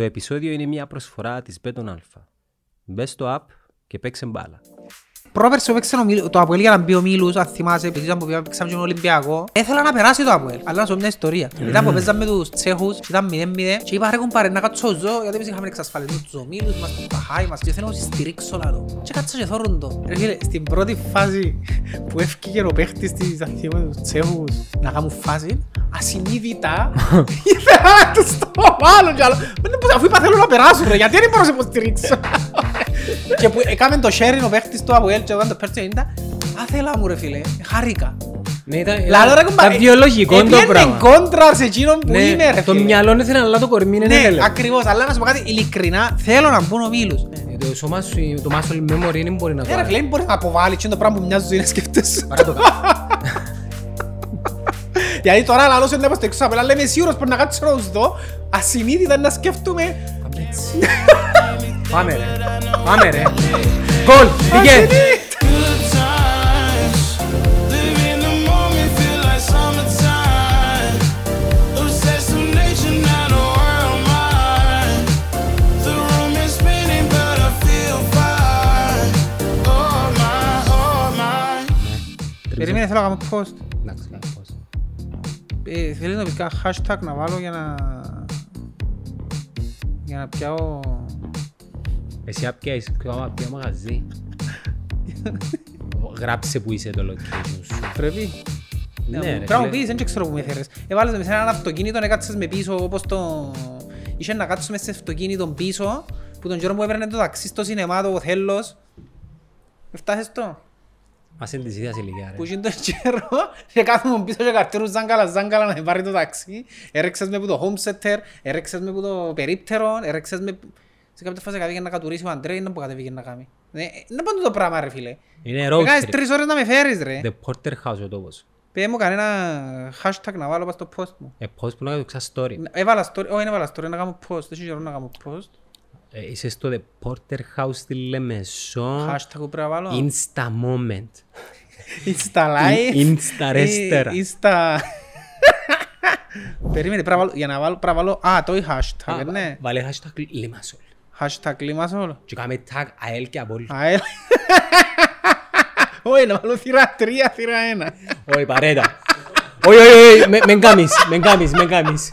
Το επεισόδιο είναι μια προσφορά της Beton Alpha. Μπες στο app και παίξε μπάλα. Πρόπερσι έπαιξε ο Μίλ- το Αποέλ για να μπει ο Μίλους, αν θυμάσαι, επειδή ήταν που παίξαμε και τον Ολυμπιακό. Ήθελα να περάσει το Αποέλ, αλλά να σου πω μια ιστορία. Ήταν που παίζαμε με τους Τσέχους, ήταν 0-0 και είπα ρε κουμπάρε να κάτσω ζω, γιατί εμείς είχαμε εξασφαλισμούς τους ομίλους μας, τον Παχάη μας και θέλω να τους στηρίξω λαλό. Και κάτσα και θόρουν το. Ρε φίλε, στην πρώτη φάση που έφυγε ο παίχτης της Αθήμα τους Τσέχους να κάνουν φάση, ασυνείδητα ήθελα να τους το βάλω κι άλλο. «Μα, Αφού είπα θέλω να περάσουν ρε, γιατί δεν μπορώ να σε υποστηρίξω. Και που έκαμε το sharing ο παίχτης του Αποέλ και εγώ το πέρσι 90, άθελα μου ρε φίλε, χάρηκα. Ναι, ήταν, Λαλό ρε κουμπάρε, ήταν βιολογικό το έπιανε πράγμα. κόντρας σε εκείνον που Ναι, είμαι ρε το φίλε. μυαλό ήθελε αλλά το κορμί δεν Ναι, ήθελε. ακριβώς, αλλά να σου πω κάτι ειλικρινά, θέλω να μπουν ο Μίλους. Ε, Το σώμα σου, το muscle memory δεν μπορεί να το Ναι ρε φίλε, δεν μπορείς να αποβάλεις εκείνο το πράγμα που μοιάζει να σκέφτεσαι. Παρά το κάνω. Γιατί τώρα λαλός είναι στο έξω, αλλά λέμε σίγουρος πρέπει να κάτσω να τους δω, ασυνείδητα να σκέφτομαι. Πάμε ρε. Πάμε ρε. Γκολ. Πήγε. Περίμενε, θέλω να κάνω post. Να post. Ε, θέλεις να βγει hashtag να βάλω για να... για να πιάω... Εσύ απ' ποιο ποιο μαγαζί; Γράψε που είσαι το location σου. Πρέπει. Ναι, ρε, Πρέπει να μου φίλε. πεις, δεν ξέρω που με έφερες. Έβαλες με σε έναν αυτοκίνητο, έκατσες με πίσω όπως το... Είχες να κάτσουμε σε αυτοκίνητο πίσω, που τον καιρό μου έπαιρνε το ταξί στο σινεμά, το Οθέλος. Με φτάσεις το; Μας είναι της ίδιας ηλικία Που ρε. είχε τον καιρό και κάθομαι πίσω και καρτέρουν ζάγκαλα ζάγκαλα να με πάρει το ταξί. Έρεξες με που το home center, έρεξες με που το περίπτερο, έρεξες με... Σε κάποια φάση κατέβηκε να κατουρίσει ο Αντρέι, να που κατέβηκε να κάνει. Ναι, να πάνε το πράγμα ρε φίλε. Είναι Με κάνεις road trip. τρεις ώρες να με φέρεις ρε. The Porter House ο τόπος. Πέ μου κανένα hashtag να βάλω πας στο post μου. Ε, πώς που να κάνω ξα story. Έβαλα story, όχι δεν έβαλα story, να κάνω post, δεν έχει καιρό να κάνω post. Ε, Είσαι στο The Porter House στη Λεμεσό. Hashtag που πρέπει να βάλω. Insta moment. Insta live. Insta restaurant. Ε, Insta... Περίμενε, πρέπει να βάλω, για να βάλω, πρέπει να βάλω, α, το hashtag, Α, ναι. Βάλε hashtag Limassol. Hashtag κλίμας όλο. Και κάμε tag ΑΕΛ και Απόλλη. Α, έλα. Όχι, να βάλω θύρα 3, θύρα 1. Όχι παρέτα. Όχι, όχι, όχι, με- μεν κάμεις, μεν κάμεις, μεν κάμεις.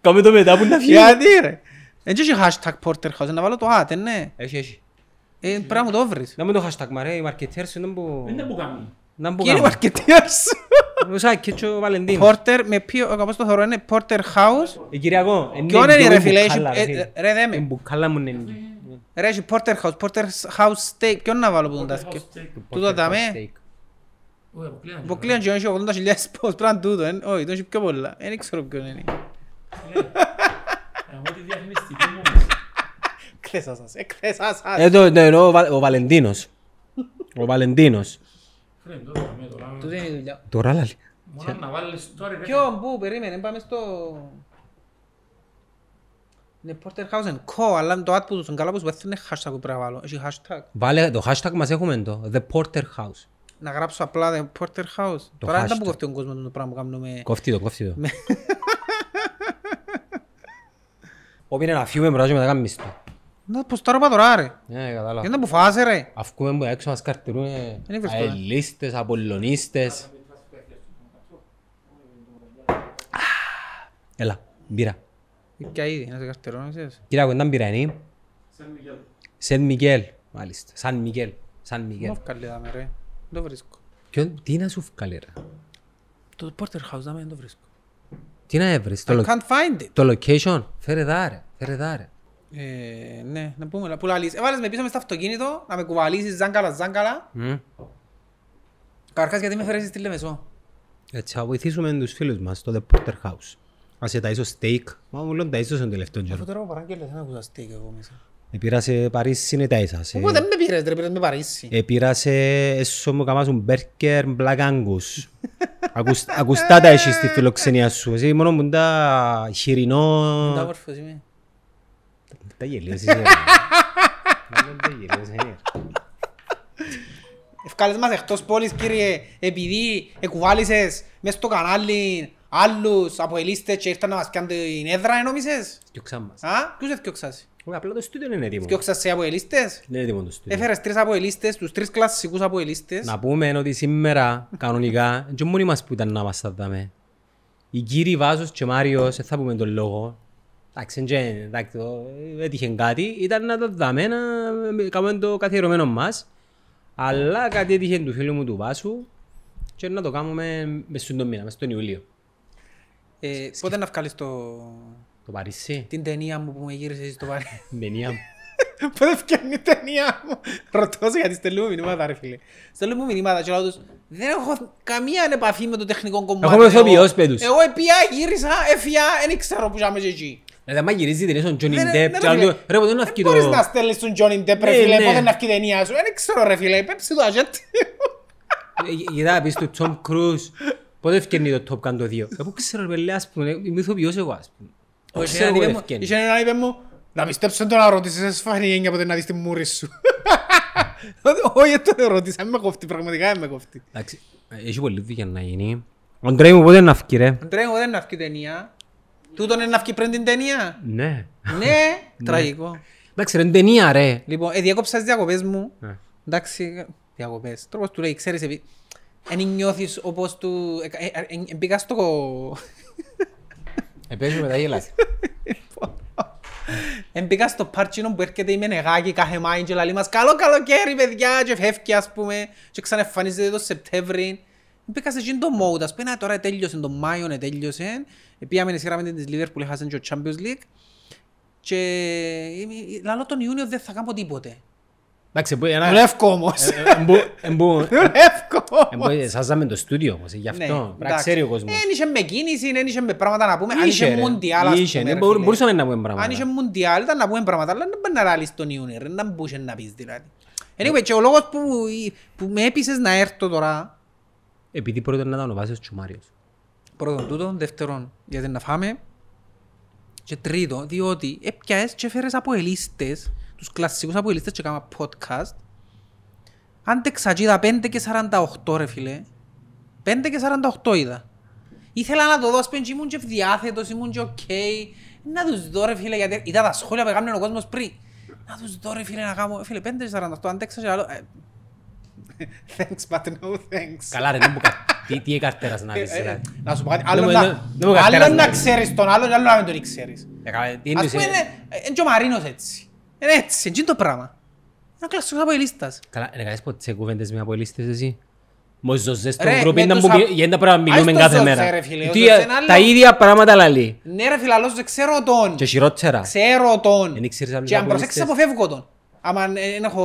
Κάμε το μετά που να φύγει. Γιατί ρε. Έτσι έχει hashtag Porterhouse, να βάλω το άτε, ναι. Έχει, έχει. Ε, πρέπει να μου το βρεις. Να μην το hashtag μα ρε, οι marketeers είναι που... Δεν που κάνει. Να μπου Κύριε κάμε. μαρκετίας. Ο Σάκη και ο Βαλεντίνος. Porter, με ποιο, όπως το θεωρώ είναι Porterhouse. Ε, Κυριακό. ε, ναι, Ποιον είναι δυο ρε μου φίλε, έχει- μπουκάλα, ε, φίλε. ε, ρε δε με. Ε, μπουκάλα μου είναι. Ρε έχει Porterhouse, Porterhouse steak, ποιον να βάλω που τον τάσκε; Τούτο δαμέ. Steak. Όχι, αποκλείαν. Αποκλείαν και έχει 80.000 post, πρέπει να είναι τούτο, εν- όχι, το έχει πιο πολλά. Δεν ξέρω ποιον είναι. Εγώ τη διαφημιστική μου. Εκθέσας σας, εκθέσας σας. Ε, το- ναι, εννοώ ο Βα- ο Βαλεντίνος. Ο Βαλεντίνος. Φίλε, το δάμε τώρα. Τούτο είναι η δουλειά. Τώρα λαλή. Μόνο να βάλεις τώρα, ρε. Ποιον, πού, περίμενε, πάμε στο... Είναι Porterhouse and Co, αλλά το ad που τους καλά που σου έθνε hashtag που πρέπει να βάλω. Έχει hashtag. Βάλε το hashtag μας έχουμε το. The Porter House. Να γράψω απλά the Porterhouse. Τώρα δεν τα που hashtag. κοφτεί ο κόσμος το πράγμα που κάνουμε. Κόφτει το, κόφτει το. Όποιον είναι να φύγουμε μπράζω μετά κάνεις το. Να πως τώρα πάω τώρα ρε. Ναι, κατάλαβα. Γιατί που φάσε ρε. Αυκούμε που έξω μας καρτηρούν Δεν βρίσκω, ε. αελίστες, απολλωνίστες. Έλα, μπύρα. Και ήδη, να σε καρτερώ, να ξέρεις. Κυριακό, ήταν μπύρα είναι. Σεν Μιγέλ. Μάλιστα. Σαν Μιγέλ. Σαν Μιγέλ. Μου βγάλει δάμε ρε. Δεν το βρίσκω. Ποιον- Τι να σου βγάλει ρε; Το Porterhouse δάμε δεν το βρίσκω. Τι να έβρεις. I Το, can't find it. το location; Φέρε δά ρε. Φέρε δά ρε. Ε, ναι, να πούμε, που λαλείς. Έβαλες με πίσω μες στο αυτοκίνητο, να με κουβαλήσεις ζάγκαλα ζάγκαλα. Μμ. Καρκάς γιατί με φέρεις στη Λεμεσό; Έτσι, θα βοηθήσουμε τους φίλους μας στο The Porter House. Ας σε ταΐσω steak. Μα μου λένε ταΐσω στον τελευταίο Αφού καιρό. τώρα ο Παράγγελος δεν ακούσα στέικ εγώ μέσα. Επήρα σε Παρίσι είναι ταΐσα. Πού δεν με πήρες ρε, πήρες με Παρίσι. Επήρα σε έσω μου καμάσουν μπέρκερ Black Angus. Ακουσ- Ακουστά τα έχεις στη φιλοξενία σου. Εσύ μόνο μου τα Τα χοιρινό... όμορφος είμαι. Τα γελίος είσαι. ρε. Τα γελίος είναι. Ευκάλες μας εκτός πόλης κύριε, επειδή εκουβάλισες μες στο κανάλι άλλους αποελίστες και ήρθαν να μας πιάνουν την έδρα, ενόμισες. Διώξαν μας. Α, ποιος έφτιαξας. Όχι, απλά το στούντιο είναι έτοιμο. Έφτιαξας σε αποελίστες. Είναι έτοιμο το στούντιο. Έφερες τρεις αποελίστες, τους τρεις κλασσικούς αποελίστες. Να πούμε ότι σήμερα, κανονικά, και μόνοι μας που ήταν να μας τα δάμε. Οι κύριοι Βάζος και Μάριος, δεν θα πούμε τον λόγο. Εντάξει, εντζέ, εντάξει, το- έτυχε κάτι, ήταν να τα δάμε, να κάνουμε το καθιερωμένο μας. Αλλά κάτι έτυχε του φίλου μου του Βάσου και να το κάνουμε μες στον μήνα, μες στον Ιούλιο. Ε, Πότε να βγάλεις το... Το Παρίσι, την ταινία μου που με γύρισες στο Παρίσι. μενία μου. Πότε φτιάχνει η ταινία μου; Ρωτώ σε γιατί στέλνουμε μηνύματα ρε φίλε. Στέλνουμε μηνύματα και λέω τους δεν έχω καμία επαφή με το τεχνικό κομμάτι. Έχουμε Εγώ- ηθοποιός, πέτους. Εγώ επία, γύρισα, έφυγα, δεν ξέρω που είμαι και εκεί. Δηλαδή, άμα γυρίζει την στον Johnny Δεν- Depp, δεν και ρε άλλο, φίλε. ρε, ποτέ να βγει Δεν μπορείς το... να στέλνεις τον Johnny Depp ρε Ναι, φίλε, ναι. πότε να βγει η ταινία σου. Δεν ξέρω ρε φίλε, πέψε το αγέτη. Είδα πεις του Tom Cruise, πότε ευκαινεί το Top Gun το 2. Εγώ ξέρω ρε παιδιά, ας πούμε, είμαι ηθοποιός εγώ, ας πούμε. Όχι, Ξέρω έναν εγώ είπε μου- ευκαινεί. Είχε έναν είπε μου, να πιστέψω το να ρωτήσεις, σε σφάνει γένια ποτέ να δεις τη μούρη σου. Όχι, δεν τον ρώτησα, δεν με κόφτει, πραγματικά δεν με κόφτει. Εντάξει, έχει πολλή δουλειά να γίνει. Ο Ντρέι μου πότε να φκει ρε; Αντρέα, δεν είναι αυκή ταινία; Τούτον είναι αυκή πριν την ταινία; Ναι. Ναι, τραγικό. Εντάξει ρε, είναι ταινία ρε. Λοιπόν, ε, διάκοψα τις διακοπές μου. Ε. Εντάξει, διακοπές. Τρόπος του λέει, ξέρεις, επί... Εν νιώθεις όπως του... ε, ε, ε, ε, Μπήκα στο... Επέζω μετά γελάς. Εν μπήκα στο πάρτσινο που έρχεται η Μενεγάκη κάθε Μάη και λέει μας καλό καλοκαίρι παιδιά και φεύγει ας πούμε και ξαναεμφανίζεται το Σεπτέμβρη. Μπήκα σε εκείνο το mode ας πούμε «Α, τώρα τέλειωσε το Μάιο, ναι, τέλειωσε. Πήγαμε τη σειρά με την της Liverpool, έχασαν και το Champions League. Και ε, λαλό τον Ιούνιο δεν θα κάνω τίποτε. Εντάξει, μπορεί να... Δουλεύω όμως. Εμπού... Δουλεύω όμως. Σάζαμε το στούντιο όμως, γι' αυτό. Πρέπει να εντάξει. ξέρει ο κόσμος. Εν είχε με κίνηση, εν είχε με πράγματα να πούμε. Αν Είχε, είχε ρε. μουντιάλ, ας Είχε, πούμε, ναι, ρε μπορού- φίλε. μπορούσαμε να πούμε πράγματα. Αν είχε μουντιάλ ήταν να πούμε πράγματα, αλλά δεν μπορεί να ράλεις τον Ιούνιο, ρε, να μπούσε να πεις δηλαδή. Anyway, και ο λόγος που, που με έπεισες να έρθω τώρα, Επειδή πρώτα να ήταν ο Βάσος και ο Μάριος. πρώτον τούτον, δεύτερον, γιατί να φάμε, και τρίτον, διότι έπιαες και φέρες αποελίστες, τους κλασσικούς αποελίστες και κάμα podcast, άντεξα και είδα 5 και 48 ρε φίλε, 5 και 48 είδα. Ήθελα να το δω, ας πούμε, και ήμουν και διάθετος, ήμουν και οκ. Να τους δω ρε φίλε, γιατί είδα τα σχόλια που έκαναν ο κόσμος πριν. Να τους δω ρε φίλε να κάνω, φίλε 5 και 48, αντέξα και άλλο. ε, Thanks but no thanks. Καλά ρε, δεν μου κα- τι- τι εκαρτέρας να δεις. Ε, ε, δηλαδή. Να σου πω κάτι, Δεν άλλο μου- να- δεν- δεν μου άλλο καρτέρας να να δεις. ξέρεις τον άλλον και άλλο να μην τον ξέρεις. Ε, καλά, τι Ας είναι πούμε, σε- είναι είναι και ο Μαρίνος έτσι. Είναι έτσι, είναι το πράγμα. Είναι κλασσικός από ελίστας. Καλά, ρε κάνεις ποτέ κουβέντες με αποελίστες εσύ. Μόλις ζωσές στον Ρε, γκρουπ με ήταν τους που α- μι- γιατί πρέπει να μιλούμε Ας το κάθε ζωσέ, μέρα. ρε φίλε, ο Τι- ζωσέ είναι άλλο. Τα ίδια πράγματα λαλεί. Ναι ρε φίλε, άλλος δεν ξέρω τον. Και χειρότερα. Ξέρω τον. Εν ήξερες άλλους Και αν αποελίστες. προσέξεις αποφεύγω τον. Άμα δεν έχω...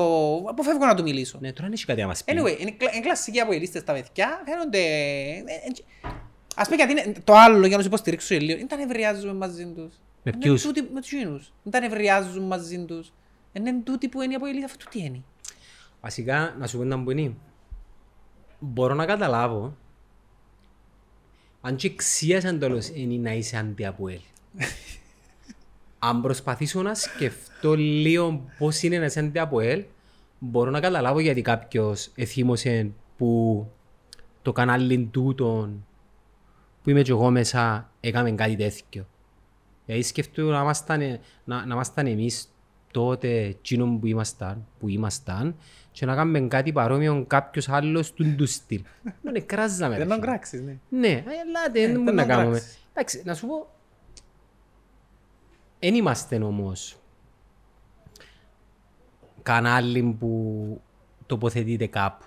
Αποφεύγω να του μιλήσω. Ναι, τώρα δεν έχει κάτι να μας πει. Anyway, είναι, κλα- είναι κλασσικοί από ελίστες τα παιδιά. Φαίνονται... ε, ε, Ας πούμε γιατί είναι το άλλο για να τους υποστηρίξω λίγο. Δεν τα νευριάζουμε μαζί τους. Με Είναι ποιους; τούτοι- Με τους γίνους. Δεν τα νευριάζουν μαζί τους. Είναι τούτοι που είναι από ελίστα. Αυτό τι είναι. Βασικά, να σου πω να που είναι. Μπορώ να καταλάβω αν και εξίασαν τέλος είναι να είσαι αντιαποέλ. αν προσπαθήσω να σκεφτώ λίγο πώς είναι να είσαι αντιαποέλ, μπορώ να καταλάβω γιατί κάποιος εθίμωσε που το κανάλι τούτον που είμαι και εγώ μέσα έκαμε κάτι τέτοιο. Γιατί σκεφτώ να ήμασταν, να, να ήμασταν εμείς τότε εκείνο που ήμασταν, που ήμασταν και να κάνουμε κάτι παρόμοιο κάποιος άλλος του του στυλ. Δεν εκράζαμε. ρε Δεν τον φίλε. κράξεις, ναι. Ναι, ελάτε, δεν δεν μπορούμε να τον κάνουμε. κράξεις. Εντάξει, να σου πω, δεν είμαστε όμως κανάλι που τοποθετείται κάπου.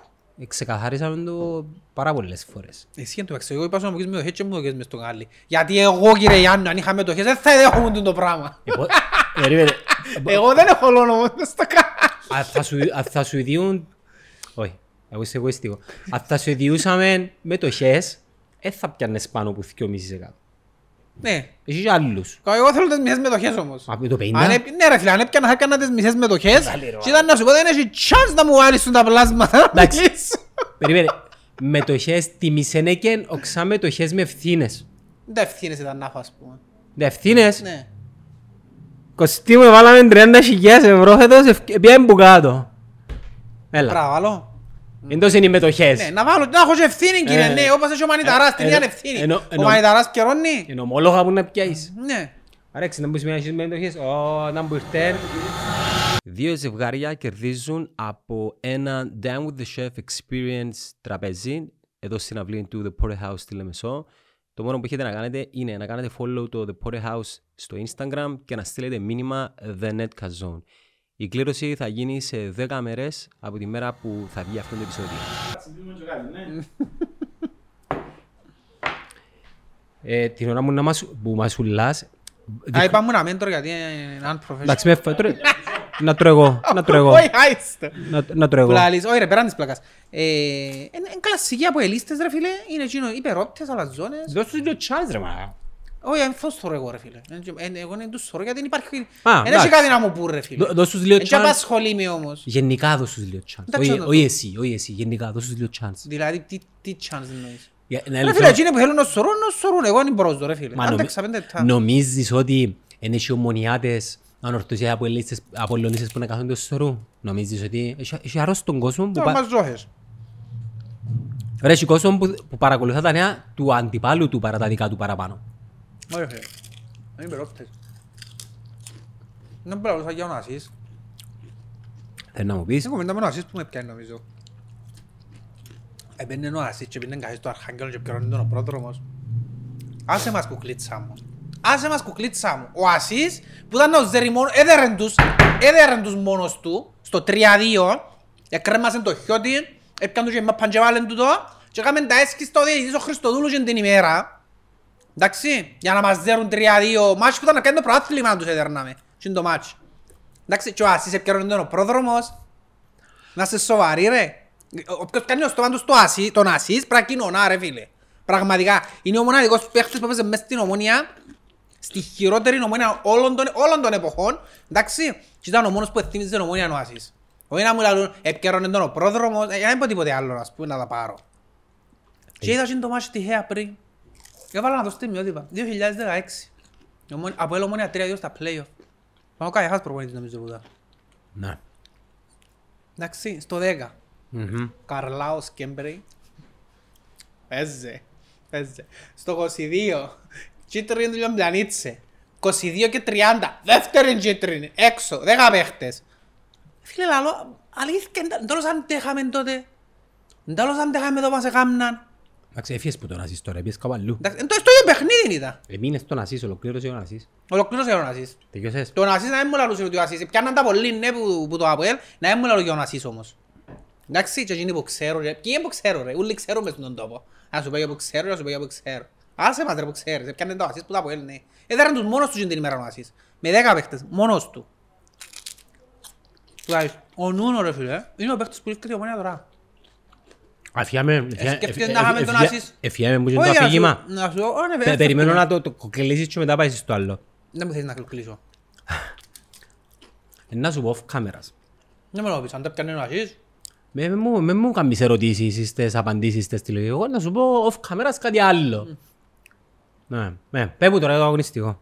Ξεκαθαρίσαμε το πάρα πολλές φορές. Εσύ εν τω μεταξύ, εγώ είπα σου να μου πεις μετοχές και μου δοκές μες στο γάλι. Γιατί εγώ κύριε Γιάννου, αν είχα μετοχές, δεν θα δέχομαι το πράγμα. Εγώ- Περίμενε. Εγώ δεν έχω λόγο μες στο γάλι. Αν θα σου- αν θα σου ιδιούν... Όχι, εγώ είσαι εγωιστικό. Αν θα σου ιδιούσαμε μετοχές, δεν θα πιάνες πάνω από 2,5%. Ναι. Έχει και άλλους. Εγώ θέλω τις μισές μετοχές όμως. Από το 50. Αν έπ- Ναι ρε φίλε, αν έπιανα θα έκανα τις μισές μετοχές και ήταν να σου πω δεν έχει chance να μου βάλεις τα πλάσματα να Εντάξει. μιλήσω. Περίμενε. Μετοχές τιμισενέκεν, οξά μετοχές με ευθύνες. Δεν ευθύνες ήταν να έχω ας πούμε. De ευθύνες. Ναι. Κωστή μου βάλαμε 30.000 ευρώ φέτος, ευ- πήγαμε που κάτω. Έλα. Παραβάλλω. Εντός είναι οι μετοχές. Ναι, να βάλω, να έχω και ευθύνη κύριε, Ε, ναι, όπως έχει ο Μανιταράς, ε, την ε, ίδια ευθύνη. ενώ- Ο ενώ- Μανιταράς καιρώνει. Είναι ομόλογα που να πιάσεις. Ναι. Άρα να μπεις μια συμμετοχές. Ω, να μπουν ήρθεν. Δύο ζευγάρια κερδίζουν από ένα Down with the Chef Experience τραπέζι εδώ στην αυλή του The Porter House στη Λεμεσό. Το μόνο που έχετε να κάνετε είναι να κάνετε follow το The Porter House στο Instagram και να στείλετε μήνυμα The Netcast Zone. Η κλήρωση θα γίνει σε 10 μέρες από τη μέρα που θα βγει αυτό το επεισόδιο. Ε, την ώρα μου να μας, που μας ουλάς, Α, είπαμε να μην τώρα γιατί είναι unprofessional. εντάξει με φα- τώρα- να τρώω εγώ, να τρώω εγώ, Όχι, άιστε. να- να τρώω Που εγώ. λαλείς, όχι ρε, πέραν της πλάκας. Ε, Είναι είναι κλασσική από ελίστες ρε φίλε, είναι εκείνο υπερόπτες, αλαζόνες. Δώσ' τους δύο chance ρε μα. Όχι, δεν θα θωρώ εγώ ρε φίλε. Ε, ε, Εγώ δεν τους θωρώ γιατί δεν υπάρχει... Α, Δεν έχει εντάξει. κάτι να μου πούν ρε φίλε. Δώ- Δώσ' τους λίγο Έτσι chance. απασχολεί με όμως. Γενικά δώσ' τους λίγο chance. Εντάξει, Όχι- να το Όχι δω. εσύ, όχι εσύ, γενικά δώσ' τους λίγο chance. Δηλαδή, τι, τι chance εννοείς. Για- να Ρε έλθω- φίλε, εκείνοι που θέλουν να σωρούν, να σωρούν. Εγώ δεν μπορώ ρε φίλε. Μα νομι- Άντεξα πέντε λεπτά. Νομίζεις ότι είναι οι ομονιάτες ανορθωσία από ελίστες απολωνίστες που να κάθονται ως σωρού. Νομίζεις ότι έχει- έχει αρρώστον κόσμο που Τώρα πα- μας ζώχες. Ρε, έχει κόσμο που, που παρακολουθά τα νέα του αντιπάλου του παρά τα δικά του παραπάνω. Όχι φίλε. Είναι υπερόπτες. Δεν μπορώ να για ο Νασίς. Θέλεις να μου πεις; Είναι κουβέντα με ο Νασίς που με πιάνει νομίζω. Επένε ο Νασίς και πήγαινε καθίσει στο Αρχάγγελο και πιερώνει τον ο πρόδρομος. Άσε μας κουκλίτσα μου. Άσε μας κουκλίτσα μου. Ο Ασίς που ήταν ο Ζεριμόν, έδερεν τους, έδερεν τους μόνος του, στο 3-2, εκρέμασαν το χιώτη, έπιαν τους και μάπαν και βάλεν του το, και έκαμε τα έσκης στο διαιτητής ο Χριστοδούλου και την ημέρα. Εντάξει, για να μας δέρουν 3-2, μάτσι που ήταν να κάνει το πρωτάθλημα να τους έδερναμε. Και είναι το μάτσι. Εντάξει, και ο Ασίς έπιανε τον ο πρόδρομος. Να είσαι σοβαρή ρε. Όποιος κάνει το στόμα του στο Ασί, τον Ασίς πρέπει να κοινωνά ρε φίλε. Πραγματικά. Είναι ο μοναδικός παίχτης που έπαιζε μέσα στην Ομόνοια. Στη χειρότερη Ομόνοια όλων των, όλων των εποχών. Εντάξει. Και ήταν ο μόνος που εθύμιζε την ομόνια ο ασίς. Όχι να μου λαλούν έπιαρωνε τον ο πρόδρομος. Ε, δεν πω τίποτε άλλο ας πούμε να τα πάρω. Και είδα και το μάτι τυχαία πριν. Έβαλα να το στιγμιότυπα. 2016. Η Ομόνια- Από έλο ομόνια 3-2 στα play-off. Πάνω κάτι χάς προπονητής νομίζω που ήταν. Ναι. Εντάξει, στο 10. Μμμ. Καρλάος Κέμπρεϊ. Παίζε. Παίζε. Στο 22. Κίτρινη του Λιομπλανίτσε. 22 και 30. Δεύτερη κίτρινη. Έξω. 10 παίχτες. Φίλε λαλό, αλήθεια, εν τέλος αντέχαμε τότε. Εν τέλος αντέχαμε εδώ μας έκαμναν. Εντάξει, έφυγες που τον Ασίς τώρα, πήγες κάπου αλλού. Εντάξει, εν τόσο το ίδιο παιχνίδι ήταν. Εμείνες τον Ασίς, ολοκλήρωσες ο Ασίς. Ολοκλήρωσες ο Νασίς. Τελειώσες. Το Νασίς να μην μου λαλούσες ότι ο Ασίς. Πιάνναν τα πολύ ναι που, που το Αποέλ, να μην μου λαλούσε ο Νασίς όμως. Εντάξει, και εκείνοι που ξέρω ρε. Ποιοι είναι που ξέρω ρε. Ούλοι ξέρουμε στον τόπο. Να σου πω για που ξέρω, να σου πω για που ξέρω. Άσε μας ρε που ξέρεις. Πιάνναν το Ασίς που το Αποέλ, ναι. Έδεραν τους μόνος τους την ημέρα ο Ασίς. Με δέκα παίχτες. Μόνος του. Τουλάχιστον. Ο Νούνο ρε φίλε. Είναι ο παίχτης που ήρθε η ομόνια τώρα. Αφιάμε, σκέφτεται να είχαμε τον Ασίς. Εφιάμε μου και το Όχι, να σου- αφήγημα. Να σου πω, «Ω, ναι, Πε- βέβαια, Περιμένω αυτό να το, το κοκλήσεις και μετά πάει στο άλλο. Δεν μου θέλεις να κλείσω. Ε, Να σου πω off cameras. Δεν με το πεις, αν τα πιάνει ο Ασίς. Με, με, μου- με μου κάνεις ερωτήσεις στις απαντήσεις στις τηλεοπτικές. Εγώ να σου πω off cameras κάτι άλλο. Ναι, ναι, πες μου τώρα το αγωνιστικό.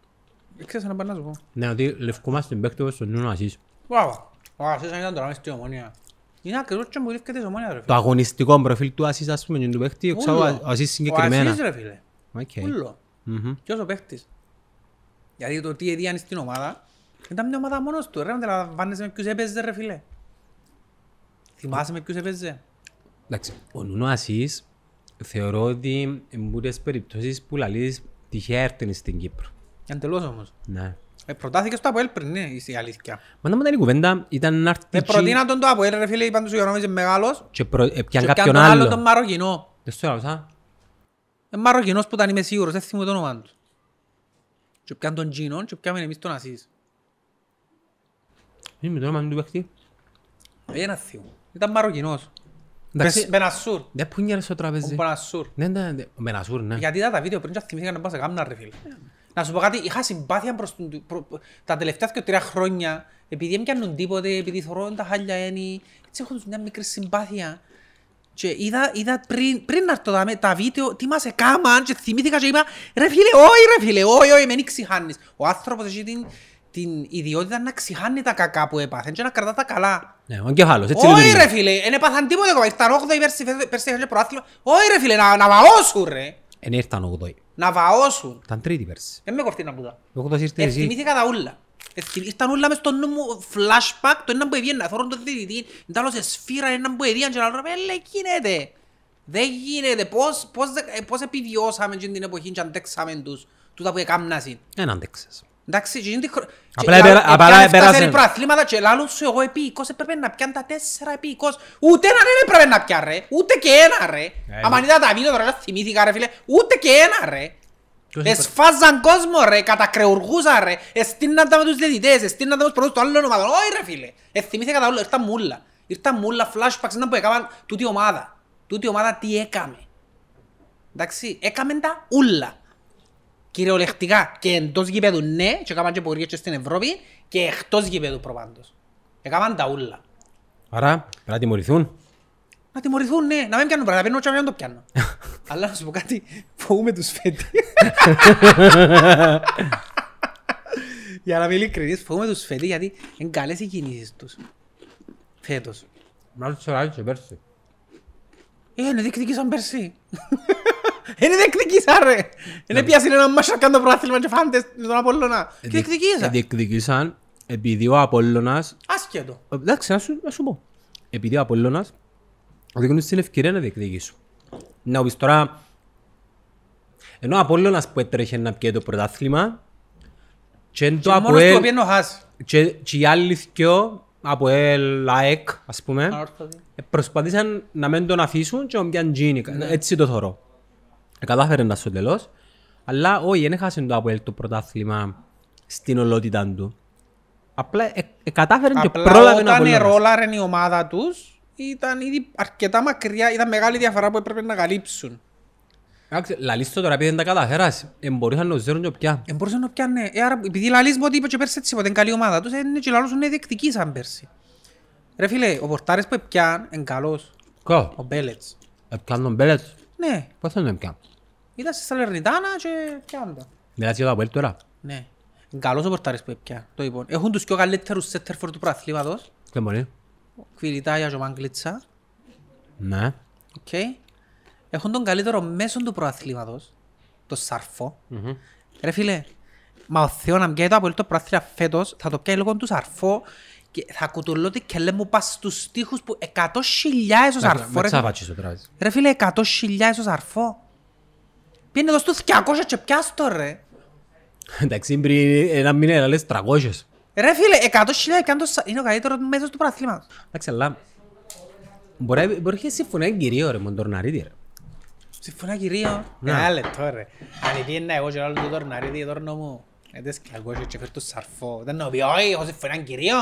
Ξέρεις να πάει να σου πω. Ναι, ότι λευκούμαστε παίκτο στον Νούνο Ασίς. Μπράβο. Ο Ασίς αν ήταν τώρα μες στην ομόνια. Είναι ακριβώς και μου ρίχνεται της ομόνια ρε φίλε. Το αγωνιστικό προφίλ του Ασίς ας πούμε και του παίκτη, ξέρω Ούλο. ο Ασίς Ο συγκεκριμένα. Ασίς ρε φίλε. Οκ. Ούλο. Μμμ. Ποιος ο παίχτης. Γιατί το τι έδιανε στην ομάδα, ήταν μια ομάδα μόνος του. Ρε, αντιλαμβάνεσαι με ποιους έπαιζε ρε φίλε. Θυμάσαι με ποιους έπαιζε. Εντάξει, ο Νούνο Ασίς θεωρώ ότι είναι τις περιπτώσεις που λαλείς τυχαία έρθουν στην Κύπρο. Εντελώς όμως. Ναι. Ε, προτάθηκε στο Αποέλ πριν, ναι, η αλήθεια. Μα να μου ήταν η κουβέντα ήταν να έρθει Ε, εκεί προτείναν τον το Αποέλ ρε φίλε, είπαν τους ο Γιονόμης είναι μεγάλος. και προ- ε, πιαν Και κάποιον πιαν τον άλλο τον άλλο. Μαροκινό. Δεν στο έλαβα, Ε, Μαροκινός που ήταν είμαι σίγουρος, δεν θυμούμαι το όνομα τους. Και πιαν τον Τζίνον και πιάμε εμείς τον Ασίς. Είναι με το όνομα του παίκτη. Ε, ένα θυμό. Ήταν Μαροκινός. Εντάξει, Μπεν- Μπενασούρ. δεν πούνιαρε στο Ο τραπέζι; Μπενασούρ. Ναι, ναι, ναι, ο Μπενασούρ, ναι. Γιατί είδα τα βίντεο πριν και θυμήθηκα να πάω σε κάμνα ρε φίλε. Να σου πω κάτι, είχα συμπάθεια προς τον- προ- προ- τα τελευταία και τρία χρόνια, επειδή δεν πιάνουν τίποτε, επειδή θωρώ τα χάλια ένι, έτσι έχω τους μια μικρή συμπάθεια. Και είδα, είδα πριν, πριν να έρθω τα, με- τα βίντεο, τι μας έκαναν και θυμήθηκα και είπα «Ρε φίλε, όχι ρε φίλε, όχι, όχι, με νίξει χάνεις». Ο άνθρωπος έχει την, την ιδιότητα να ξηχάνει τα κακά που έπαθεν και να κρατά τα καλά. Ναι, ο εγκέφαλος, έτσι Όχι λειτουργεί. ρε φίλε, δεν έπαθαν τίποτε ακόμα. Ήρθαν 8η πέρσι, φε- πέρσι είχαν και προάθλημα. Όχι ρε φίλε, να, να βαώσουν ρε. Εν ήρθαν 8η. Να βαώσουν. Ήταν τρίτη πέρσι. Δεν με κοφτεί να πούτα. Ο 8ος ήρθε εσύ. Εθυμήθηκα τα ούλα. Εθυμ- Ήρθαν ούλα μες στο νου μου flashback, το ένα που έβγαινε, θωρούν το διαιτητή, μετά άλλο σε σφύρα, ένα που έδιαν και να λέω, «Ε, λέει, γίνεται. Δεν γίνεται. Πώς, πώς, δε- ε, πώς επιβιώσαμε εκείνη την εποχή και αντέξαμε τους, τούτα που έκαμνασαν. Εν άντεξες. Εντάξει, και εκείνη τη χρο- Απλά και επέρα- λάλο- απλά έπιανε επέρασε. φτάσερι προαθλήματα και λάλλον σου εγώ επίοικος έπρεπε να πιάνε τα τέσσερα επίοικος. Ούτε έναν δεν έπρεπε να πιάνε ρε. Ούτε και ένα ρε. Ε, Άμα είδα τα βίντεο τώρα θυμήθηκα ρε φίλε. Ούτε και ένα ρε. Ποιος Εσφάζαν κόσμο ρε, κατακρεουργούσαν ρε. Εστίναν τα με τους διαιτητές, εστίναν τα με τους πρώτους του άλλων ομάδων. Όχι ρε φίλε. Εθυμήθηκα τα όλα, ήρθαν μούλα. Ήρθαν μούλα flashbacks να που έκαναν τούτη ομάδα. Τούτη ομάδα τι έκαμε. Εντάξει, έκαμε τα ούλα. Κυριολεκτικά και εντός γηπέδου ναι, και έκαναν και πορείες και στην Ευρώπη και εκτός γηπέδου προπάντως. Έκαναν τα ούλα. Άρα, πρέπει να τιμωρηθούν. Να τιμωρηθούν, ναι, να μην πιάνουν πράγματα, παίρνω και να μην το πιάνω. Αλλά να σου πω κάτι, φοβούμαι τους φέτη. Για να είμαι ειλικρινής, φοβούμαι τους φέτη γιατί είναι καλές οι κινήσεις τους. Φέτος. Να τους οράζει και πέρσι. Ε, είναι διεκδικήσαν πέρσι. Είναι διεκδικήσαν ρε. Είναι πιάσουν ένα μάσο κάνω το πρόθυλμα και φάντες τον Απόλλωνα. Και διεκδικήσαν. Διεκδικήσαν επειδή ο Απόλλωνας... Άσχετο. Εντάξει, να σου, να σου πω. Επειδή ο Απόλλωνας δίνουν στην ευκαιρία να διεκδικήσουν. Να πεις τώρα... Ενώ ο Απόλλωνας που έτρεχε να πιέει το πρωτάθλημα και το Και μόνος του Αποέλ οποίο είναι ο Χάς. και, και οι άλλοι δυο από el ΑΕΚ, ας πούμε, Ανόρθωτη. ε, προσπαθήσαν να μην τον αφήσουν και να πιάνουν τζίνι. Ναι. Έτσι το θωρώ. Ε, κατάφερε να στο τέλος. Αλλά όχι, δεν έχασε το Αποέλ το πρωτάθλημα στην ολότητα του. Απλά ε, ε, κατάφερε και Απλά πρόλαβε να όταν Απόλλωνας. ρόλαρε η ομάδα τους, ήταν ήδη αρκετά μακριά, ήταν μεγάλη διαφορά που έπρεπε να καλύψουν. Εντάξει, Λαλείς το τώρα επειδή δεν τα καταφέρας. Ε, μπορούσαν να το ζέρουν και πια. Ε, μπορούσε να πιάνε. Ε, άρα, επειδή λαλείς μου ότι είπε και πέρσι έτσι, ότι είναι καλή ομάδα τους, ε, είναι και λαλούς είναι διεκδικήσαν πέρσι. Ρε φίλε, ο πορτάρης που πιάν είναι καλός. Κο, Ο Μπέλετς. έπιαν τον Μπέλετς; Ναι, Πώς θα τον πιάν. Ήταν στη Σαλερνιτάνα και πιάνε τα. Μιλάς για το Αποέλ τώρα. Ναι. Είναι καλός ο πορτάρης που πιάν. Το λοιπόν. Έχουν τους πιο καλύτερους σέτερφορ του προαθλήματος. Δεν μπορεί. Κβιλιτάγια και ο Μάγκλητσα. Ναι. Οκ. Έχουν τον καλύτερο μέσον του πρωταθλήματος. Το Σαρφό. Ρε φίλε, μα ο Θεός να πιάει το Αποέλ το πρωτάθλημα φέτος, θα το πιάει λόγω του Σαρφό και θα κουτουλώ ότι και λέμε μου πας στους στίχους που 100 χιλιάδες ο Σαρφό. Με Ρε, φίλε. τσάβατσες το τώρα. ρε φίλε, 100 χιλιάδες ο Σαρφό. Πήγαινε εδώ στους 200 και πιάσ' το ρε. Εντάξει, πριν ένα μήνα έλαλες 300. Ρε φίλε, 100 χιλιάδες πιάνε το Σα- είναι ο καλύτερος μέσος του πρωταθλήματος. Εντάξει, αλλά... Μπορεί μπορεί και συμφωνία κυρίω ρε, με τον Τορναρίτη ρε. Συμφωνία κυρίω. Ναι. Ένα λεπτό ρε. Αν πήγαινα εγώ και άλλος του Τορναρίδη, τώρα νόμου. Έτσι και εγώ και φέρω το Σαρφό. Δεν νόμι, όχι, έχω συμφωνία κυρίω.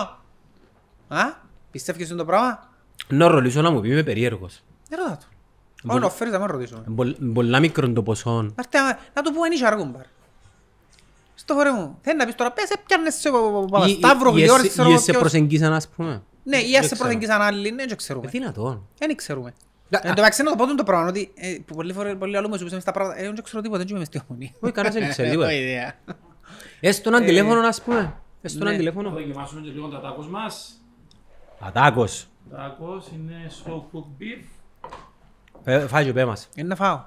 Α, πιστεύεις είναι το πράγμα; Να ρωτήσω να μου πει, είμαι περίεργος. Δεν ρώτα του. Όχι, να φέρεις να με ρωτήσουμε. Είναι πολλ- Πολλά μικρό το ποσό. Πάρτε, άμα- Να του πούμε ενίσχυα αργούμπαρ. Στο φορέ μου. Θέλεις να πεις τώρα, πες έπιανες σε Ή- Παπασταύρο, ή- ή γλυόρες, έσαι- ξέρω ή εγώ έσαι ποιος. προσεγγίσαν ας πούμε. Ναι, ή Δεν σε ξέρω. προσεγγίσαν άλλοι, ναι, δεν Ε, ξέρουμε. Δυνατόν. Δεν ξέρουμε. Α, Εν τω μεταξύ να το πω το πράγμα, ότι ε, που πολλοί φορές, πολλοί άλλοι μου σου πεις τα πράγματα, ε, δεν ξέρω τίποτα, δεν είμαι μες στη ομονία. Όχι, κανένας δεν ξέρει Έχω τίποτα. ιδέα. Έστω έναν τηλέφωνο ας πούμε. Έστω έναν ναι. Θα τηλέφωνο. δοκιμάσουμε και λίγο τα τάκος μας. Ατάκος. Τάκος είναι slow cooked beef. Ε, Φάει και πέ μας. Είναι να φάω.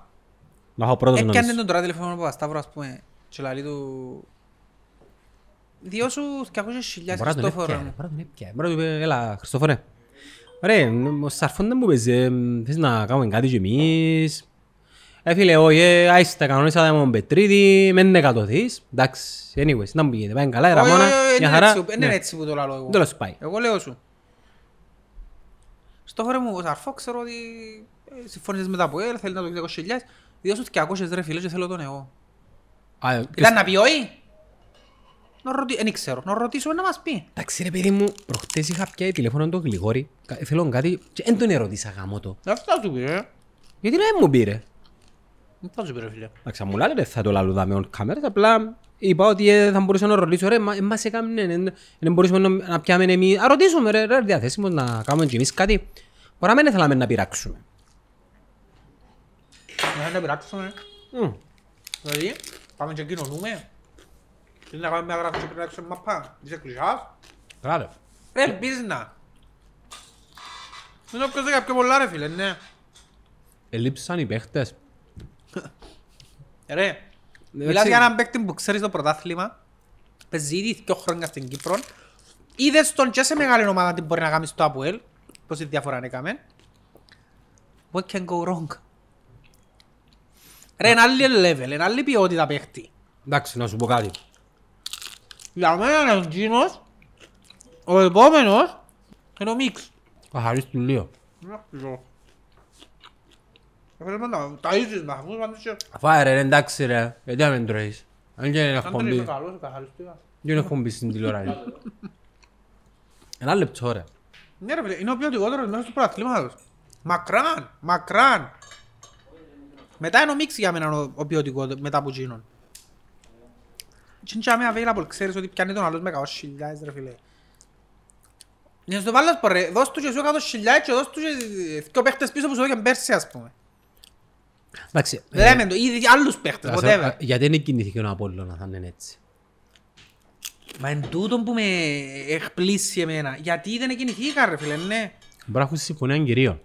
Να έχω πρώτος Έπιανε νομίζω. τον τώρα τηλέφωνο από Παπασταύρο, ας πούμε, και λαλεί του... Διώ σου 200 χιλιάδες Μπορεί να τον Χριστόφορο έπιανε, μου. μπορεί να τον έπιανε. Μπορεί να του πει, έλα Χριστόφορε. Ρε, ο Σαρφόν δεν μου πες, ε, θες να κάνουμε κάτι κι εμείς. Ε, φίλε, όχι, ε, άιστα κανονίσατε με τον Πετρίδη, μεν είναι εκατοθείς. Εντάξει, anyways, να μου πηγαίνει, πάει καλά, η Όχι, Ραμόνα, όχι, όχι, μια είναι χαρά. έτσι- Είναι Ναι. έτσι που το λαλώ εγώ. Τέλος πάει. Εγώ λέω σου. Στο φορέ μου, ο Σαρφό ξέρω ότι ε, συμφώνησες με τα που έλ, θέλει να το 200 χιλιάδες. Διώ σου 200 ρε φίλε και θέλω τον εγώ. Α, ε, Ήταν να πει όχι; Να ρωτήσω, δεν ξέρω, να ρωτήσω να μας πει. Εντάξει ρε παιδί μου, προχτές είχα πιάει τηλέφωνο τον Γλιγόρη, κα- θέλω κάτι και δεν τον ερώτησα γάμο το. Δεν θα σου πει, ε. Γιατί δεν μου πήρε. Δεν θα σου πει ρε φίλε. Εντάξει, μου λέει, δεν θα το λαλούδα με on cameras, απλά είπα ότι ε, θα μπορούσα να ρωτήσω, ρε, μα, ε, μας έκαμε, δεν μπορούσαμε να, να πιάμε εμείς, να ρωτήσουμε ρε, ρε, διαθέσιμος να κάνουμε και εμείς κάτι. Μπορεί να μην θέλαμε να πειράξουμε. Να δεν πειράξουμε. Μμ. Δηλαδή, πάμε και κοινωνούμε. Τι να κάνουμε μια γράφη και πρέπει να έξω μαπά. Είσαι κλεισάς. Κράτε. Ρε, ελπίζεις να. Δεν το πιέζω για πιο πολλά ρε φίλε, ναι. Ελείψαν οι παίχτες. Ρε, μιλάς για έναν παίκτη που ξέρεις το πρωτάθλημα. Παίζει ήδη δύο χρόνια στην Κύπρο. Είδες τον και σε μεγάλη ομάδα τι μπορεί να κάνει στο ΑΠΟΕΛ. Πόση διαφορά έκαμε. What can go wrong; Ρε, είναι άλλη level, είναι άλλη ποιότητα παίχτη. Εντάξει, να σου πω κάτι. Για μένα είναι ο Τζίνος, ο επόμενος είναι ο Μίξ. Καθαρίς του λίγο. Ταΐζεις με αυτούς πάντως και... Φάε ρε, εντάξει ρε. Γιατί να μην τρώεις; Αν και είναι Αν δεν είμαι εκπομπή. καλός, καθαριστήκα. Δεν είναι εκπομπή στην τηλεόραση. Ένα λεπτό ρε. Ναι ρε φίλε, είναι ο ποιοτικότερος μέσα του πρωταθλήματος. Μακράν, μακράν. Μετά είναι ο Μίξ για μένα ο- ο ποιοτικότερος, μετά από εκείνον. Τι είναι με available, ξέρεις ότι πιάνει τον άλλος με 100.000 ρε φίλε. Για να στο βάλεις πω ρε, δώσ' του και σου 100.000 και δώσ' του και δυο παίχτες πίσω που σου έδωκαν πέρσι ας πούμε. Εντάξει. ε, Λέμε το, ήδη άλλους παίχτες, ας- whatever. α, Γιατί δεν κινήθηκε ο Απόλλωνας να είναι έτσι; Μα εν τούτον που με εκπλήσει εμένα. Γιατί δεν κινηθήκα ρε φίλε, ναι. Μπορεί να έχουν συμφωνία κυρίω.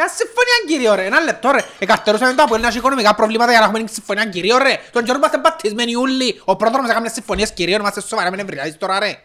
Ποια συμφωνία κυρίω ρε, ένα λεπτό ρε. Εκαρτερούσαμε το Αποέλ να έχει οικονομικά προβλήματα για να έχουμε συμφωνία κυρίω ρε. Τον καιρό που είμαστε μπατισμένοι όλοι. Ο πρώτος μας έκανε συμφωνίες κυρίω, είμαστε σοβαρά με νευριάζεις τώρα ρε.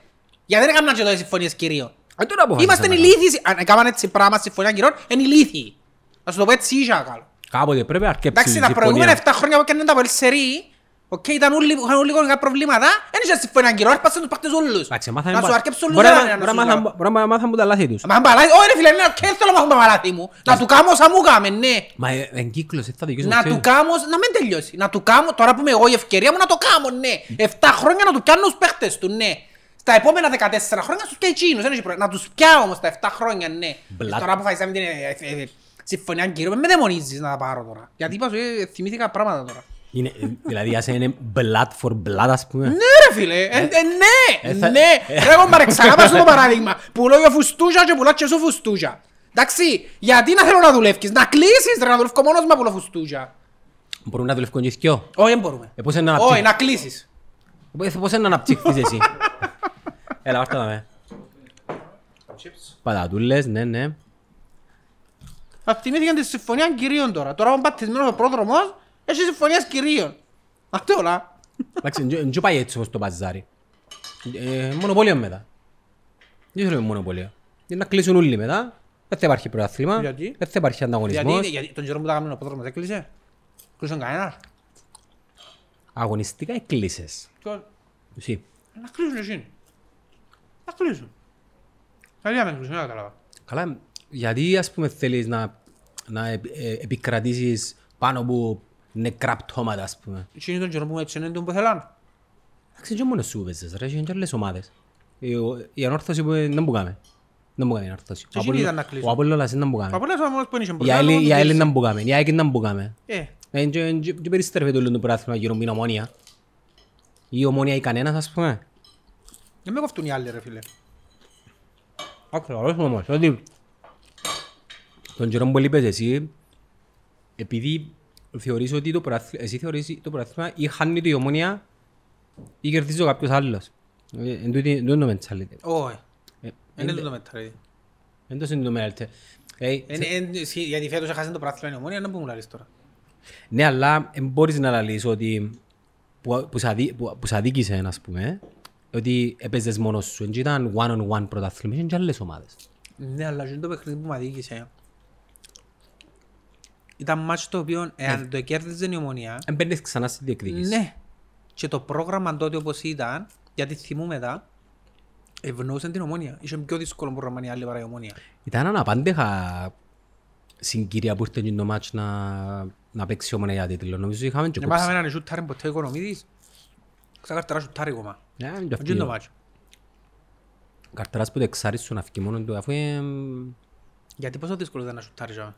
Γιατί δεν έκαναν και τότε συμφωνίες κυρίω. Ε, τώρα αποφάσισαν Είμαστε να ηλίθιοι. Αν έκαναν έτσι πράγμα συμφωνία κυρίω, είναι ηλίθιοι. Να σου το πω έτσι ήσια καλό. κάνουν. Κάποτε πρέπει να αρκέψει Εντάξει, η τα προηγούμενα συμφωνία. 7 χρόνια που έκαναν τα Αποέλ σερί, Οκ, ήταν όλοι, είχαν όλοι οικονομικά προβλήματα, δεν είχε συμφωνία κυρίω, άρπασαν τους παίκτες όλους. Εντάξει, μάθαμε Να σου πα- αρκέψουν μπορεί όλους να- ένα, να μπορεί σου να λέω. μάθαν- μπορεί να μάθαν που τα λάθη τους. Μα μπαλά, όχι ρε φίλε, ναι, και θέλω να μάθω μαλάθη μου. Να του κάνω όσα μου κάμε, ναι. Μα ε, εν κύκλος, δεν θα δικαιώσουν Να του κάνω, να μην τελειώσει. Να του κάνω, τώρα που είμαι εγώ η ευκαιρία μου να το κάνω, ναι. Εφτά χρόνια να του πιάνω τους παίχτες του, ναι. Στα επόμενα 14 χρόνια στους και εκείνους, δεν έχει πρόβλημα. Να τους πιάω όμως τα 7 χρόνια, ναι. Μπλατ. Τώρα που φάησαμε την ε, ε, ε, συμφωνία κύριο, με δαιμονίζεις να τα πάρω τώρα. Γιατί είπα σου, ε, θυμήθηκα πράγματα τώρα. Είναι, ε, δηλαδή, ας είναι blood for blood, ας πούμε. Ναι ρε φίλε, ε, ε, ναι, ε, θα- ναι. Ρε εγώ παρεξαγάπα σου το παράδειγμα. Πουλώ για φουστούζα και πουλάς και σου φουστούζα. Εντάξει, γιατί να θέλω να δουλεύεις, να κλείσεις ρε, να δουλεύω μόνος μου να πουλώ φουστούζα. Μπορούν να δουλεύουν και οι δυο. Όχι, δεν μπορούμε. Ε, πώς είναι να Όχι, αναπτύχ- να κλείσεις. ε, πώς είναι να αναπτύχθεις εσύ; Έλα, βάρτα τα με. Πατατούλες, ναι, ναι. Θα θυμήθηκαν της συμφωνία κυρίων τώρα. Τώρα ο μπατισμένος ο πρόδρομος έχει συμφωνία κυρίων. Αυτό όλα. Εντάξει, δεν δεν πάει έτσι όπως το παζάρι. Ε, Μονοπόλιο μετά. Δεν θέλουμε μονοπόλιο. Για να κλείσουν όλοι μετά. Δεν θα υπάρχει πρωτάθλημα. Γιατί; Δεν θα υπάρχει Γιατί, ανταγωνισμός. είναι- γιατί τον καιρό που τα κάνουν ο πρόδρομος έκλεισε. Κλείσαν κανένας; Αγωνιστικά εκλείσες. Ποιος- Εσύ. Να κλείσουν εσύ. Να κλείσουν. Γιατί να μην κλείσουν, δεν κατάλαβα. Καλά, γιατί ας πούμε θέλεις να, να επ- ε, επικρατήσεις πάνω από νεκρά πτώματα ας πούμε. Εκείνοι τον καιρό που έτσι είναι τον που θέλαν. Εντάξει, και μόνος σου παίζεις ρε, έχει και άλλες ομάδες. Η, ο- η ανόρθωση που ε, δεν μπουκάμε. Δεν μπουκάμε η ανόρθωση. Και εκείνοι ήταν να κλείσουν. Ο Απόλλωνας δεν μπουκάμε. Από λες ο μόνος που είναι Η άλλη η άλλη δεν μπουκάμε. Η ΑΕΚ δεν μπουκάμε. Ε, Ε, και- και- και περιστρέφεται όλο το πρωτάθλημα γύρω από την ομόνια. Η ομόνια ή κανένας ας πούμε. δεν με κοφτούν οι άλλοι ρε φίλε. Ακριβώς όμως, ότι τον καιρό που λείπες εσύ, επειδή θεωρείς ότι το πρωτάθλημα, εσύ θεωρείς το πρωτάθλημα ή χάνει το η ομόνια ή κερδίζει ο κάποιος άλλος. Ε, Εν τούτη- εν τούτο το mentality. Όχι. Ε, Είναι εν- το μεταρρύδι. εν το είναι το mentality. Ε, Γιατί φέτος έχασες το πράθυλο η ομόνια, δεν μου λαλείς τώρα. Ναι, αλλά δεν μπορείς να λαλείς ότι που, που, σ' αδί- που, που σ' αδίκησε, ας πούμε, ότι έπαιζες μόνος σου. Δεν ήταν one-on-one πρωτάθλημα, είχαν και άλλες ομάδες. Ναι, αλλά είναι το παιχνίδι που μου αδίκησε. Ήταν μάτσο το οποίο, εάν το κέρδιζε η ομονία, Δεν μπαίνεις ξανά στη διεκδίκηση. ναι. Και το πρόγραμμα τότε όπως ήταν, γιατί θυμούμε μετά, ευνοούσαν την ομόνια. Είχε πιο δύσκολο πρόγραμμα η άλλη παρά η ομόνια. Ήταν αναπάντεχα συγκυρία που ήρθε και το μάτς να, να παίξει η ομονία για τίτλο. Νομίζω είχαμε και Και κόψεις. μάθαμε έναν σούταρι ποτέ οικονομίδης. Ξακαρτερά σούταρι ακόμα. Ε, είναι και Όχι αυτή. είναι το μάτσο. Καρτέρας που το εξάρεις σου να φύγει μόνο του αφού ε, Γιατί πόσο δύσκολο ήταν να σούταρεις άμα.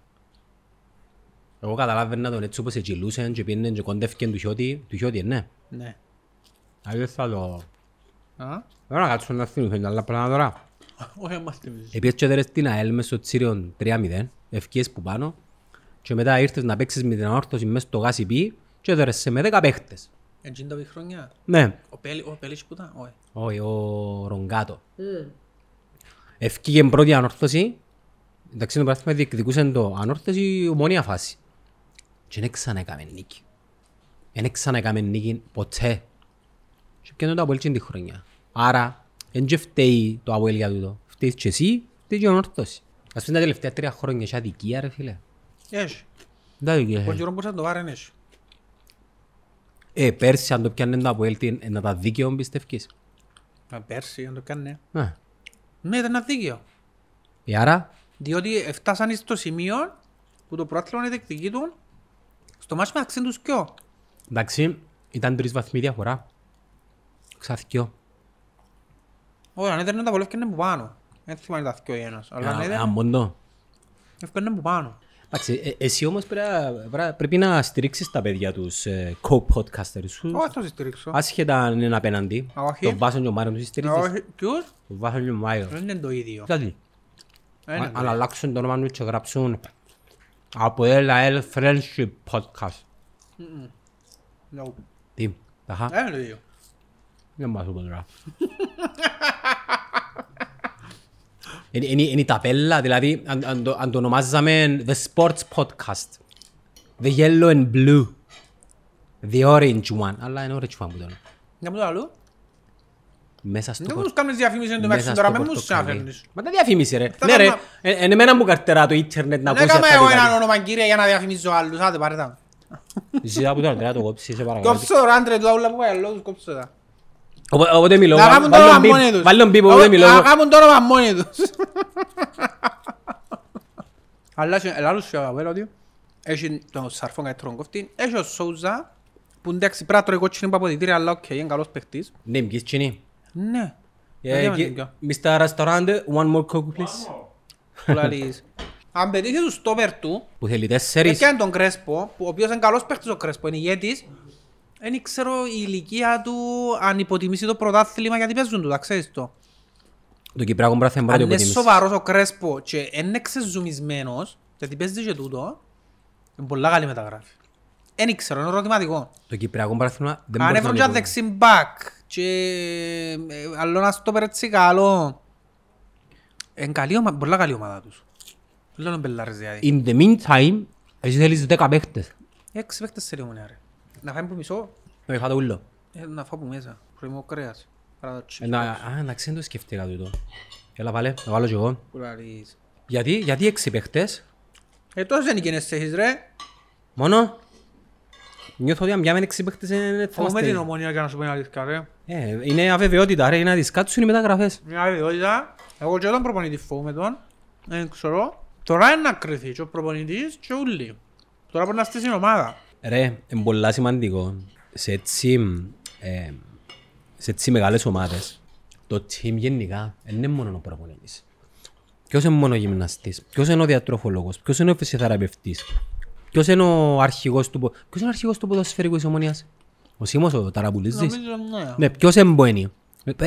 Εγώ καταλάβαινα τον έτσι όπως εγκυλούσαν και πήγαινε και κόντευκεν του χιώτη, του χιώτη, ναι. Ναι. Αλλιώς θα το... Α, Δεν να κάτσω να θυμηθούν άλλα πράγματα τώρα. Όχι, αν μας θυμίζεις. Επίσης και έδερες την ΑΕΛ μες στο Τσίριον 3-0, ευκίες που πάνω και μετά ήρθες να παίξεις με την ανόρθωση μες στο γάσι πι και έδερες σε με 10 παίχτες. Εκείνη τα χρονιά. Ναι, Ο Πέλη- ο Πέλης που ήταν, όχι. όχι, ο Ρογκάτο. Ευκήγε πρώτη ανόρθωση. Εντάξει, το πράγμα διεκδικούσε το ανόρθωση ομόνια φάση. Και δεν ξαναέκαμε νίκη. Δεν ξαναέκαμε νίκη ποτέ. Και πιάνε το Αποέλ την χρονιά. Άρα, δεν και φταίει το Αποέλ για τούτο. Φταίεις και εσύ, φταίει και η ανόρθωση. Ας πούμε τα τελευταία τρία χρόνια έχει αδικία ρε φίλε. Έχει. Δεν αδικία. Ο έχει. καιρό μπορούσε να το πάρει, έχει. Ε, πέρσι αν το πιάνε το Αποέλ, τι, ε, να τα δίκαιο πιστεύεις. Α, Πέρσι, αν το κάνει. Ναι. Ναι, ήταν ένα δίκαιο. Ε, άρα, Διότι φτάσαν στο σημείο που το πρόθλημα είναι δεκτική του στο μάτς μεταξύ τους κοιό. εντάξει, ήταν τρεις βαθμοί διαφορά. Ξαθκιό. Όχι, αν έδερνε τα πολλά έφκαινε που πάνω. Δεν θυμάμαι τα δυο ή ένας. Αλλά αν Ένα έδερνε, μοντό. έφκαινε που πάνω. Εντάξει, ε, εσύ όμως πρέπει, να- πρέπει- πρέπει να στηρίξεις τα παιδιά τους ε, co-podcasters σου. Όχι, θα σε στηρίξω. Άσχετα αν είναι απέναντι. Α, όχι. Το Βάσον και ο Μάριον τους στηρίζεις. Όχι, ποιους; Το Βάσον και ο Μάριον. Δεν είναι το ίδιο. Δηλαδή, Δεν είναι αν το αν ίδιο. αλλάξουν το όνομα τους και γράψουν από ΕΛΑΕΛ Friendship Podcast. No. Τι, ταχά, Δεν είναι το ίδιο. δεν μας πω τώρα. Είναι- Είναι είναι η ταπέλα, δηλαδή αν- αν το- αν το ονομάζαμε The Sports Podcast. The Yellow and Blue. The Orange One. Αλλά είναι Orange One που το είναι. Για μου το άλλο. Μέσα στο Δεν πορ- μου κάνεις διαφήμιση εν τω μέσα μεταξύ στο τώρα, με μου πορτοκαλί. σαφέρνεις. Μα τα διαφήμισε ρε. Τα Ναι ρε, κάμα- ε, είναι εμένα μου καρτερά το ίντερνετ να Δεν ακούσει έκαμε αυτά εγώ τα έναν κάτι. όνομα κύριε για να διαφημίζω άλλους. Άντε πάρε τα. Ζητά που τώρα να το κόψεις, σε παρακαλώ. Κόψε το ράντρε του άλλου που πάει αλλού, κόψε τα. Οπότε- Οπότε μιλώ, Να βα- κάνουν το βάλε όνομα τον μόνοι μπιπ, τους. βάλε τον μπιπ, οπότε μιλώ. Να κάνουν το όνομα μόνοι τους. Αλλά σε- ελάλους σε αγαπέλα ότι έχει τον Σαρφόν καλύτερον κόφτη, έχει ο Σόουζα που εντάξει πρέπει να τρώει κότσινη από αποδυτήρια αλλά οκ, είναι καλός παίχτης. Ναι, ποιες τσινή. Ναι. Ε, Δεν και- είμαι Mr. Restaurant, one more coke please. Που λαλείς. Αν πετύχεις τους στόπερ του, Που θέλει τέσσερις. Έπιανε τον Κρέσπο, που ο οποίος είναι καλός παίχτης ο Κρέσπο, είναι ηγέτης. Δεν ξέρω η ηλικία του αν υποτιμήσει το πρωτάθλημα γιατί παίζουν τους, τα ξέρεις το. Το Κυπριακό Μπράθεν μπορεί Αν να το είναι υποτιμήσει. σοβαρός ο Κρέσπο και είναι ξεζουμισμένος, γιατί παίζει και τούτο, είναι πολλά καλή μεταγράφη. Δεν ξέρω, είναι ερωτηματικό. Το Κυπριακό Μπράθεν δεν Αν μπορείς να έφεραν το και ένα υποτιμήσεις. δεξί μπακ και ε, άλλο ένα στόπερ έτσι καλό, είναι καλή ομάδα, πολλά καλή ομάδα τους. Δεν λέω μπελάρες δηλαδή. In the meantime, εσύ θέλεις 10 παίχτες. Έξι παίχτες σε λίγο ρε. Να φάμε που μισό, Να είχα το ούλο. ε, να φάω που μέσα. Πρωιμό κρέας. Παρά το Ε, τσίπ. να- Α, εντάξει, δεν το σκέφτηκα τούτο. Έλα βάλε, να βάλω κι εγώ. Που λαρείς. Γιατί, γιατί έξι παίχτες, Ε, τόσο δεν είναι έχεις ρε. μόνο. Νιώθω ότι αν πιάμε έξι παίχτες είναι θα Φοβούμαι είμαστε- την ομονία για να σου πω την αλήθεια ρε. Ε, Είναι αβεβαιότητα ρε, είναι να τις κάτσουν οι μεταγραφές. Μια αβεβαιότητα. Εγώ και τον προπονητή φοβούμαι τον. Δεν ξέρω. Τώρα είναι να κρυθεί και ο προπονητής και ούλοι. Τώρα μπορεί να στήσει ομάδα. Ρε, είναι πολλά σημαντικό σε έτσι, ε, σε έτσι μεγάλες ομάδες το team γενικά δεν είναι μόνο ο προπονητής. Ποιος είναι μόνο ο γυμναστής, ποιος είναι ο διατροφολόγος, ποιος είναι ο φυσιοθεραπευτής, ποιος είναι ο αρχηγός του, πο- ποιος είναι ο αρχηγός του ποδοσφαιρικού της ομονίας; Ο Σίμος ο Ταραπουλίζης. Νομίζω ναι. Ναι, ποιος εμπονεί.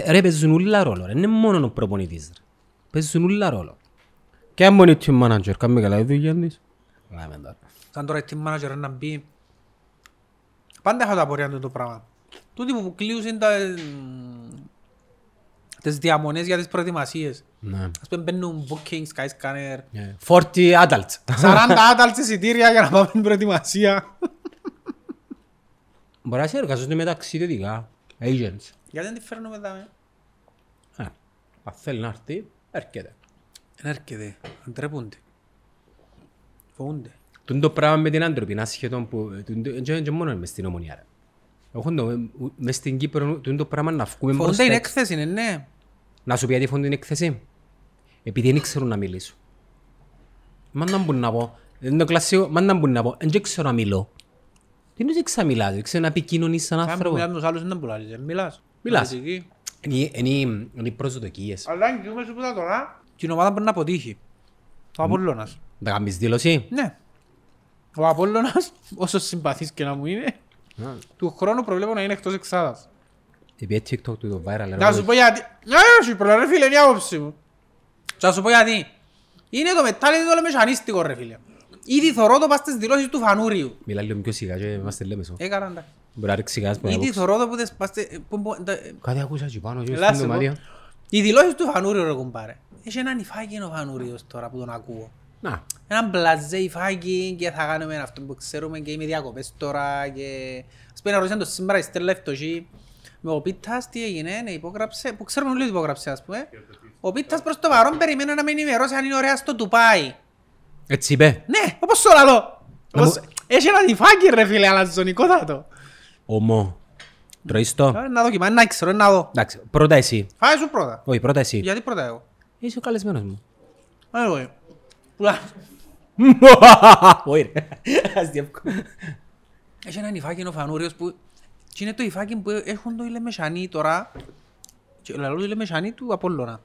Ρε, παίζουν ούλα ρόλο, ρε. είναι μόνο ο προπονητής. Ρε. Παίζουν ούλα ρόλο. Και αν μπορεί team manager, κάνουμε καλά τη δουλειά της. Λάμε τώρα. Σαν τώρα η team manager να μπει. Πάντα έχω τα απορία του το πράγμα. Τούτοι που κλείουν τα... τις διαμονές για τις προετοιμασίες. Ναι. Ας πούμε μπαίνουν booking, sky scanner. Ε, 40 adults. 40 άταλτς εισιτήρια για να πάμε στην προετοιμασία. Μπορεί να σε εργαζόνται μεταξύ ιδιωτικά. Agents. Γιατί δεν τη φέρνουμε εδώ. ε; Ε, Αν θέλει να έρθει, έρχεται. Δεν έρχεται. Αντρέπονται. Φοβούνται. Τούν το πράγμα με την άνθρωπη, ασχετόν που... τούν το- Και και μόνο μες στην ομονία. ρε. Εγώ το, μες στην Κύπρο, τούν το πράγμα να βγούμε Φοβούνται μπροστά. είναι έκθεση, είναι ναι. Να σου πει γιατί φωνούν την έκθεση. Επειδή δεν ξέρουν να μιλήσουν. Μα να μπουν να πω. Είναι το κλασικό, μα να μπουν να πω. Δεν ξέρω να μιλώ. Τι είναι ότι μιλάς, δεν ξέρω να επικοινωνείς σαν Αν άνθρωπο. μιλάς με τους άλλους δεν πουλάλεις. ε, Μιλάς. Μιλάς. Πολιτική. Είναι- Είναι είναι οι προσδοκίες. Αλλά αν κοιούμε σου που τα τώρα. Και η ομάδα μπορεί να αποτύχει. Ο Απόλλωνας. Να κάνεις δήλωση; Ναι. Ο Απόλλωνας, όσο συμπαθής και να μου είναι, του χρόνου προβλέπω να είναι εκτός εξάδας. Επειδή TikTok του το viral. Να σου πω γιατί. Ναι, σου προλαβαίνω ρε φίλε, είναι η άποψη μου. Και να σου πω γιατί. Είναι το μετάλλιο το μεσανίστικο ρε φίλε. Ήδη θωρώ το πας στις δηλώσεις του Φανούριου. Μιλά λίγο πιο σιγά και είμαστε λέμε σου. Έκανα εντάξει. Μπορεί να ρίξει γκάς που να Ήδη κόψει. θωρώ το που δεν σπάστε... που μπο- τα- Κάτι άκουσα εκεί πάνω και Ελά, στο σε πω. δωμάτιο. Οι δηλώσεις του Φανούρου ρε κουμπάρε. Έχει έναν υφάκι ο Φανούριος τώρα που τον ακούω. Να, Έναν μπλαζέ υφάκι και θα κάνουμε αυτό που ξέρουμε και είμαι διακοπές τώρα και... Ας πούμε να ρωτήσαν το σήμερα η Στέλλα Ευτοχή με ο Πίτας τι έγινε, ναι, υπόγραψε, που ξέρουμε όλοι ότι υπόγραψε ας πούμε. Ο Πίτας προς το παρόν περιμένει να με ενημερώσει αν είναι ωραία στο Τουπάι. Έτσι είπε. Ναι, όπως σου λαλώ. Να Όπως- μου- Έχει έναν υφάκι ρε φίλε, αλαζονικότατο. Ομό. Τρώεις το; Ε, Να δοκιμά, να ξέρω, να δω. Εντάξει, πρώτα εσύ. Φάε σου πρώτα. Όχι, πρώτα εσύ. Γιατί πρώτα εγώ; Είσαι ο καλεσμένος μου. Α, εγώ. είμαι. Πουλά. Όχι ρε. Ας διεύκω. Έχει έναν υφάκι ο Φανούριος που... Και είναι το υφάκι που έχουν το οι Λεμεσιανοί τώρα. Και λαλώ το οι Λεμεσιανοί του Απόλλωνα.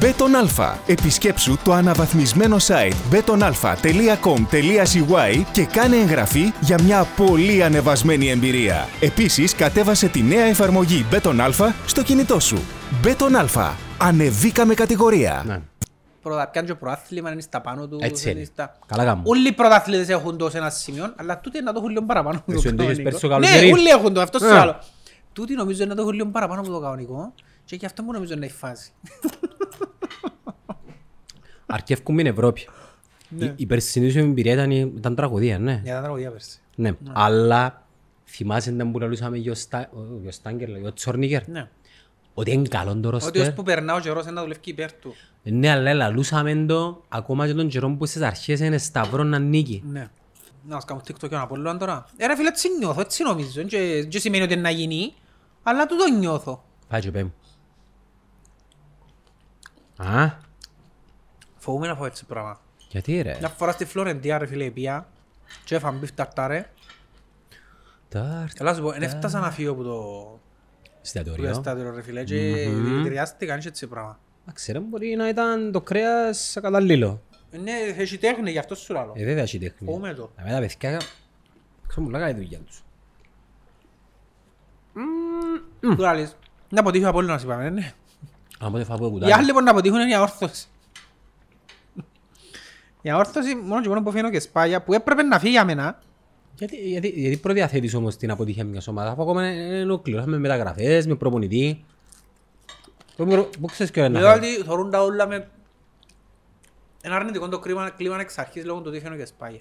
Bet on Alfa. Επισκέψου το αναβαθμισμένο site betonalpha.com.cy και κάνε εγγραφή για μια πολύ ανεβασμένη εμπειρία. Επίσης, κατέβασε τη νέα εφαρμογή Bet on Alfa στο κινητό σου. Μπέτον Αλφα. Ανεβήκαμε κατηγορία. Ναι. Πρώτα πιάνει και προάθλημα, είναι στα πάνω τους. Έτσι είναι είναι. στα- Καλά κάνουν. Όλοι οι πρωταθλητές έχουν το σε ένα σημείο, αλλά τούτοι να το έχουν λίγο παραπάνω από το Εσύ δεν το είχες κανονικό. πέρσι το Ναι, καλοκαίρι. όλοι έχουν το, αυτό Α. σε άλλο. Τούτοι νομίζω να το έχουν λίγο παραπάνω από το κανονικό και και αυτό που νομίζω να έχει φάση. Αρκεύκουν με την Ευρώπη. Ναι. Η- Η περσινή σου εμπειρία ήταν, ήταν τραγωδία, ναι. Για τα τραγωδία πέρσι. Ναι, αλλά θυμάσαι να που λαλούσαμε για ο Στα- ο- για ο Στάγκερ, για ο Τσόρνικερ, Ναι. ότι είναι καλό το Ότι ρόστερ. ως που περνά ο καιρός είναι να δουλεύει και υπέρ του. Ναι, αλλά λαλούσαμε το ακόμα και τον καιρό που στις αρχές είναι σταυρό να νίκει. Ναι. Να μας κάνουμε TikTok και ένα Απόλλωνα τώρα. Ε ρε φίλε έτσι νιώθω, έτσι νομίζω. Και, και σημαίνει ότι είναι να γίνει, αλλά τούτο νιώθω. Πάει και πέμ. Α, Φοβούμαι να φάω έτσι πράγμα. γιατί ρε; Μια φορά στη Φλωρεντία ρε φίλε πια και έφαμε beef tartare. Τάρτ. Έλα σου πω, εν έφτασα να φύγω από το που το Εστιατόριο. εστιατόριο ρε φίλε και δηλητηριάστηκαν και έτσι πράγμα. Εντάξει ρε, μπορεί να ήταν το κρέας καταλλήλο. Ε, Ναι, έχει τέχνη, γι' αυτό σου λαλώ. Ε, βέβαια έχει τέχνη. Φοβούμαι το. Να με τα παιδιά, ξέρω μου λέγα η δουλειά τους. Του λάλλεις, να αποτύχει ο Απόλλωνας είπαμε, ναι. Οι κουτάλι. άλλοι που να αποτύχουν είναι η Ανόρθωση. Η αόρθωση μόνο και μόνο που φαίνω και σπάγια που έπρεπε να φύγει για μένα. Γιατί, γιατί, γιατί προδιαθέτεις όμως την αποτυχία μιας ομάδας, αφού ακόμα είναι ολοκληρώσαμε με μεταγραφές, με προπονητή. Πού μου- Πού ξέρεις ποιο είναι να φέρει. Διότι θωρούν τα όλα με ένα αρνητικό το κλίμα, κλίμα εξ αρχής λόγω του ότι φαίνω και σπάγια.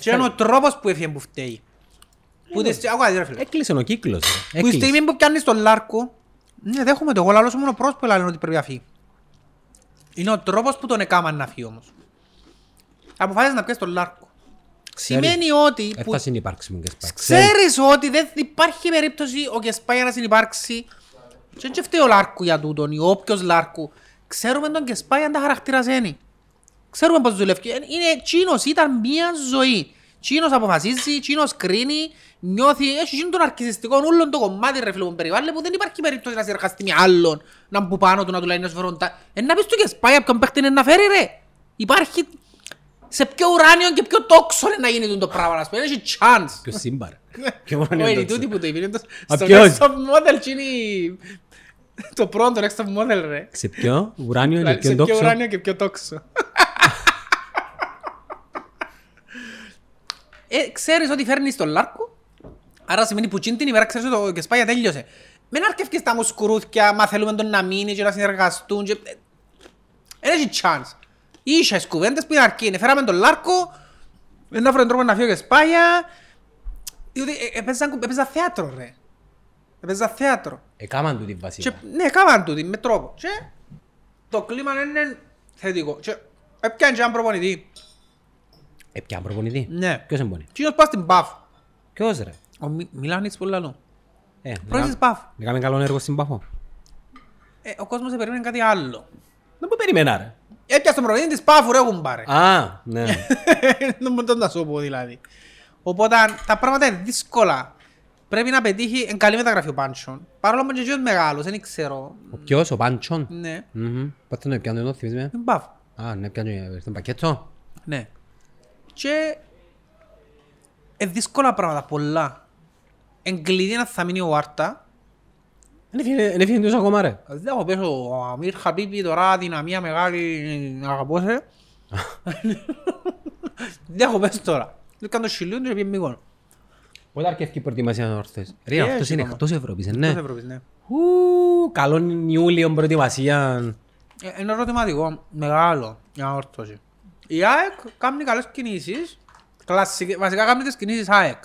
Και είναι ο τρόπος που έφυγε που φταίει. Που τη sti- άκουα, ρε φίλε. Έκλεισε ο κύκλος. ρε. Που τη Έκλεισε. στιγμή που πιάνεις τον Λάρκο, ναι, δέχομαι το. Εγώ λαλώ σου μόνο πρόσωπο που λένε ότι πρέπει να φύγει. Είναι ο τρόπος που τον έκαναν να φύγει όμως. Αποφάσισες να πιέσεις τον Λάρκο. Ξέρεις. Σημαίνει ότι Ε, που θα συνυπάρξουμε και σπάξει. ξέρεις ότι δεν υπάρχει περίπτωση ο Κεσπάγια να συνυπάρξει και δεν φταίει ο Λάρκου για τούτον ή όποιος Λάρκου. Ξέρουμε τον Κεσπάγια αν τα χαρακτηραζένει. Ξέρουμε πώς δουλεύει. Ε, Είναι τσίνος, ήταν μία ζωή. Τσίνος αποφασίζει, τσίνος κρίνει, νιώθει, έχει γίνει τον αρκισιστικό όλον το κομμάτι ρε φίλε που περιβάλλει που δεν υπάρχει περίπτωση να συνεργαστεί με άλλον, να μπουν πάνω του, να του λέει να σου φέρουν τα... Ε, να πεις του Κεσπάγια ποιον παίχτη είναι να φέρει ρε. Υπάρχει σε ποιο ουράνιο και ποιο τόξο είναι να γίνει το πράγμα, να σου πει, δεν έχει chance. Ποιος σύμπαρ. Ποιο μόνο είναι Όχι, το είναι τούτη ξέρω. που το είπε, είναι το- Α, στο ποιος; Next of Model και είναι η- το πρώτο Next of Model ρε. Σε ποιο ουράνιο και Δηλαδή, ποιον σε ποιο τόξο; ουράνιο και ποιο τόξο. Ε, ξέρεις ότι φέρνεις τον Λάρκο, άρα σημαίνει που τσιν την ημέρα ξέρεις ότι το Κεσπάγια τέλειωσε. Μην αρκεύκεις τα μουσκουρούθια, μα θέλουμε τον να μείνει και να συνεργαστούν και... ε, Δεν έχει chance. Είχες κουβέντες που είναι αρκεί. Ναι, Φέραμε τον Λάρκο, να βρουν τρόπο να φύγει ο Κεσπάγια, διότι ε, έπαιζαν έπαιζαν θέατρο ρε. Έπαιζαν θέατρο. Εκάμαν του την Και, βασίλεια. ναι, κάμαν τούτη με τρόπο. Και το κλίμα είναι θετικό. Και έπιανε και έναν προπονητή. Έπιαν προπονητή; Ναι. Ποιος εμπονεί. Και είδος πας στην Παφ. Ποιος ρε; Ο Μι- Μιλάνιτς πολύ λαλό. Ε, Πρόεδρος της να Παφ. να κάνουμε καλό έργο στην Παφό. Ε, ο κόσμος περίμενε κάτι άλλο. Δεν μου περιμένα ρε. Έπιασε τον προπονητή της Παφ, ρε κουμπάρε. Α, ναι. Δεν μπορώ να σου πω δηλαδή. Οπότε τα πράγματα είναι δύσκολα. Πρέπει να πετύχει εν καλή μεταγραφή ο Πάντσον. Παρόλο που είναι και ο μεγάλος, δεν ξέρω. Ο ποιος, ο Πάντσον; Ναι, Μμμ. Πότε τον έπιανε εδώ, θυμίζουμε. την Παφ. Α, ναι, έπιανε τον πακέτο. Ναι. Και ε, δύσκολα πράγματα, πολλά. Εν κλειδί να θα μείνει ο Άρτα. Δεν έφυγε τους ακόμα ρε. Δεν έχω πέσω ο Αμίρ Χαπίπη τώρα δυναμία μεγάλη αγαπώ σε. Δεν έχω πέσω τώρα. Δεν κάνω το σιλούν και πήγε μήκον. Πότε αρκεύει η προετοιμασία να όρθες. Ρε, Ε, αυτός έχει είναι ακόμα. εκτός Ευρώπης, ε, Εκτός ναι. Ευρώπης, ναι. Ου, Καλόν Ιούλιο προετοιμασία. Ε, Είναι ερωτηματικό, μεγάλο, για να όρθωση. Η ΑΕΚ κάνει καλές κινήσεις, κλασσικές, βασικά κάνει τις κινήσεις ΑΕΚ.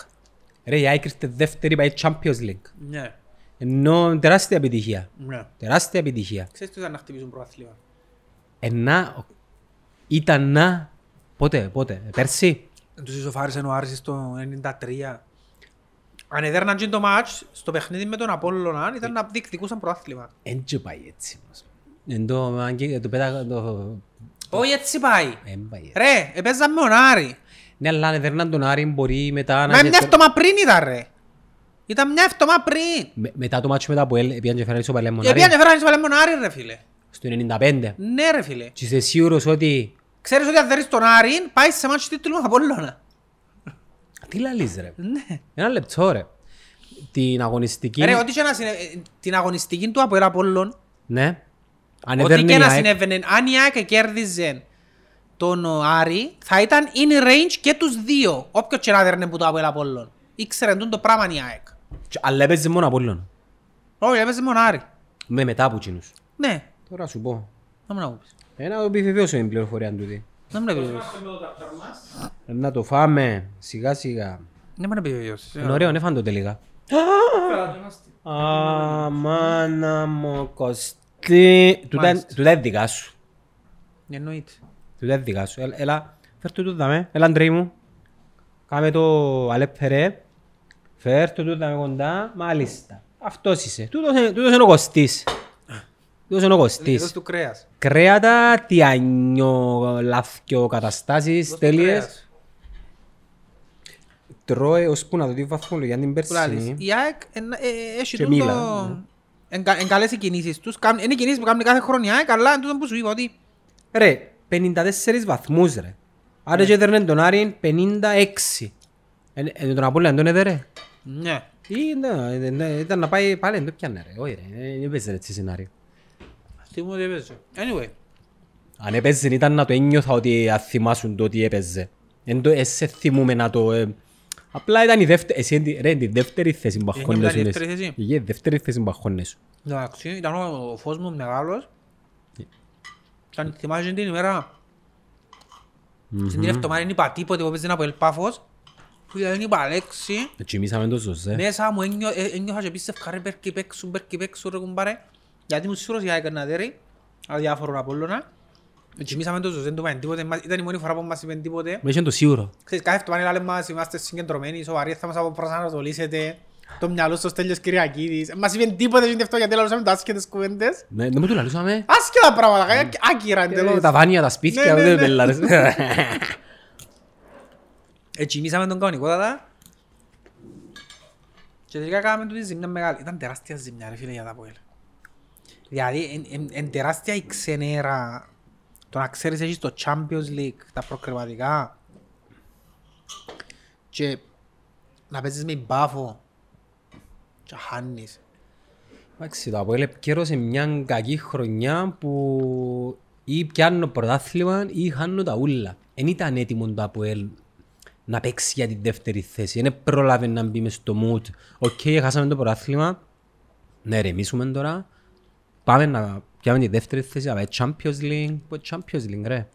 Ρε, η ΑΕΚ ήρθε δεύτερη πάει Champions League. Ναι, Ενώ τεράστια επιτυχία. ναι. Τεράστια επιτυχία. Ξέρεις τι ήταν να χτυπήσουν προαθλήμα. Ενά, ήταν να, πότε, πότε, πέρσι; Τους ισοφάρισε ο Άρης στο 93. Αν έδερναν και το μάτς, στο παιχνίδι με τον Απόλλωνα, ήταν να διεκδικούσαν προάθλημα. Εν και πάει έτσι όμως. Εν το, αν και- το πέτα, το, Όχι έτσι πάει. εν πάει έτσι. Ρε, έπαιζαν με τον Άρη. Ναι, αλλά αν έδερναν τον Άρη μπορεί μετά να... Μα μια εβδομάδα πριν ήταν ρε. Ήταν μια εβδομάδα πριν. Με- Μετά το μάτσο με τα Αποέλ, πήγαν και φέραν στο Παλέμον Και πήγαν Άρη, και φέραν εις τον Άρη ρε φίλε. στο 95. Ναι ρε φίλε. Και είσαι σίγουρος ότι... Ξέρεις ότι αν δέρεις τον Άρη, πάει σε μάτς τίτλου με τον Απόλλωνα. Τι λαλείς ρε. Ναι. Ένα λεπτό ρε. Την αγωνιστική... Ρε, ό,τι και να συνε... ε, την αγωνιστική του Αποέλ Απόλλων, Ναι. Αν ό,τι έδερνε και η να ΑΕΚ- συνέβαινε, αν η ΑΕΚ κέρδιζε τον ο, Άρη, θα ήταν in range και τους δύο. Όποιος και να δέρνε που το Αποέλ Απόλλων. Ήξερε τούτο το πράγμα η ΑΕΚ. Και- Αλλά έπαιζε μόνο Απόλλων. Όχι, έπαιζε μόνο Άρη. Με μετά από εκείνους. Ναι, Τώρα σου πω. να μου να μου πεις. Ένα το επιβεβαίωσω την πληροφορία τούτη. Να μου να επιβεβαιώσεις. Είμαστε με το ταρτάρ μας. Να το φάμε σιγά σιγά. Να μου να επιβεβαιώσεις. Είναι ωραίο, είναι φαν το τελικά. Φέρα το είμαστε. Αμάνα μου κοστί. Τούτα Μάλιστα. τούτα είναι δικά σου. Εννοείται. Τούτα είναι δικά σου. Έλα- Έλα, φέρ' το τούτα με. Έλα Αντρέη μου. Κάμε το αλέπερε. Φέρ' το τούτα με κοντά. Μάλιστα. Αυτός είσαι. Τούτος είναι- τούτος είναι ο Κωστής. Τούτος είναι ο Δώσ' Κωστής. του κρέας. Κρέατα, τιάνιο, λάθκιο καταστάσεις, Δώσ' του τέλειες. κρέας. Τρώε ώσπου να δω τη βαθμολογία την Που λάλλεις. περσινή. Η ΑΕΚ εν- ε, έχει Και τούτο... μίλα, εν κα- εν καλές οι κινήσεις τους. Κάν- Είναι οι κινήσεις που κάνουν κάθε χρόνο η ΑΕΚ, αλλά είναι τούτο που σου είπα ότι... Ρε, 54 βαθμούς ρε. Άρα και έδερνε τον Άρη 56. Ε, ε, τον Απόλλωνα τον έδερε. Ναι. Ή, ναι, ε, ναι, ήταν να πάει πάλι, δεν το πιάνε ρε. Όχι ρε, ε, δεν έπαιζε έτσι σενάριο. Τι μου ότι έπαιζε. Anyway. Αν έπαιζε ήταν να το ένιωθα ότι αν θυμάσουν το ότι έπαιζε. Εν το, σε θυμούμε να το... ε, απλά ήταν η δεύτερη, εσύ είναι- ρε, τη δεύτερη θέση που ήταν η αγχώνεσαι. δεύτερη θέση. Η δεύτερη θέση που αγχώνεσαι. Εντάξει, ήταν ο ο φως μου μεγάλος. Ήταν, θυμάσαι την ημέρα. Στην την εβδομάδα είναι είπα τίποτε που έπαιζε από Ελπάφος. Που δεν είπα λέξη. Ε, Τσιμήσαμε το Ζωζέ. Μέσα μου ένιω- ε, ένιωχα και πίστευκα ρε πέρκι παίξουν, πέρκι παίξουν ρε κουμπάρε. Γιατί ήμουν σίγουρος για έκανα δέρι. Αδιάφορο Απόλλωνα. Τσιμήσαμε το Ζωζέ, δεν του είπαν τίποτε. Μα- Ήταν η μόνη φορά που μας είπαν τίποτε. Με είχε το σίγουρο. Ξέρεις, κάθε εβδομάδα λένε μας είμαστε συγκεντρωμένοι, σοβαροί, θα μας αποπροσανατολίσετε. Το μυαλό στο Στέλιος Κυριακίδης. Μας είπαν τίποτε και αυτό γιατί λαλούσαμε τα άσχετες κουβέντες. Ναι, δεν μου το λαλούσαμε. Άσχετα πράγματα, κα- άκυρα εντελώς. Ε, Τα βάνια, τα σπίτια, Ναι, ναι, δεν ναι. πελάρες. Έτσι μίσαμε τον κανονικότατα. Και τελικά κάναμε τούτη ζημιά μεγάλη. Ήταν τεράστια ζημιά ρε φίλε για τα ΠΟΕΛ. Δηλαδή εν- εν- εν τεράστια η ξενέρα. Το να ξέρεις έχεις το Champions League, τα προκριματικά. Και να παίζεις με μπάφο. Και χάνεις. Εντάξει, το Αποέλ επικαιρωσε μια κακή χρονιά που ή πιάνω πρωτάθλημα ή χάνω τα ούλα. Εν ήταν έτοιμο το Αποέλ να παίξει για την δεύτερη θέση. Δεν πρόλαβε να μπει μες στο mood. Οκ, χάσαμε το πρωτάθλημα. Να ηρεμήσουμε τώρα. Πάμε να πιάμε τη δεύτερη θέση. Αλλά Champions League. Πω Champions League, ρε;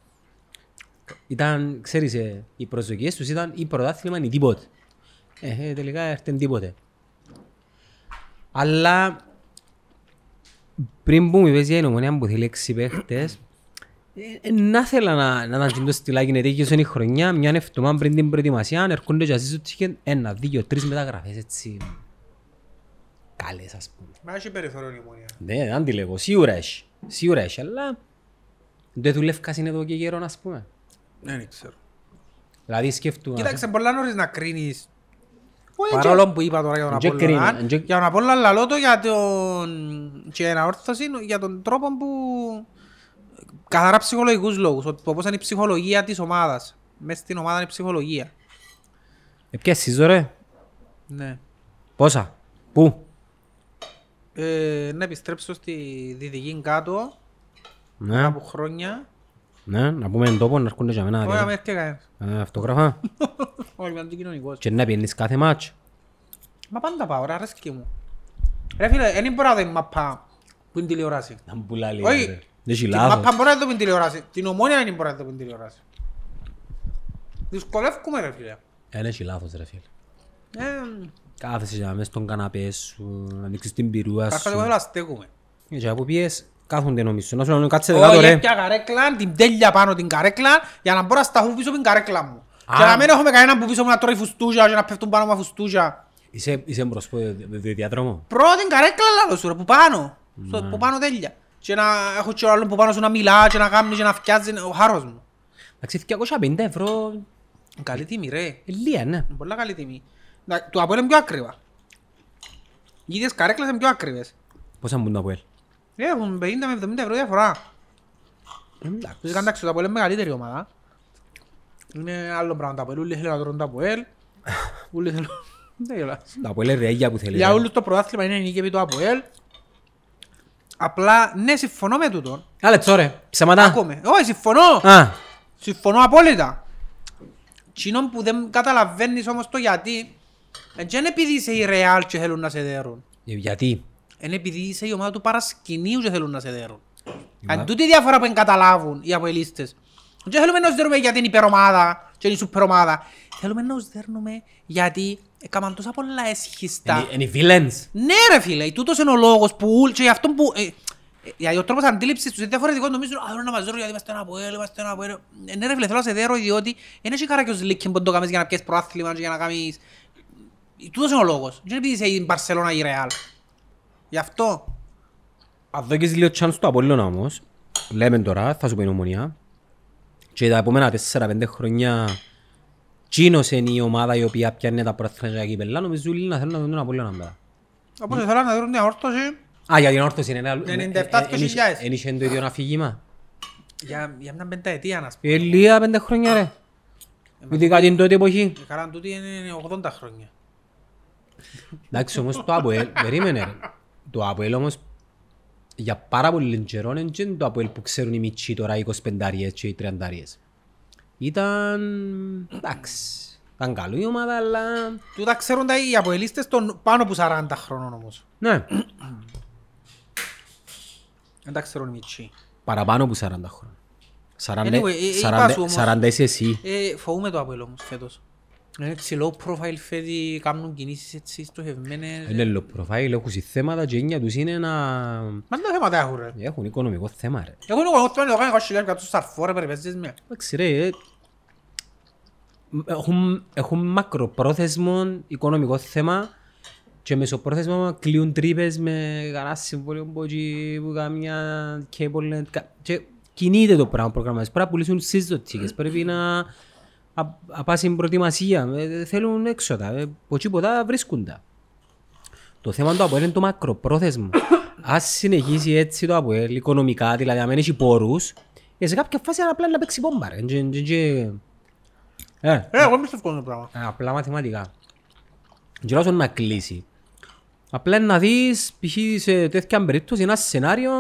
Ήταν, ξέρεις, ε, οι προσδοκίες τους ήταν ή πρωτάθλημα ή τίποτε. Ε, ε, τελικά έρθεν τίποτε. Αλλά πριν που μου είπες για την Ομόνοια που θέλει έξι παίχτες, ε, ε, να θέλω να, να ήταν το στυλάκι είναι τέτοιος είναι η χρονιά, μια εβδομάδα πριν την προετοιμασία, έρχονται και ασύσουν και ένα, δύο, τρεις μεταγραφές έτσι καλές ας πούμε. Μα έχει περιθώριο η ομονία. Ναι, δεν τη λέγω, σίγουρα έχει, σίγουρα έχει, αλλά δεν δουλεύκας είναι εδώ και καιρό ας πούμε. Δεν ξέρω. Δηλαδή σκέφτομαι... Κοίταξε, πολλά νωρίς να κρίνεις. Όχι, Παρόλο που είπα τώρα για τον Εν και Απόλλωνα, κρίνω, εν και- για τον Απόλλωνα λαλώ το για τον... και αναόρθωση για τον τρόπο που... Καθαρά ψυχολογικούς λόγους, ότι πώς είναι η ψυχολογία της ομάδας. Μες στην ομάδα είναι η ψυχολογία. Ε, πιάσεις ρε, Ναι. πόσα, πού, Ε, να επιστρέψω στη Δυτική κάτω, ναι, από χρόνια. Ναι, να πούμε τον τόπο να έρχονται για μένα. Όχι, δηλαδή. με έρχεται κανένας. Ε, Αυτογράφα. Όχι, είμαι αντικοινωνικός. Και να πιένεις κάθε μάτς. Μα πάντα πάω, ρε, αρέσκει μου. Ρε φίλε, δεν μπορώ να δω η μαπά που είναι τηλεόραση. Να μου πουλά λίγο. Όχι, ρε. Έχει τη λάθος. μαπά μπορώ να δω που είναι τηλεόραση. Την ομόνια δεν μπορώ να δω που είναι τηλεόραση. Δυσκολεύκουμε ρε φίλε. Δεν έχει λάθος ρε φίλε. Ε, Κάθεσαι για μες στον καναπέ σου, να ανοίξεις την πυρούα Κάρκα σου. εγώ θέλω να στέκουμε. Και από πιες κάθονται νομίζω. Να σου λέω κάτσε κάτω Όχι, ρε. έπια καρέκλα, την τέλεια πάνω την καρέκλα για να μπορώ να σταθούν πίσω από την καρέκλα μου. Α. Και να μην έχουμε κανέναν που πίσω μου να τρώει φουστούζια και να πέφτουν πάνω μου φουστούζια. Είσαι, είσαι μπρος από το διαδρόμο. Πρώτη καρέκλα λάλο σου ρε, που πάνω. Στο, που πάνω τέλεια. Και να έχω και ο άλλον που πάνω σου να μιλά και να κάνει και να φτιάζει ο χάρος μου. Εντάξει, 250 ευρώ, Καλή τιμή ρε. ε, λίγα ναι. Πολλά καλή τιμή. Να- Το από είναι πιο άκριβα. Οι ίδιες καρέκλες είναι πιο άκριβες. Πόσα μπουν το Αποέλ; Έχουν 50 με 70 ευρώ διαφορά. Εντάξει. Φυσικά εντάξει, το Αποέλ είναι μεγαλύτερη ομάδα. Είναι άλλο πράγμα το Αποέλ. Ούλοι θέλουν να τρώνε το Αποέλ. Ούλοι θέλουν... Δεν γελάς. Το Αποέλ είναι ρέγια που θέλει. Για ρε. όλους το πρωτάθλημα είναι νίκη επί το Αποέλ. Απλά, ναι, συμφωνώ με τούτον. Άλλε τσόρε, ψέματα. Άκουμε. Όχι, συμφωνώ. Α, Συμφωνώ απόλυτα. Τσινόν που δεν καταλαβαίνεις όμως το γιατί, δεν είναι επειδή είσαι η Real και θέλουν να σε δέρουν. ε, γιατί; Είναι επειδή είσαι η ομάδα του παρασκηνίου και θέλουν να σε δέρουν. Μα- Αν τούτη η διαφορά που δεν καταλάβουν οι αποελίστες. Δεν θέλουμε να τους δέρουμε γιατί είναι υπερομάδα και είναι η σούπερ ομάδα. Θέλουμε να τους δέρνουμε γιατί έκαναν τόσα πολλά έσχιστα. Είναι- Είναι οι villains. Ναι ρε φίλε, τούτος είναι ο λόγος που ούλ και γι' αυτό που... Ε, ε, γιατί ο τρόπος αντίληψης τους είναι διαφορετικό, νομίζουν «Α, θέλουν να μας δέρουν γιατί είμαστε ένα αποέλ, είμαστε ένα αποέλ». Ε, Ναι ρε φίλε, θέλω να σε δέρω διότι δεν έχει καράκιος λίκιν που το κάνεις για να πιέσεις προάθλημα και για να κάνεις... Τούτος είναι ο λόγος. Δεν είναι επειδή είσαι η Μπαρσελώνα ή η Ρεάλ. Γι' αυτό. Αν δώκεις λίγο chance του Απόλλωνα όμως, λέμε τώρα, θα σου πω η ομονία, και τα επόμενα 4-5 χρόνια Τσίνος είναι η ομάδα η οποία πιάνει τα προαθλήματα κύπελλα, νομίζω όλοι να θέλουν να δουν τον Απόλλωνα μετά. Όπως θέλω να δέρουν μια όρθωση Α, για την όρθωση είναι ένα... 97.000. Εν είχε το ίδιο αφήγημα. για, για μια πενταετία να πούμε. Ε, λίγα πέντε χρόνια ρε. Ειδικά την τότε εποχή. Η χαρά τούτη είναι 80 χρόνια. Εντάξει όμως το Αποέλ, περίμενε ρε. Το Αποέλ όμως για πάρα πολύ καιρό είναι και το Αποέλ που ξέρουν οι μητσοί τώρα οι 25 και οι 30 Ήταν... εντάξει. Ήταν καλό η ομάδα αλλά... Τούτα ξέρουν τα οι αποελίστες των πάνω από 40 χρόνων όμως. Ναι, Δεν τα ξέρουν οι μητσοί. παραπάνω από 40 χρόνια. 40, Anyway, ε, ε, είπα σου 40, όμως. 40 είσαι εσύ. Ε, φοβούμαι το Αποέλ όμως φέτος. Είναι έτσι low profile φέτοι, κάνουν κινήσεις έτσι στοχευμένες. Είναι low profile, έχουν θέματα και η έννοια τους είναι να... Μα δεν θέματα έχουν ρε. Έχουν οικονομικό θέμα ρε. Εγώ είναι εγώ θέλω να κάνω 20 κάτω σαρφό ρε περιπέζεις με. Εντάξει ρε, ε, έχουν, έχουν μακροπρόθεσμο οικονομικό θέμα και μεσοπρόθεσμα κλείουν τρύπες με κανένα συμβόλαιο που έχει που καμιά cable κα- και κινείται το πράγμα προγραμματές. Πρέπει να πουλήσουν στις δοτήκες, πρέπει να α- να πας στην προετοιμασία, ε, θέλουν έξοδα, ε, από τίποτα βρίσκονται. Το θέμα του ΑΠΟΕΛ είναι το μακροπρόθεσμο. Ας συνεχίσει έτσι το ΑΠΟΕΛ οικονομικά, δηλαδή αν δεν έχει πόρους, ε, σε κάποια φάση απλά να παίξει πόμπα. ρε. Και- και- και- Ε, Ε, εγώ είμαι στο εύκολο το πράγμα. ε, απλά μαθηματικά. Και όσο να κλείσει. Απλά να δεις, π.χ. σε τέτοια περίπτωση, ένα σενάριο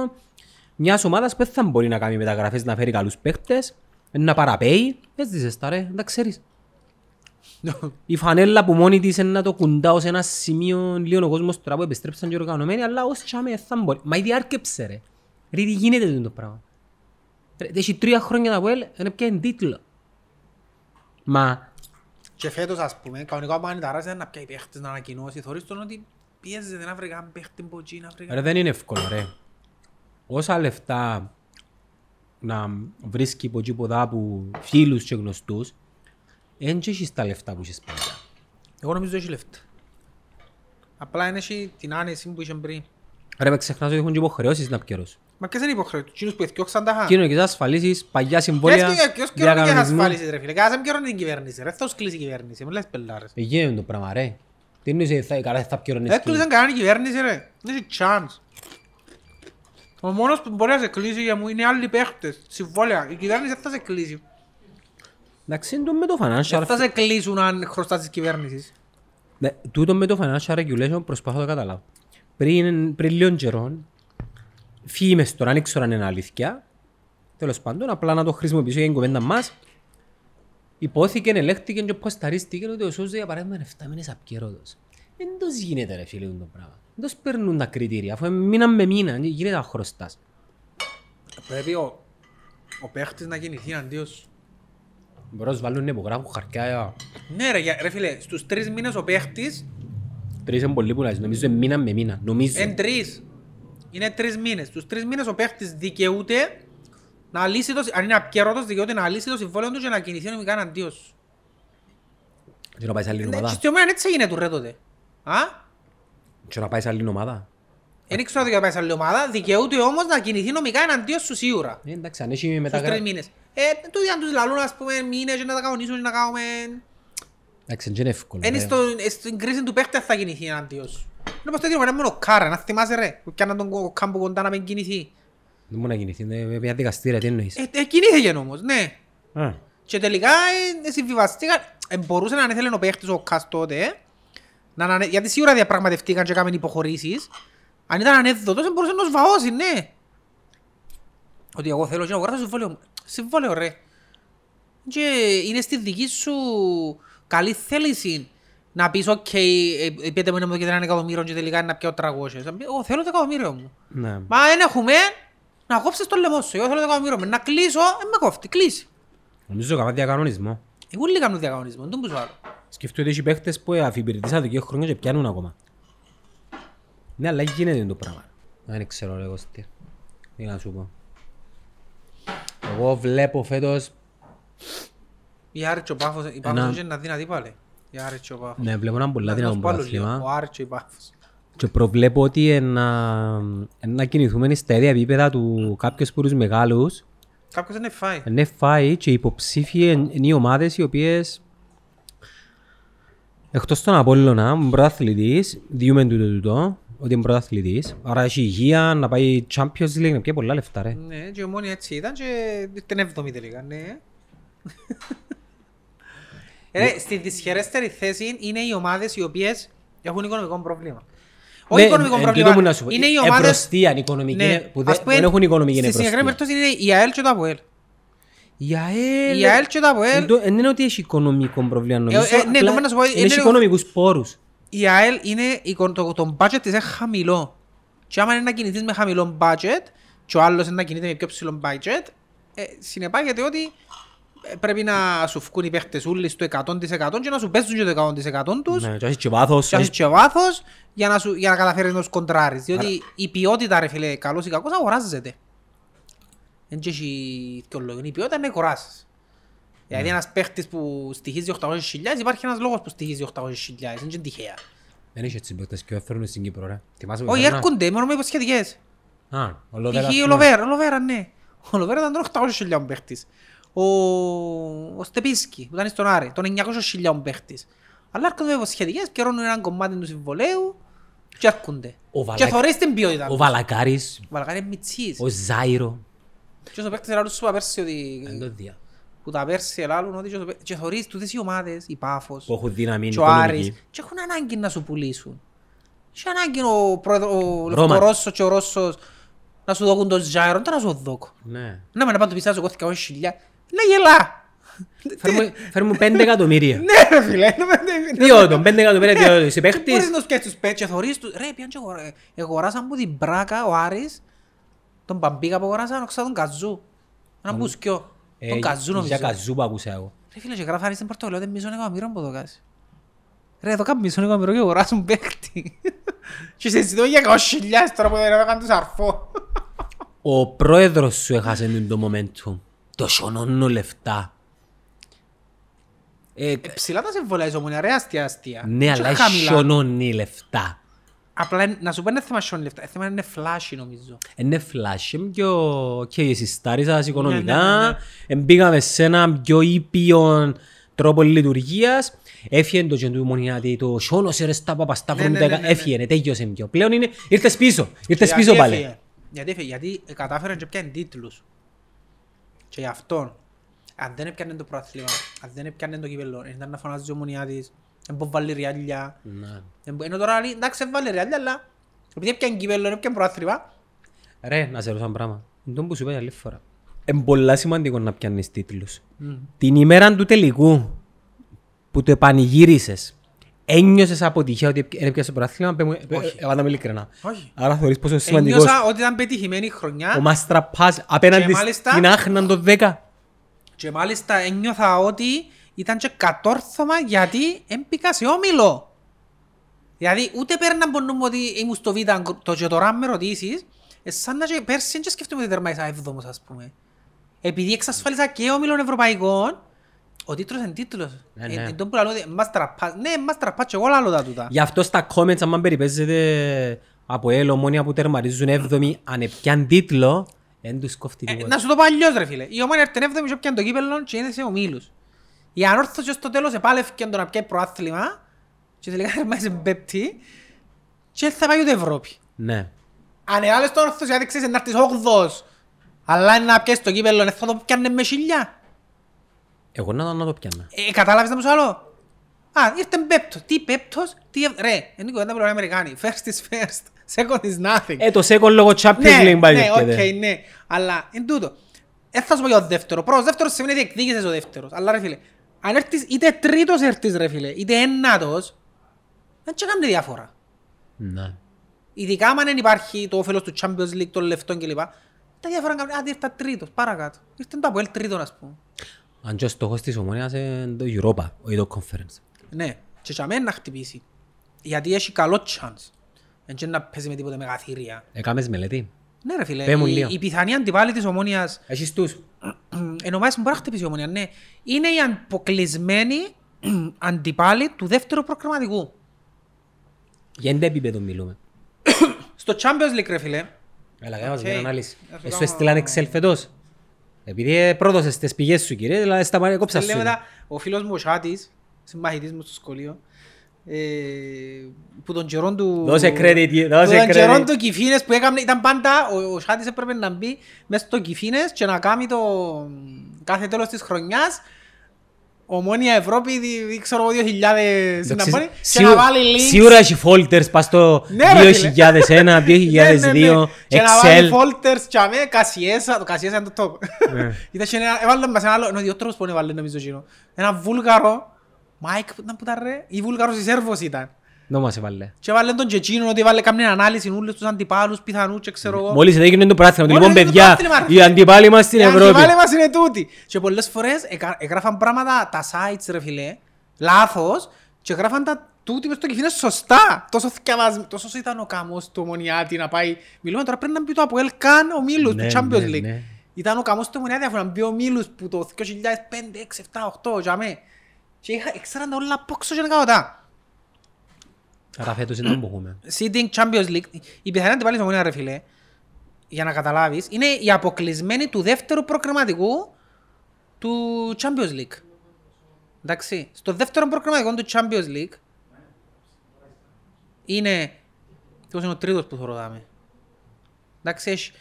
μιας ομάδας που δεν θα μπορεί να κάνει μεταγραφές, να φέρει καλούς παίχτες, να παραπέει, έζησες τα ρε, δεν τα ξέρεις. Η φανέλα που μόνη της είναι να το κουντάω σε ένα σημείο λίγο ο κόσμος τώρα που επιστρέψαν και οργανωμένοι, αλλά ως τσάμε θα μπορεί. Μα ήδη άρκεψε ρε. Ρε, τι γίνεται αυτό το πράγμα. Ρε, έχει τρία χρόνια τα Αποέλ, είναι πια εν τίτλο. Μα Και φέτος ας πούμε, κανονικά που αν ταράζει να πιάει παίχτες να ανακοινώσει, θωρείς τον ότι πιέζεται να βρει καν παίχτη από εκεί, να βρει Ρε δεν είναι εύκολο ρε. Όσα λεφτά να βρίσκει από εκεί ποδά από φίλους και γνωστούς, δεν και έχεις τα λεφτά που έχεις πάντα. Εγώ νομίζω έχεις λεφτά. Απλά είναι έχει την άνεση που είχε πριν. Ρε με ξεχνάς ότι έχουν και υποχρεώσεις να πιέρωσουν. Μα ποιες είναι οι υποχρεώσεις, εκείνους που εθιώξαν τα χα. Κοινωνικές ασφαλίσεις, παγιά συμβόλαια, Ποιος και- ποιος καιρό και διακανονισμού. ασφάλισεις ρε φίλε, κάθε καιρό είναι την κυβέρνηση ρε, θα τους κλείσει η κυβέρνηση, μην λες πελάρες. Ε, γίνεται το πράγμα ρε. Τι εννοείς θα, καλά θα πιέρωνες Δεν και- κλείσαν κανένα κυβέρνηση ρε, δεν έχει chance. Ο μόνος που μπορεί να σε κλείσει για μου είναι άλλοι παίχτες, συμβόλαια, η κυβέρνηση δεν θα σε κλείσει. Εντάξει, είναι το με το financial Δεν θα σε κλείσουν αν χρωστάς της κυβέρνησης. Ναι, τούτο με το financial regulation προσπαθώ να το καταλάβω. Πριν, πριν λίγο καιρό, φήμες τώρα, δεν ξέρω αν είναι αλήθεια, τέλος πάντων, απλά να το χρησιμοποιήσω για την κουβέντα μας, υπόθηκε, ελέγχθηκε και ποσταρίστηκε ότι ο Σούζο για παράδειγμα είναι 7 μήνες απκαιρώτος. Δεν το γίνεται ρε φίλε το πράγμα. Δεν το παίρνουν τα κριτήρια, αφού μήνα με μήνα, δεν γίνεται να χρωστάς. Πρέπει ο, ο παίχτης να γεννηθεί αντίον σου. Μπορώ να σου βάλουν υπογράφουν χαρτιά, Ναι ρε, για- ρε φίλε, στους τρεις μήνες ο παίχτης τρεις είναι πολύ που λάζεις, νομίζω είναι μήνα με μήνα, νομίζω. είναι τρεις. Είναι τρεις μήνες. Στους τρεις μήνες ο παίχτης δικαιούται να λύσει το, αν είναι απκαιρώτος, δικαιούται να λύσει το συμβόλαιο του και να κινηθεί νομικά αντίον σου. Και να πάει σε άλλη Ναι, ομάδα. και στη ομάδα έτσι έγινε του ρε τότε. Α; Και να πάει σε άλλη ομάδα. Δεν ξέρω ότι θα πάει σε άλλη ομάδα, δικαιούται όμως να κινηθεί νομικά εναντίον σου σίγουρα. Ε, Εντάξει, αν έχει Στους μεταγρα... τρεις μήνες. Ε, το ίδιο αν τους λαλούν ας πούμε μήνες και να τα κανονίσουν και να κάνουμε... Εντάξει, δεν είναι εύκολο. Είναι ρε. στο, στην κρίση του παίχτη θα κινηθεί εναντίον σου. Είναι πως το ίδιο με τον Κάρα, να θυμάσαι ρε, που πιάναν τον κάμπο κοντά να μην κινηθεί. Δεν μπορεί να κινηθεί, είναι μια δικαστήρια, τι εννοείς; Ε, ε, κινήθηκε όμως, ναι. Α. Και τελικά ε, συμβιβαστήκαν, ε, μπορούσε να ήθελε ο παίχτης ο Κας τότε, ε, να, ανανε- γιατί σίγουρα διαπραγματευτήκαν και έκαναν υποχωρήσεις. Αν ήταν ανέδοτος, ε, μπορούσε να τους βαώσει, ναι. Ότι εγώ θέλω και να αγοράσω συμβόλαιο μου. Συμβόλαιο ρε. Και είναι στη δική σου καλή θέληση να πεις «ΟΚ, ε, πείτε μου να μου δείτε ένα εκατομμύριο και τελικά είναι να πιω 300». Εγώ θέλω το εκατομμύριο μου. Ναι. Μα δεν έχουμε να κόψεις το λαιμό σου. Εγώ θέλω το εκατομμύριο μου. Να κλείσω, ε, με κόφτει. Κλείσει. Νομίζω έκανα διακανονισμό. Εγώ λίγα κάνουν διακανονισμό, δεν μπορούσα άλλο. Σκεφτείτε ότι έχει παίχτες που αφιπηρετήσαν δύο χρόνια και πιάνουν ακόμα. Ναι, αλλά γίνεται το πράγμα. Δεν ξέρω ρε Κωστή. Τι να σου πω. Εγώ βλέπω φέτος, Η Άρη και ο Πάφος, η Ένα- Πάφος είναι να δυνατή πάλι. Η Άρη και ο Πάφος. ναι, βλέπω έναν πολλά Να δυνατό σου πω άλλο λίγο. Ο πρωτάθλημα Άρη και η Πάφος. και προβλέπω ότι ε, να, ε, να κινηθούμε στα ίδια επίπεδα του κάποιους που τους μεγάλους Κάποιος δεν φάει. Ναι, φάει και υποψήφιοι είναι οι ομάδες οι οποίες εκτός τον Απόλλωνα, είναι πρωταθλητής, διούμε τούτο τούτο, ότι είναι πρωταθλητής, άρα έχει υγεία, να πάει Champions League, να πιει πολλά λεφτά ρε. Ναι, και ο μόνοι έτσι ήταν και την έβδομη τελικά, ναι. Ρε, στη δυσχερέστερη θέση είναι οι ομάδες οι οποίες έχουν οικονομικό πρόβλημα. Όχι Ναι, οικονομικό εν πρόβλημα, τούτο μου να σου πω, είναι οι ε, ομάδες... εμπροστία, οικονομική, Ναι, είναι- που δεν ας πούμε, δεν έχουν οικονομική Στη συγκεκριμένη εμπροστία. περίπτωση είναι η ΑΕΛ και το ΑΠΟΕΛ. Η ΑΕΛ, Η ΑΕΛ και το ΑΠΟΕΛ εν τω- εν είναι ότι έχει οικονομικό πρόβλημα νομίζω, ε, ναι, απλά το να σου πω, εν είναι έχει το- οικονομικούς πόρους. η ΑΕΛ είναι, η- το, το budget της είναι χαμηλό. Και άμα είναι να κινηθείς με χαμηλό budget και ο άλλος είναι να κινείται με πιο ψηλό budget, ε, συνεπάγεται ότι ε, πρέπει να σου βγουν οι παίχτες όλοι στο 100% και να σου παίζουν και το 100% τους Ναι, και έχεις και βάθος. και έχεις και βάθος για να, σου, για να καταφέρεις να τους κοντράρεις. Διότι η ποιότητα ρε φίλε, καλός ή κακός, αγοράζεται. Δεν και έχει δυο λόγια. Η ποιότητα είναι να αγοράσεις. Δηλαδή ένας παίχτης που στοιχίζει 800.000 υπάρχει ένας λόγος που στοιχίζει 800.000. Δεν είναι τυχαία. Δεν έχει έτσι παίκτες και έφερουν στην Κύπρο ρε. Θυμάσαι που Όχι, έφερνα; έρχονται μόνο με υποσχετικές. Α, ο Λοβέρα, Π.χ. ας ο πούμε. Λοβέρα, ο Λοβέρα, ναι. Ο Λοβέρα ήταν τώρα 800.000 παίχτης. Ο, ο Στεπίσκι που ήταν στον Άρη, τον 900.000 παίχτης. Αλλά έρχονται με υποσχετικές, καιρώνουν έναν κομμάτι του συμβολέου και έρχονται. Ο Και Βαλακ- θωρείς την ποιότητα. Ο τους. Βαλακάρης, Ο Βαλακάρη είναι μητσής. ο Ζάιρο. Και ο παίχτης ελάλουν σου είπα πέρσι ότι... Δεν το δια. Που τα πέρσι ελάλουν ότι και ο- και θωρείς τούτες οι ομάδες, η Πάφος Που έχουν δύναμη και ο Άρης οικονομική. και έχουν ανάγκη να σου πουλήσουν. Και ανάγκη ο, πρόεδρο- ο Ρώμα. Λευκορώσος και ο Ρώσος να σου δώκουν τον Ζάιρο, δεν να σου δώκω. Ναι. Ναι, μα να πάω του πιστάζω εγώ 200.000. Ναι, γελά. Φέρ μου- Φέρ μου πέντε εκατομμύρια. Ναι, ρε φίλε. ναι, ναι, ναι. Δύο των πέντε εκατομμύρια τι- είσαι Μπορείς παίχτης. να τους πιάσεις τους πέτς και θωρείς τους. Ρε, πιάνε και αγορα- εγοράσαν που την Μπράκα ο Άρης, τον Παμπίκα που αγοράσαν, οξά τον Καζού. Έναν μπουσκιό. Ε, Τον Καζού νομίζω. Για καζού που άκουσα εγώ. Ρε φίλε, και γράφανε στην πορτογαλία ότι μισό εκατομμύριο που το κάσει. Ρε, εδώ κάνουν μισό εκατομμύριο και αγοράσουν παίχτη. Και συζητώ για 200.000 τώρα που δεν έκαναν τους αρφό. Ο πρόεδρος σου έχασε το momentum. Το σωνώνω λεφτά. Ε, Ψηλά τα συμβολιά της ομονία, ρε, αστεία, αστεία. ναι, Και αλλά χαμηλά. σωνώνει λεφτά. Απλά είναι- να σου πω είναι θέμα σιών λεφτά, θέμα είναι φλάσι νομίζω. Είναι flash, είναι πιο... και εσύ στάρισας οικονομικά, Ναι, ναι, ναι, εμπήκαμε σε ένα πιο ήπιο τρόπο λειτουργίας, έφυγε το κεντού μονιάτη, το σώνωσε ρε στα παπαστάφρου, Ναι, ναι, ναι, ναι, ναι. έφυγε, τέλειωσε πιο. Πλέον είναι, ήρθες πίσω, ήρθες Γιατί πίσω πάλι. έφυγε; Γιατί έφυγε, γιατί κατάφεραν και πιάνε τίτλους. Και γι' αυτό, αν δεν έπιανε το πρόθλημα, αν δεν έπιανε το κύπελλο, ήταν να φωνάζει η ομονιά της, δεν μπορεί να βάλει ριάλια. Ναι. Δεν μπο- Ενώ τώρα λέει, εντάξει, βάλει ριάλια, αλλά επειδή έπιανε κύπελλο, έπιανε πρόθλημα, Ρε, να σε ρωτήσω ένα πράγμα. Είναι το που σου είπα άλλη φορά. Είναι πολλά σημαντικό να πιάνεις τίτλους. Την ημέρα του τελικού που το επανηγύρισες, Ένιωσες αποτυχία ότι δεν έπιασες το πρωτάθλημα, πέ μου, ε, Όχι. έβαλα με ειλικρινά. Όχι. Άρα θεωρείς πόσο σημαντικός Ένιωσα ότι ήταν πετυχημένη η χρονιά ο Μαστραπάς απέναντι Και μάλιστα- στην Άχνα το 10. και μάλιστα ένιωθα ότι ήταν και κατόρθωμα γιατί έμπηκα σε όμιλο. Δηλαδή ούτε πέραν από νου μου ότι ήμουν στο β' το και τώρα αν με ρωτήσεις, ε, σαν να και πέρσι δεν σκέφτομαι ότι τερμάτισα έβδομος ας πούμε. Επειδή εξασφάλισα και όμιλων ευρωπαϊκών, ο τίτλος είναι τίτλος. Ναι, Ε, ναι. εν τω που λαλώ ότι μας τραπά- Ναι, μας τραπά και εγώ λαλώ τα τούτα. Γι' αυτό στα comments, αν περιπέζεται από ελ, ομόνια που τερματίζουν 7η, αν επιάν τίτλο, δεν τους κόφτει Ε, τίποτα. να σου το πω αλλιώς ρε φίλε. Η ομόνια έρθεν έβδομη και έπιαν το κύπελλο και είναι σε ομίλους. Η ανόρθωση στο τέλος επάλευκε το να πιάει προάθλημα και τελικά τερμάτισε πέπτη και θα πάει ούτε Ευρώπη. Ναι. Αν άλλες το ανόρθωση άδειξες να έρθεις όγδος αλλά είναι να πιάσεις το κύπελλο θα το πιάνε με χιλιά. Εγώ να, να το πιάνα. Ε, κατάλαβες να που σου λαλώ; Α, ήρθε πέπτος. Τι πέπτος, τι... ευ- Ρε, είναι η κουβέντα που λένε οι Αμερικάνοι. First is first. Second is nothing. Ε, το second λόγο Champions Ναι, League πάλι ναι, έρχεται. οκ, ναι. Αλλά εν τούτο. Δεν θα σου πω για το δεύτερο. Πρώτος δεύτερος σημαίνει ότι εκδίκησες ο δεύτερος. Αλλά ρε φίλε, αν έρθεις είτε τρίτος έρθεις ρε φίλε, είτε ένατος, δεν και κάνει διαφορά. Ναι. Ειδικά αν δεν υπάρχει το όφελος του Champions League, των λεφτών κλπ. Τα διάφορα κάνουν, άντε ήρθα τρίτος, παρακάτω. Ήρθε το Αποέλ τρίτον ας πούμε. Αν και ο στόχος της ομόνιας είναι το Europa, όχι το Conference. Ναι, και για μένα να χτυπήσει. Γιατί έχει καλό chance. Δεν και να παίζει με τίποτε μεγαθύρια. Έκαμες μελέτη. Ναι ρε φίλε, Πέ μου η, λίγο. η πιθανή αντιπάλη της ομόνιας Έχεις τους. Εν ομάδες που μπορεί να χτυπήσει η ομόνια, ναι. Είναι η αποκλεισμένη αντιπάλη του δεύτερου προκριματικού. Για τι επίπεδο μιλούμε. Στο Champions League, ρε φίλε, Έλα, κάνε μας Οκ. μια ανάλυση. Να σου Εσύ κάνω- έστειλαν Excel φετός. Επειδή ε, πρόδωσες τις πηγές σου κύριε, δηλαδή στα μάτια κόψα σε σου. λέω μετά, ο φίλος μου ο Σάτης, συμμαχητής μου στο σχολείο, ε, που τον καιρόν του... Δώσε credit, δώσε που τον καιρόν credit. του Κιφίνες που έκαμε, ήταν πάντα, ο, ο Σάτης έπρεπε να μπει μέσα στο Κιφίνες και να κάνει το κάθε τέλος της χρονιάς Ομόνια Ευρώπη, δι- δι- ξέρω εγώ, 2000 να Εντάξει, μπορεί, και σίγουρα- να βάλει links Σίγουρα έχει folders πας στο Ναι, ρε, φίλε. 2001, 2002, Και να βάλει Excel. folders και αμέ, Κασιέσα, το Κασιέσα είναι το top. Ναι. Ήταν και ένα, έβαλε μας ένα άλλο, είναι ο δύο τρόπους που έβαλε νομίζω εκείνο. Ένα βούλγαρο, Μάικ, που ήταν που ήταν ρε, ή βούλγαρος ή Σέρβος ήταν. Να μας έβαλε. Και έβαλε τον και εκείνον ότι έβαλε καμία ανάλυση όλους τους αντιπάλους, πιθανούς και ξέρω εγώ. Μόλις έγινε το πράθυνο, Μόλις λοιπόν έγινε το παιδιά, πράθυνο, ρε. οι αντιπάλοι μας στην Οι Ευρώπη. αντιπάλοι μας είναι τούτοι. Και πολλές φορές εκα- εγγράφαν πράγματα τα sites ρε φίλε, λάθος, και εγγράφαν τα τούτοι μες στο κεφίνε σωστά. Τόσο, θκιαβασ- τόσο ήταν ο καμός του Ομονιάτη να πάει. Μιλούμε τώρα πρέπει να μπει το Αποέλ καν ο Μίλους Ναι, του Champions ναι, League. ναι. Ήταν ο καμός του Ομονιάτη αφού να μπει ο Μίλους που το 2005, 6, 7, 8, για μέ. Και είχα, έξεραν τα όλα πόξω και να κάνω τα. Άρα φέτος ήταν που έχουμε. Seeding Champions League, η πιθανή αντιπάλη της Ομονία ρε φίλε, για να καταλάβεις, είναι η αποκλεισμένη του δεύτερου προκριματικού του Champions League. Εντάξει, στο δεύτερο προκριματικό του Champions League είναι, ποιος είναι ο τρίτος που θα ρωτάμε. Εντάξει, έχει-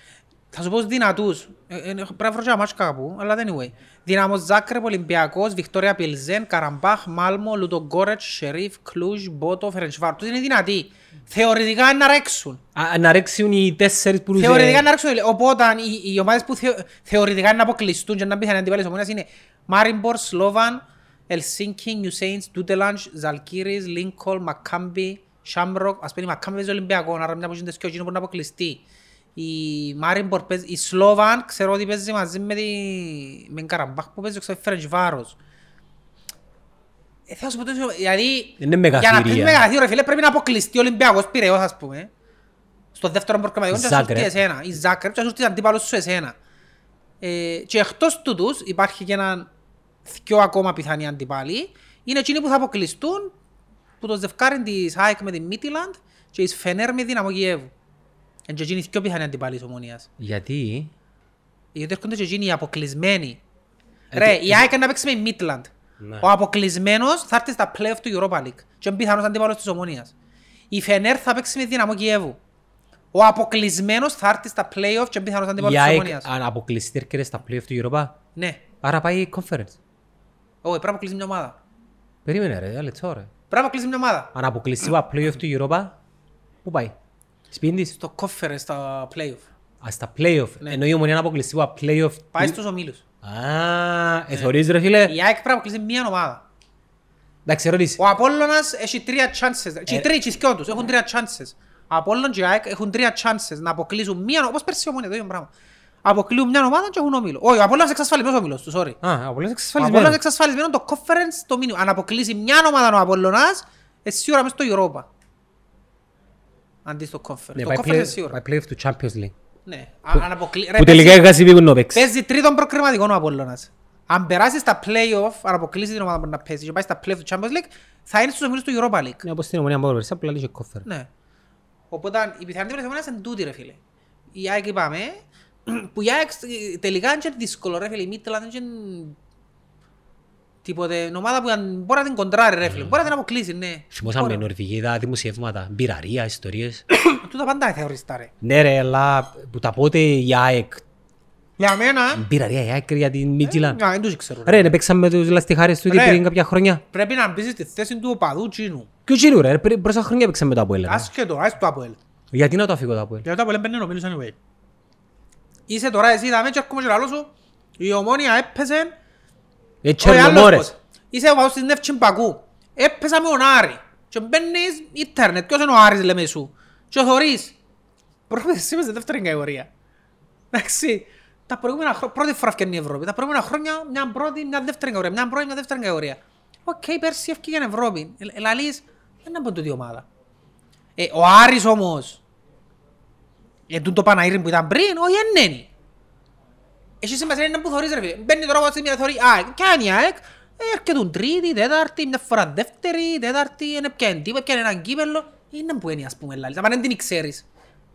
θα σου πω τους δυνατούς, ε, ε, πρέπει να βρω και ένα μάτς κάπου, αλλά anyway. Δυναμός Ζάκρεπ, Ολυμπιακός, Βικτόρια Πιλζέν, Καραμπάχ, Μάλμο, Λουτογκόρετς, Σερίφ, Κλούζ, Μπότο, Φερεντσβάρ. Τους είναι δυνατοί. Θεωρητικά είναι να ρέξουν. Α, Να ρέξουν οι τέσσερις που Θεωρητικά είναι να ρέξουν. Οπότε οι, οι ομάδες που θεω, θεωρητικά είναι να αποκλειστούν και να μπει αντιπάλες ομόνιας είναι Μάριμπορ, Σλόβαν, Ελσίνκι, Νιουσέιντς, Τούτελαντς, Ζαλκύρις, Λίνκολ, Μακάμπι, Σάμροκ. Ας πούμε η Μακάμπι παίζει Ολυμπιακό, άρα μια από τις και ο Κίνο μπορεί να αποκλειστεί. Η Μάριμπορ παίζει, η Σλόβαν ξέρω ότι παίζει μαζί με, τη, με την Καραμπάχ που παίζει ξέρω Φρεντς Βάρος. Ε, θα σου πω τόσο, δηλαδή, Είναι για να πεις μεγαθύρια. μεγαθύριο ρε φίλε πρέπει να αποκλειστεί ο Ολυμπιακός Πειραιώς ας πούμε. Στο δεύτερο προκριματικό και να σου έρθει Ζάγκρεπ. εσένα. Η Ζάκρεπ και να σου έρθει αντίπαλος σου εσένα. Ε, και εκτός τούτους υπάρχει και έναν δυο ακόμα πιθανή αντιπάλοι. Είναι εκείνοι που θα αποκλειστούν που το ζευκάρι της ΑΕΚ με την Μίτιλαντ και η Σφενέρ με Δυναμό Κιέβου. Είναι και εκείνοι οι δυο πιθανοί αντιπάλοι της ομονίας. Γιατί; Γιατί έρχονται και εκείνοι οι αποκλεισμένοι. Ε, Ρε, τι- η ΑΕΚ να παίξει με η Μίτλαντ. Ναι. Ο αποκλεισμένος θα έρθει στα play-off του Europa League. Και είναι πιθανός αντίπαλος της Ομονίας. Η Φενέρ θα παίξει με Δυναμό Κιέβου. Ο αποκλεισμένος θα έρθει στα play-off και είναι πιθανός αντίπαλος η της ΑΕΚ Ομονίας. αν αποκλειστεί έρχεται στα play-off του Europa, Ναι. άρα πάει conference. Όχι, πρέπει να αποκλείσει μια ομάδα. Περίμενε ρε, ένα λεπτό ρε. Πρέπει να αποκλείσει μια ομάδα. Αν αποκλειστεί από play-off του Europa, πού πάει; Σπίτι της. Στο conference, στα play-off. Α, στα play-off. Ναι. Εννοεί η ομονία να αποκλειστεί από play-off. Πάει του- στους ομίλους. Α, εθωρείς ρε φίλε. Η ΑΕΚ πρέπει να αποκλείσει μια ομάδα. Εντάξει, ερώτηση. Ο Απόλλωνας έχει τρία chances. Και οι Ε. τρεις, οι σκιό τους, έχουν τρία chances. Ο Απόλλων και η ΑΕΚ έχουν τρία chances να αποκλείσουν μία, όπως πέρσι η Ομόνια, το ίδιο πράγμα. Αποκλείουν μια ομάδα και έχουν όμιλο. Όχι, ο Απόλλωνας εξασφαλισμένος ο όμιλος του, sorry. Α, ο Απόλλωνας Ο εξασφαλισμένος. Απόλλωνας εξασφαλισμένος το conference το μήνυμα. Αν αποκλείσει μια ομάδα ο Απόλλωνας, είναι σίγουρα μες στο Europa. Αντί στο conference. Ναι, Το πάει conference είναι play- σίγουρα. πάει play-off του Champions League. Ναι. Α- αν αποκλει- ρε, Που τελικά παίζει- έχασε πήγουν να παίξει. Παίζει τρίτον προκριματικό ο Απόλλωνας. Αν περάσεις στα play-off, αν αποκλείσει την ομάδα που να παίζει και πάει στα play-off του Champions League, θα είναι στους ομίλους του Europa League. Ναι, όπως στην Ομονία Μπόρβερς, απλά λίγε κόφερ. Ναι. Οπότε η πιθανή βρεθμόνας είναι τούτη ρε φίλε. Η ΑΕΚ είπαμε, που η ΑΕΚ ε, τελικά είναι και δύσκολο ρε φίλε. Η Μίτλαντ είναι και τίποτε. Είναι ομάδα που αν μπορεί να την κοντράρει ρε φίλε. Μπορεί να την αποκλείσει, ναι. Θυμόσαμε Μπορεί. Νορβηγοί, είδα δημοσιεύματα, μπειραρία, ιστορίες. Τούτα πάντα θεωρείς τα ρε. Ναι ρε, αλλά που τα πότε η ΑΕΚ, Για μένα, μπειραρία η ΑΕΚ για την Μίτζιλαν. α, δεν τους ξέρω. ρε. Ρε, ναι, παίξαμε με τους λαστιχάρες του Ρε. πριν κάποια χρόνια. Πρέπει να μπεις στη θέση του οπαδού Τσίνου. Και ο Τσίρου ρε, πριν- πόσα χρόνια παίξαμε με το Αποέλ. ρε; Άσχετο, ας το Αποέλ. Γιατί να το αφήγω το Αποέλ; Γιατί το Αποέλ μπαίνει νομίλους anyway. Είσαι τώρα εσύ, δάμε και έρχομαι και λαλός σου. Η ομόνια έπαιζε Ε, Όχι, άλλος Τσερνομόρες. πώς. Είσαι ο παδός της Νεύτσιν Πακού. Έπαιζα με τον Άρη. Και μπαίνεις ίντερνετ. Ποιος είναι ο Άρης λέμε σου. Και θωρείς. Πρόβλησες είμαι σε δεύτερη κατηγορία. Εντάξει. Τα προηγούμενα χρόνια, πρώτη φορά φτιάχνει η Ευρώπη. Τα προηγούμενα χρόνια μια πρώτη, μια δεύτερη κατηγορία. Μια πρώτη, μια δεύτερη κατηγορία. Οκ, πέρσι έφυγε η Ευρώπη. Ε, Λαλείς, δεν είναι από τούτη ομάδα. Ε, ο Άρης όμως. Ε, τούτο το Παναήρι που ήταν πριν, όχι δεν είναι. Έχει σημασία είναι που θωρείς ρε φίλε. Μπαίνει τώρα από τη στιγμή θωρεί ΑΕΚ. Κι αν η ΑΕΚ ε, έρχεται τρίτη, τέταρτη, μια φορά δεύτερη, τέταρτη, είναι πιάνε τίποτα, πιάνε έναν κύπελλο. Είναι που είναι ας πούμε λαλείς. Αν δεν την ξέρεις.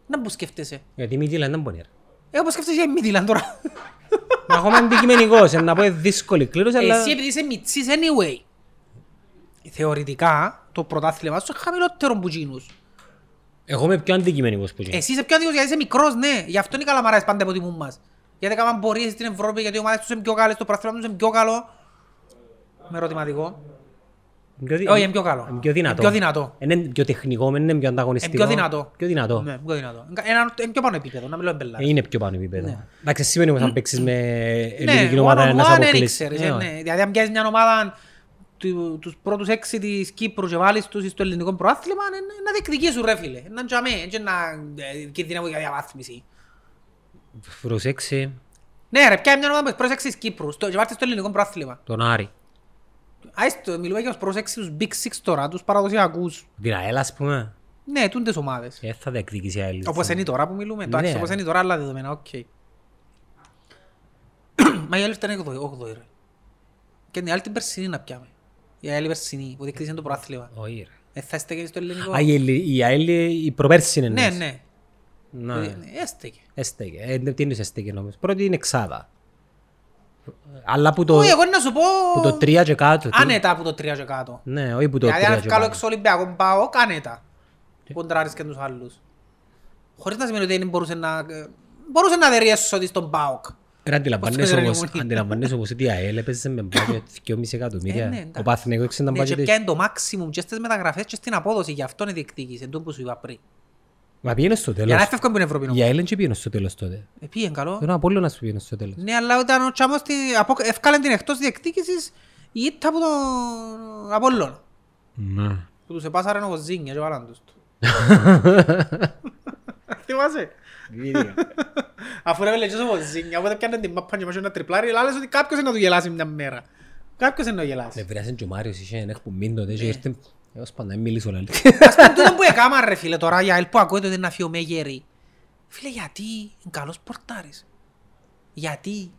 Να που σκέφτεσαι. Γιατί η Μίτζιλαν δεν μπορεί. ρε. Ε, όπως σκέφτεσαι για Μίτιλαν τώρα. Μα ακόμα αντικειμενικός, ε, να πω ε, δύσκολη κλήρωση, αλλά... Εσύ επειδή είσαι μητσής anyway. Θεωρητικά το πρωτάθλημα σου είναι χαμηλότερο που γίνους. Εγώ είμαι πιο αντικειμενικός που γίνει. Εσύ είσαι πιο αντίγος γιατί είσαι μικρός, ναι. Γι' αυτό είναι οι καλαμαράδες πάντα υποτιμούν μας. Γιατί έκαναν πορείες στην Ευρώπη, γιατί οι ομάδες τους είναι πιο καλές, το πρωτάθλημα τους είναι πιο καλό. Με ερωτηματικό. Πιο δι- Όχι, είναι πιο καλό. Είναι πιο δυνατό. Είναι πιο δυνατό. Είναι πιο τεχνικό, δεν είναι πιο Είναι ανταγωνιστικό. πιο δυνατό. Πιο δυνατό. Ναι, πιο δυνατό. Ένα, είναι πιο πάνω επίπεδο, να μιλώ Ε, εμπελάρες. Είναι πιο πάνω επίπεδο. Εντάξει, σημαίνει όμως αν παίξεις με Ναι, ελληνική one ομάδα on ένας one δεν αποκλείς. ξέρεις, Ε, ε, όχι. ναι. Δηλαδή αν πιάσεις μια ομάδα του- τους πρώτους έξι της Κύπρου και βάλεις τους στο ελληνικό προάθλημα, είναι να διεκδικήσουν ρε φίλε. Να τζαμέ, έτσι να ε, κινδυνεύουν για διαβάθμιση. Προσέξει Ναι ρε, πιάει μια ομάδα που πρόσεξε της Κύπρους στο- και βάλτε στο ελληνικό προάθλημα. τον Άρη. Άιστο, μιλούμε για τους πρόσεξε τους Big Six τώρα, τους παραδοσιακούς. Την ΑΕΛ ας πούμε. Ναι, τούντες ομάδες. Ε, θα διεκδικήσει η ΑΕΛ. Όπως είναι τώρα που μιλούμε, Ναι, εντάξει, ρε. όπως είναι τώρα άλλα δεδομένα, οκ. Μα η άλλη ήταν 8η ρε. Και την άλλη την περσινή να πιάμε. Η άλλη περσινή που διεκδίκησε το πρωτάθλημα. Όχι ρε. Ε, θα στέκει στο ελληνικό. Α, η Ελλη- η ΑΕΛ η προπέρσι είναι. Ναι, εννοείς. ναι. Ναι. Ε, Έστεκε. Έστεκε. Ε, τι είναι έστεκε όμως. Πρώτη είναι εξάδα. Αλλά που το, Όχι, εγώ να σου πω... που το τρία και κάτω. τι- Άνετα από το τρία και κάτω. Ναι, όχι που το Δηλαδή τρία αν και βγάλω κάτω. εξ Ολυμπιακό πάω, κάνετα. Κοντράρεις και τους άλλους. Χωρίς να σημαίνει ότι δεν μπορούσε να... ε, Μπορούσε να δερειέσω ότι στον ΠΑΟΚ. Ρε, αντιλαμβάνεσαι Πώς το όμως, λένε, αντιλαμβάνεσαι όμως ότι η ΑΕΛ έπαιζε με μπάτζετ 2,5 Ε, ναι, εκατομμύρια. εντάξει. Ο Παθηναϊκός ξέρει τα Ναι, και μπάτζετ. πιάνε το maximum και στις μεταγραφές και στην απόδοση. Γι' αυτό είναι διεκδίκηση. Εντό που σου είπα πριν. Μα πήγαινε στο Για να τέλος. έφευγαν που είναι Ευρώπη. Η όμως. ΑΕΛ δεν πήγαινε στο τέλος τότε. Ε, πήγαινε καλό. Τον Απόλλωνας που πήγαινε στο τέλος. Ναι, αλλά όταν ο Τσάμος την- απο- ευκάλεν την εκτός διεκδίκησης η ήττα από τον Απόλλωνα. Ναι. Που τους επάσαραν ο Ζίνια και βάλαν τους του. Θυμάσαι. Αφού ρε λέγες ο Ζίνια, οπότε πιάνε την μάπα και μας ένα τριπλάρι, αλλά λες ότι κάποιος είναι να του γελάσει μια μέρα. Κάποιος είναι να του γελάσει. Με βράσαν και ο Μάριος είχε ένα εκπομπήν τότε και ήρθε... Εγώ σπανά, δεν μιλήσω λαλή. Ας πούμε τούτο που έκαμα ρε φίλε τώρα, για ελ που ακούεται ότι είναι να φύγω με γέρι. Φίλε γιατί, είναι καλός πορτάρης. Γιατί;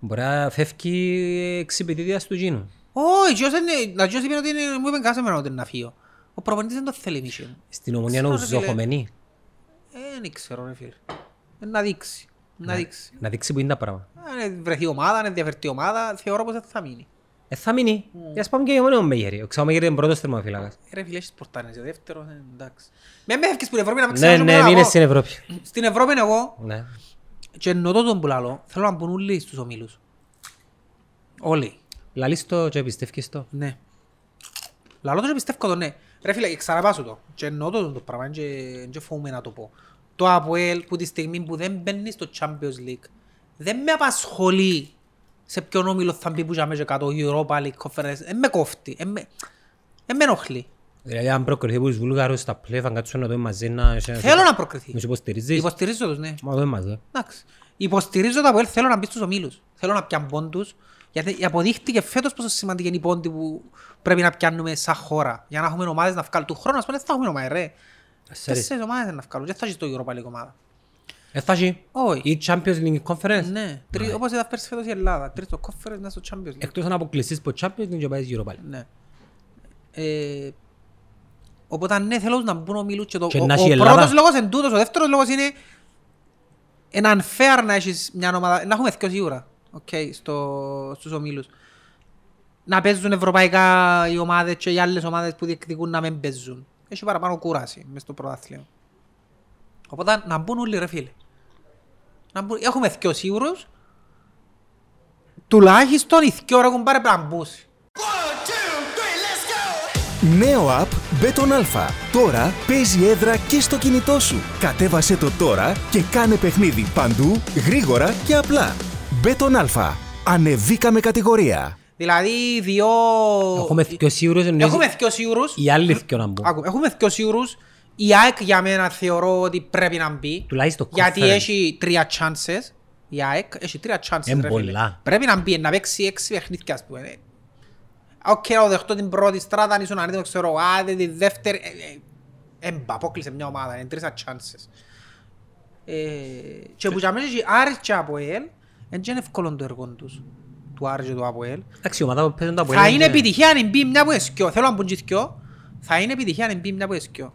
Μπορεί να φεύγει εξυπηρετήτειας του Γίνου. Όχι, ποιος είναι, να ποιος είπε ότι είναι, μου είπε κάθε μέρα ότι είναι να φύγω. Ο προπονητής δεν το θέλει μίσιο μου. Στην ομονία Ξέρω, είναι ρε φίλε. ζωχομενή. Ε, δεν ξέρω ρε φίλε. Ε, Να δείξει. Να δείξει. Να δείξει που είναι τα πράγματα. Αν βρεθεί ομάδα, αν διαφερθεί ομάδα, θεωρώ πως δεν θα μείνει. Ε, θα μείνει. Για ας πάμε και για μόνο ο Μέγερη. Ο Ξάο Μέγερη είναι πρώτος θερμοφύλακας. Ε, Ρε φίλε, έχεις πορτάρες, δεύτερο, ε, εντάξει. Με με έφυγες που την Ευρώπη να με Ναι, ξαναζώ ναι, μόνο μείνε εγώ. στην Ευρώπη. Στην Ευρώπη είναι εγώ Ναι. και εννοώ το τον που λαλώ, θέλω να μπουν όλοι στους ομίλους. Όλοι. Λαλείς το και πιστεύεις το. Ναι. Λαλό το και πιστεύω το ναι. Ρε φίλε, ξαναπάσω το. Και εννοώ το το πράγμα, και και φοβούμαι να το πω. Το ΑΠΟΕΛ που τη στιγμή που δεν μπαίνει στο Champions League δεν με απασχολεί σε ποιον όμιλο θα μπει που για μέσα κάτω, Europa League, Conference, δεν με κόφτει. εν με- Δεν με ενοχλεί. Δηλαδή αν προκριθεί από τους Βούλγαρους στα play θα κάτσουν να δούμε μαζί να... Θέλω να προκριθεί. Να σου υποστηρίζεις. Υποστηρίζω τους, ναι. Μα δεν μαζί. Εντάξει. Υποστηρίζω το ΑΠΟΕΛ, θέλω να μπει στους ομίλους. Θέλω να πιάνουν πόντους. Γιατί αποδείχτηκε φέτος πόσο σημαντική είναι η πόντη που πρέπει να πιάνουμε σαν χώρα. Για να έχουμε ομάδες να βγάλουν. Του χρόνου, ας πούμε, δεν θα έχουμε ομάδες, ρε. Τέσσερις. Τέσσερις ομάδες να βγάλουν. Δεν θα έχει το Europa League ομάδα. Ε, θα έχει. Όχι. Ή Champions League Conference; Ναι. Τρί- Όπως είδα πέρσι φέτος η Ελλάδα. Τρίτο conference μέσα στο Champions League. Εκτός αν αποκλειστείς από Champions League και πάει Europa League. Ναι. Ε, Οπότε ναι, θέλω να μπουν ομίλους και το... Και ο, να ο έχει η Ελλάδα. πρώτος λόγος είναι τούτος, ο δεύτερος λόγος είναι είναι unfair να έχεις μια ομάδα, να έχουμε δυο σίγουρα, okay, στο, στους ομίλους. Να παίζουν ευρωπαϊκά οι ομάδες και οι άλλες ομάδες που διεκδικούν να μην παίζουν. Έχει παραπάνω κούραση μες στο πρωτάθλημα. Οπότε να μπουν όλοι ρε φίλε. Να μπουν, έχουμε δυο σίγουρους, τουλάχιστον οι δυο ρε έχουν πάρει πρέπει να μπουν. Νέο app Beton Alpha. Τώρα παίζει έδρα και στο κινητό σου. Κατέβασε το τώρα και κάνε παιχνίδι παντού, γρήγορα και απλά. Beton Alpha. Ανεβήκαμε κατηγορία. Δηλαδή δύο... Έχουμε δυο σίγουρους εννοείς Έχουμε δυο σίγουρους. οι άλλοι δυο να μπουν. Άκου, Έχουμε δυο σίγουρους. Η ΑΕΚ για μένα θεωρώ ότι πρέπει να μπει. Τουλάχιστον Γιατί conference. έχει τρία chances. Η ΑΕΚ έχει τρία chances. Εν ρε φίλε. πολλά. Πρέπει να μπει, να παίξει έξι παιχνίδια ας πούμε. ε. Οκ, να δεχτώ την πρώτη στράτα, αν ήσουν ανέτοιμο, ξέρω, άντε τη δεύτερη. ε, ε, Έμπα, απόκλεισε μια ομάδα, είναι τρεις chances. Ε, Και που για μένα έχει Άρης και ΑΠΟΕΛ, δεν είναι εύκολο το έργο τους. Του Άρης και του ΑΠΟΕΛ. Εντάξει, η ομάδα που παίζουν τα Θα Αποέλ είναι επιτυχία αν μπει μια που τες δκυο. Θέλω να μπουν και δυο. Θα είναι επιτυχία αν μπει μια που τες δκυο.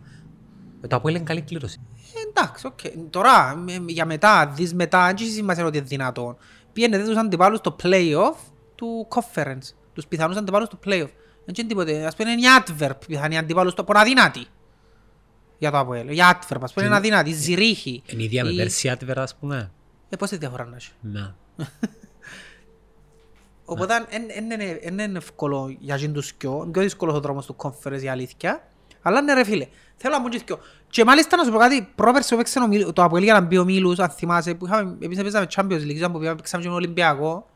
Το Αποέλ είναι καλή κλήρωση. Ε, Εντάξει, οκ. Τώρα, με- για μετά, δεις μετά, δεν έχει σημασία ότι είναι δυνατόν. Πήγαινε τους αντιπάλους στο play-off του conference. Τους πιθανούς αντιπάλους του play-off. Δεν είναι τίποτε. Ας πούμε είναι η Antwerp, πιθανή αντιπάλους του, που είναι αδύνατη. Για το Αποέλ. Η Antwerp, ας πούμε είναι αδύνατη. Η Ζυρίχη. Είναι η ίδια με Η- πέρσι άτβερα, ας πούμε. Ε, πόση διαφορά να έχει. Ναι. Οπότε δεν είναι εύκολο για εκείνους τους δυο. Είναι πιο δύσκολος ο δρόμος του conference η αλήθεια. Αλλά ναι ρε φίλε, θέλω να μπουν και δυο. Και μάλιστα να σου πω κάτι, πρόπερσι που παίξαν ο Μίλ- το Αποέλ για να μπει ο Μίλους, αν θυμάσαι, που είχαμε, εμείς παίζαμε Champions League, ήταν που πήγαμε- παίξαμε και με Ολυμπιακό.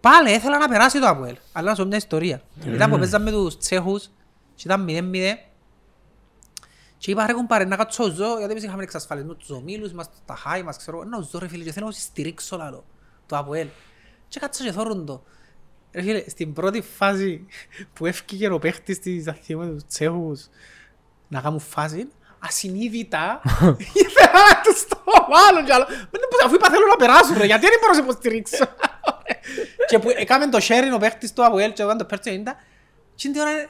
Πάλι ήθελα να περάσει το Αποέλ, αλλά να σου πω μια ιστορία. Ήταν που παίζαμε με τους Τσέχους και ήταν 0-0. Και είπα ρε κουμπάρε να κάτσω ζω, γιατί εμείς είχαμε εξασφαλισμό τους ομίλους, είμαστε στα χάη μας, ξέρω, να ζω ρε φίλε και θέλω να τους στηρίξω λάλο, το Αποέλ. Και κάτσα και θόρουν το. Ρε φίλε, στην πρώτη φάση που έφυγε ο παίχτης της αθήμα τους Τσέχους να κάνουν φάση, ασυνείδητα ήθελα να τους το βάλω κι άλλο. Μα δεν μπορούσα, Αφού είπα θέλω να περάσουν ρε, γιατί δεν μπορώ να σε υποστηρίξω. Και που έκαμε το sharing ο παίχτης του Αποέλ και έκανε το πέρτσο 90 και την ώρα είναι,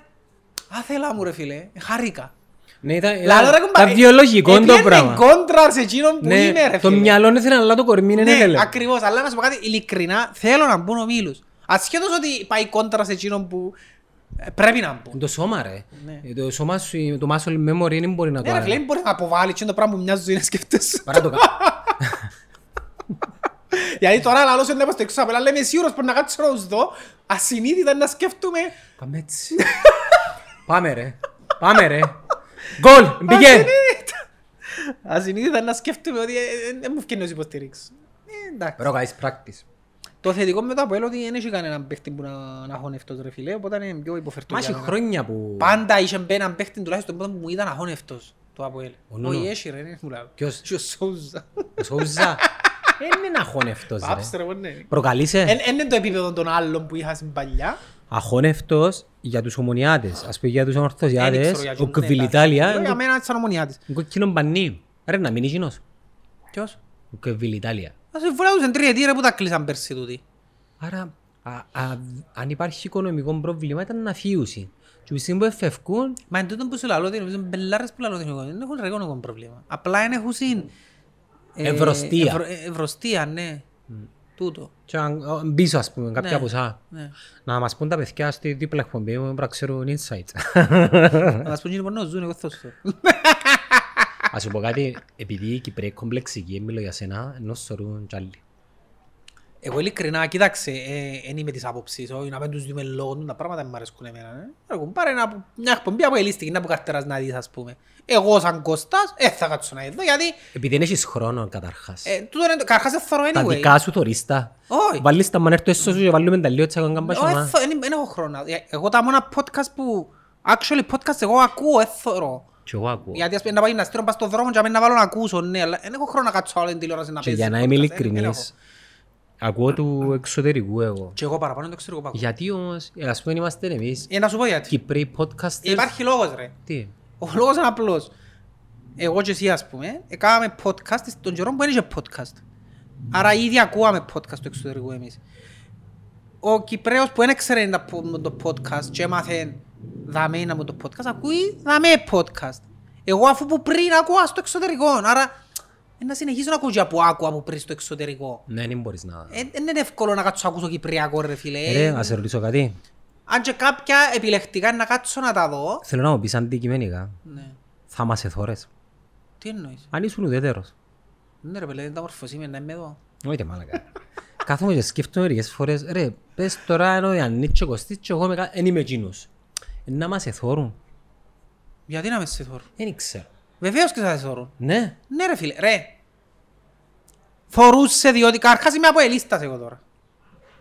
άθελα μου ρε φίλε, χάρηκα. Ναι, ήταν, Λαλό ρε ήταν, κουμπάρε, ήταν βιολογικό το έπιανε πράγμα. κόντρα σε εκείνον που Ναι, είμαι ρε το φίλε. μυαλό ήθελε αλλά το κορμί δεν Ναι, ήθελε. ακριβώς. Αλλά να σου πω κάτι, ειλικρινά, θέλω να μπουν ομίλους. Ασχέτως ότι πάει κόντρα σε εκείνον που ε, πρέπει να μπουν. Το σώμα ρε. Ναι. Ε, Το σώμα σου, το muscle memory δεν μπορεί να το Ναι, ρε φίλε, δεν μπορείς να αποβάλεις εκείνο το πράγμα που μια ζωή να σκέφτεσαι. Παρά το κα- Γιατί τώρα λαλός σου είναι να στο έξω απ' λέμε σίγουρος πρέπει να κάτσω να τους δω, ασυνείδητα να σκέφτομαι. Πάμε έτσι. Πάμε ρε. Πάμε ρε. Γκολ! Μπήκε! Ασυνείδητα. Ασυνείδητα να σκέφτομαι ότι ε, ε, δεν μου φκένει να υποστηρίξω. Ε, εντάξει. Pero κάνεις practice. Το θετικό με το Αποέλ ότι δεν έχει κανέναν παίχτη που να, να χωνευτός ρε φίλε, οπότε είναι πιο υποφερτό. Μα για έχει μένα. χρόνια που... Πάντα είχε μπει έναν παίχτη τουλάχιστον που μου ήταν αχώνευτος το Αποέλ. Ο Νούνο. Όχι έχει ρε, δεν μου λέω. Ποιος; Και ο Σόουζα. Ο Σόουζα. Δεν είναι αχώνευτος Πάψε ρε. ρε, ναι. Προκαλείσαι Εν εν είναι το επίπεδο των άλλων που είχα στην παλιά. αχώνευτος για τους ομονιάτες. Ας πούμε για τους Δεν ορθωσιάτες. ξέρω για Ο ποιον, ναι, Κβιλιτάλια. εντάξει. Για μένα ήταν ομονιάτης. Είναι κόκκινο μπανί. Ρε να μην είναι εκείνος. Ποιος; Ο Κβιλιτάλια. Ας συμφωνώ τους εν τριετή ρε που τα κλείσαν πέρσι τούτοι. Άρα, α- α- αν υπάρχει οικονομικό πρόβλημα ήταν να φύγουν. Και οι που εφευκούν, Μα εν τούτο που σου λαλώ, ότι νομίζω μπελάρες που λαλώ ότι δεν έχουν ρε οικονομικό πρόβλημα. Απλά είναι έχουν συν... ε, Ευρωστία. ευρω- ε, Ευρωστία, ναι. Τούτο. και αν- ο- πίσω ας πούμε, κάποια Ναι. ποσά. Ναι. Να μας πούν τα παιδιά στη δίπλα εκπομπή μου, πρέπει να ξέρουν insights. Να μας πούν και να ζουν, εγώ θα σου. Ας σου πω κάτι, επειδή η Κυπρέοι κομπλεξική, μιλώ για σένα, ενώ σωρούν κι άλλοι. Εγώ ειλικρινά, κοίταξε, δεν είμαι της άποψης, όχι να μην τους δούμε λόγω του, τα πράγματα δεν μ' αρέσκουν εμένα. ε. Ρε, πάρε ένα- μια εκπομπή από ελίστικη, να που καρτεράς να δεις, ας πούμε. Εγώ σαν Κώστας, ε, θα κάτσω να δω, γιατί Επειδή δεν έχεις χρόνο καταρχάς. ε, τούτο είναι το- καταρχάς δεν θωρώ Τα anyway. δικά σου θωρίστα. Όχι. Βάλεις τα μανέρ του έσω σου και βάλουμε τα λίγο τσακόν Όχι, καμπάσια. δεν- δεν έχω χρόνο. Ε, Εγώ τα μόνα podcast που Actually, podcast εγώ ακούω, έθωρω. Και εγώ ακούω. Γιατί ας πούμε να πάει να στείλω πας στον δρόμο και να να βάλω να ακούσω, ναι, αλλά δεν έχω χρόνο να κάτσω άλλο την τηλεόραση να Και παίζει για να podcast, είμαι δεν- δεν ειλικρινής, έχω. ακούω του εξωτερικού εγώ. Και εγώ παραπάνω το εξωτερικό πάκο. Γιατί όμως, ε, ας πούμε είμαστε εμείς, Ε, να σου πω γιατί. Κυπροί podcasters. Υπάρχει λόγος ρε. Τι; Ο λόγος είναι απλός. Εγώ και εσύ ας πούμε, έκαναμε podcast τον καιρό που δεν είχε podcast. Άρα ήδη ακούαμε podcast του εξωτερικού εμείς. Ο Κυπρέος που δεν ξέρει να πω- το podcast και έμαθε δαμέ να μου το podcast, ακούει δαμέ podcast. Εγώ αφού που πριν ακούω στο εξωτερικό, άρα ε, να συνεχίσω να ακούω και από άκου από πριν στο εξωτερικό. Ναι, δεν μπορείς να... Ε, Δεν είναι εύκολο να κάτσω να ακούσω Κυπριακό ρε φίλε. Ε, Ρε, να σε ρωτήσω κάτι. Αν και κάποια επιλεκτικά είναι να κάτσω να τα δω. Θέλω να μου πεις αντικειμενικά. Ναι. Θα μας εθώρες. Τι εννοείς; Αν ήσουν ουδέτερος. Ναι ρε παιδί, δεν τα μορφωσíme να είμαι εδώ. Όχι ρε μάλακα. Κάθομαι και σκέφτομαι μερικές φορές, ρε, πες τώρα ενώ η Αννή και ο Κωστής και εγώ είμαι κα- εν είμαι εκείνος. Ε, Να μας εθώρουν. Γιατί να με σε θωρούν. Δεν ξέρω. Βεβαίως και θα σε θωρούν. Ναι. Ναι ρε φίλε, ρε. Θωρούσε διότι καρχάς είμαι από ελίστας εγώ τώρα.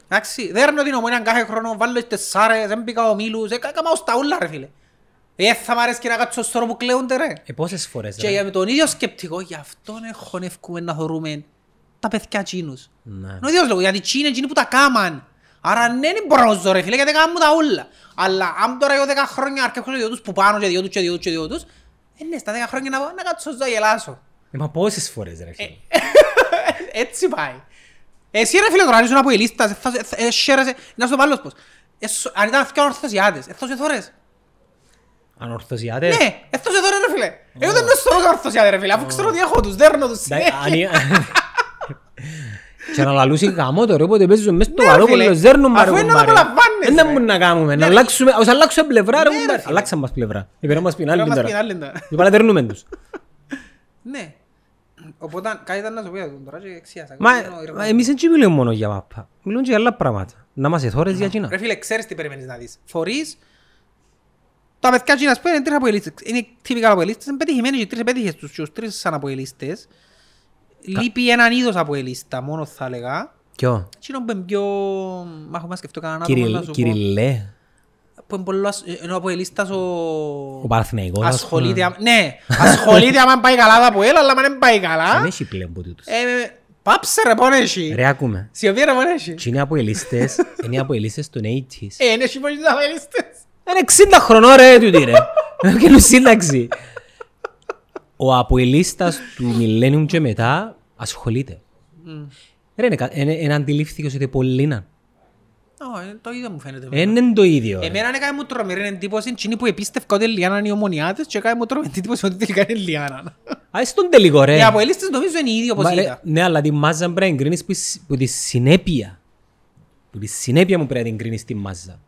Εντάξει, δέρνω την ομόνια κάθε χρόνο, βάλω τις τεσσάρες, δεν πήγα ο Μίλους, έκανα ως τα ούλα ρε φίλε. Ε, θα μ' αρέσει και να κάτσω στο όρο που κλαίονται ρε. Ε, πόσες φορές Και ρε. για τον ίδιο σκεπτικό, γι' αυτόν χωνεύκουμε να θωρούμε τα παιδιά τσίνους. Ναι. Είναι ο ίδιος λόγος, γιατί τσίνοι είναι εκείνοι που τα κάμαν. Άρα ναι, δεν μπορώ να ζω ρε φίλε, γιατί κάνουν τα ούλα. Αλλά αν τώρα εγώ δέκα χρόνια αρκεύω και δυο τους που πάνω και δυο τους και δυο τους και δυο τους, ε, ναι, στα δέκα χρόνια να, να κάτσω να γελάσω. Ε, μα πόσες φορές ρε φίλε. Έτσι πάει. Εσύ ρε φίλε τώρα, αν ήσουν από η λίστα, θα σε- θα- ε, σέρεσαι, να σου το πάλι πως. Ε, σου- Αν ήταν αυτοί ορθωσιάτες, εθώς εθώρες. Ανορθωσιάτες. Ναι, εθώς εθώρες ρε φίλε. Εγώ δεν νοστρώ τα ορθωσιάτες ρε φίλε, αφού ξέρω ότι έχω τους, δέρνω τους Εντάξει, συνέχεια. αν- Και να λαλούσει γαμό τώρα, όποτε παίζουν μες στο Ναι, ρε βαρόκολλο, φίλε. ζέρνουν Αφού μαρε είναι να κουμπάρε. απολαμβάνεις, Δεν ρε. μπορούμε να κάνουμε, να Ναι, αλλάξουμε, ως αλλάξουμε πλευρά ρε Ναι, ρε, κουμπάρε. φίλε. Αλλάξαν μας πλευρά. Είπαμε μας πει άλλη Πρέπει να μας πει τώρα. άλλη τώρα. Είπα να δέρνουμε τους. Ναι. Οπότε κάτι ήταν να σου πω για τον τώρα και εξίασα. Μα Είναι ο μα Ιρλανδός. εμείς δεν μιλούμε μόνο για μάπα. Μιλούμε και για άλλα πράγματα. Να μας εθώρες για εκείνα. Ρε φίλε, ξέρεις τι περιμένεις να δεις. Φορείς τα παιδιά εκείνα, ας πούμε, είναι τρεις αποελίστες. Είναι τυπικά αποελίστες, είναι πετυχημένοι και τρεις επέτυχες τους και τους τρεις σαν αποελίστες. Λείπει έναν είδος αποελίστα, μόνος θα έλεγα. Ποιο; Εκείνο που είναι πιο... Μα έχω να σκεφτώ κανέναν άτομο να Κυριλ- σου πω. Κυριλέ. Που είναι πολύ... ασ- ενώ ο αποελίστας ο... Ο Παναθηναϊκός. ας Ασχολείται, πούμε. άμα- ναι, ασχολείται άμα πάει καλά τα αποέλ, αλλά άμα δεν πάει Δεν καλά... έχει πλέον από τούτους. ε, Πάψε ρε πόνε έχει. Ρε άκουμε. Σιωπή ρε πόνε έχει. Τι είναι από ελίστες, είναι οι από ελίστες των 80s. Ε, είναι έχει πολλοί αποελίστες. Είναι 60 χρονών ρε τούτη ρε. Και σύνταξη. Ο αποελίστας του Millennium και μετά ασχολείται. Ρε, είναι κα- είναι- είναι αντιλήφθηκες ότι πολλοί είναι. Ω, ε, Το ίδιο μου φαίνεται. Δεν είναι το ίδιο. ρε. Εμένα έκανε μου τρομερή εντύπωση εκείνοι που επίστευκα ότι η Λιάννα είναι οι ομονιάτες και έκανε μου τρομερή εντύπωση ότι τελικά είναι η Λιάννα. Α, στον τελικό ρε. Οι αποελίστες νομίζω είναι οι ίδιοι όπως Μα, ρε, ήταν. Ναι, αλλά τη μάζα πρέπει να εγκρίνεις που εις- που τη συνέπεια. Που τη συνέπεια μου πρέπει να την εγκρίνεις τη μάζα.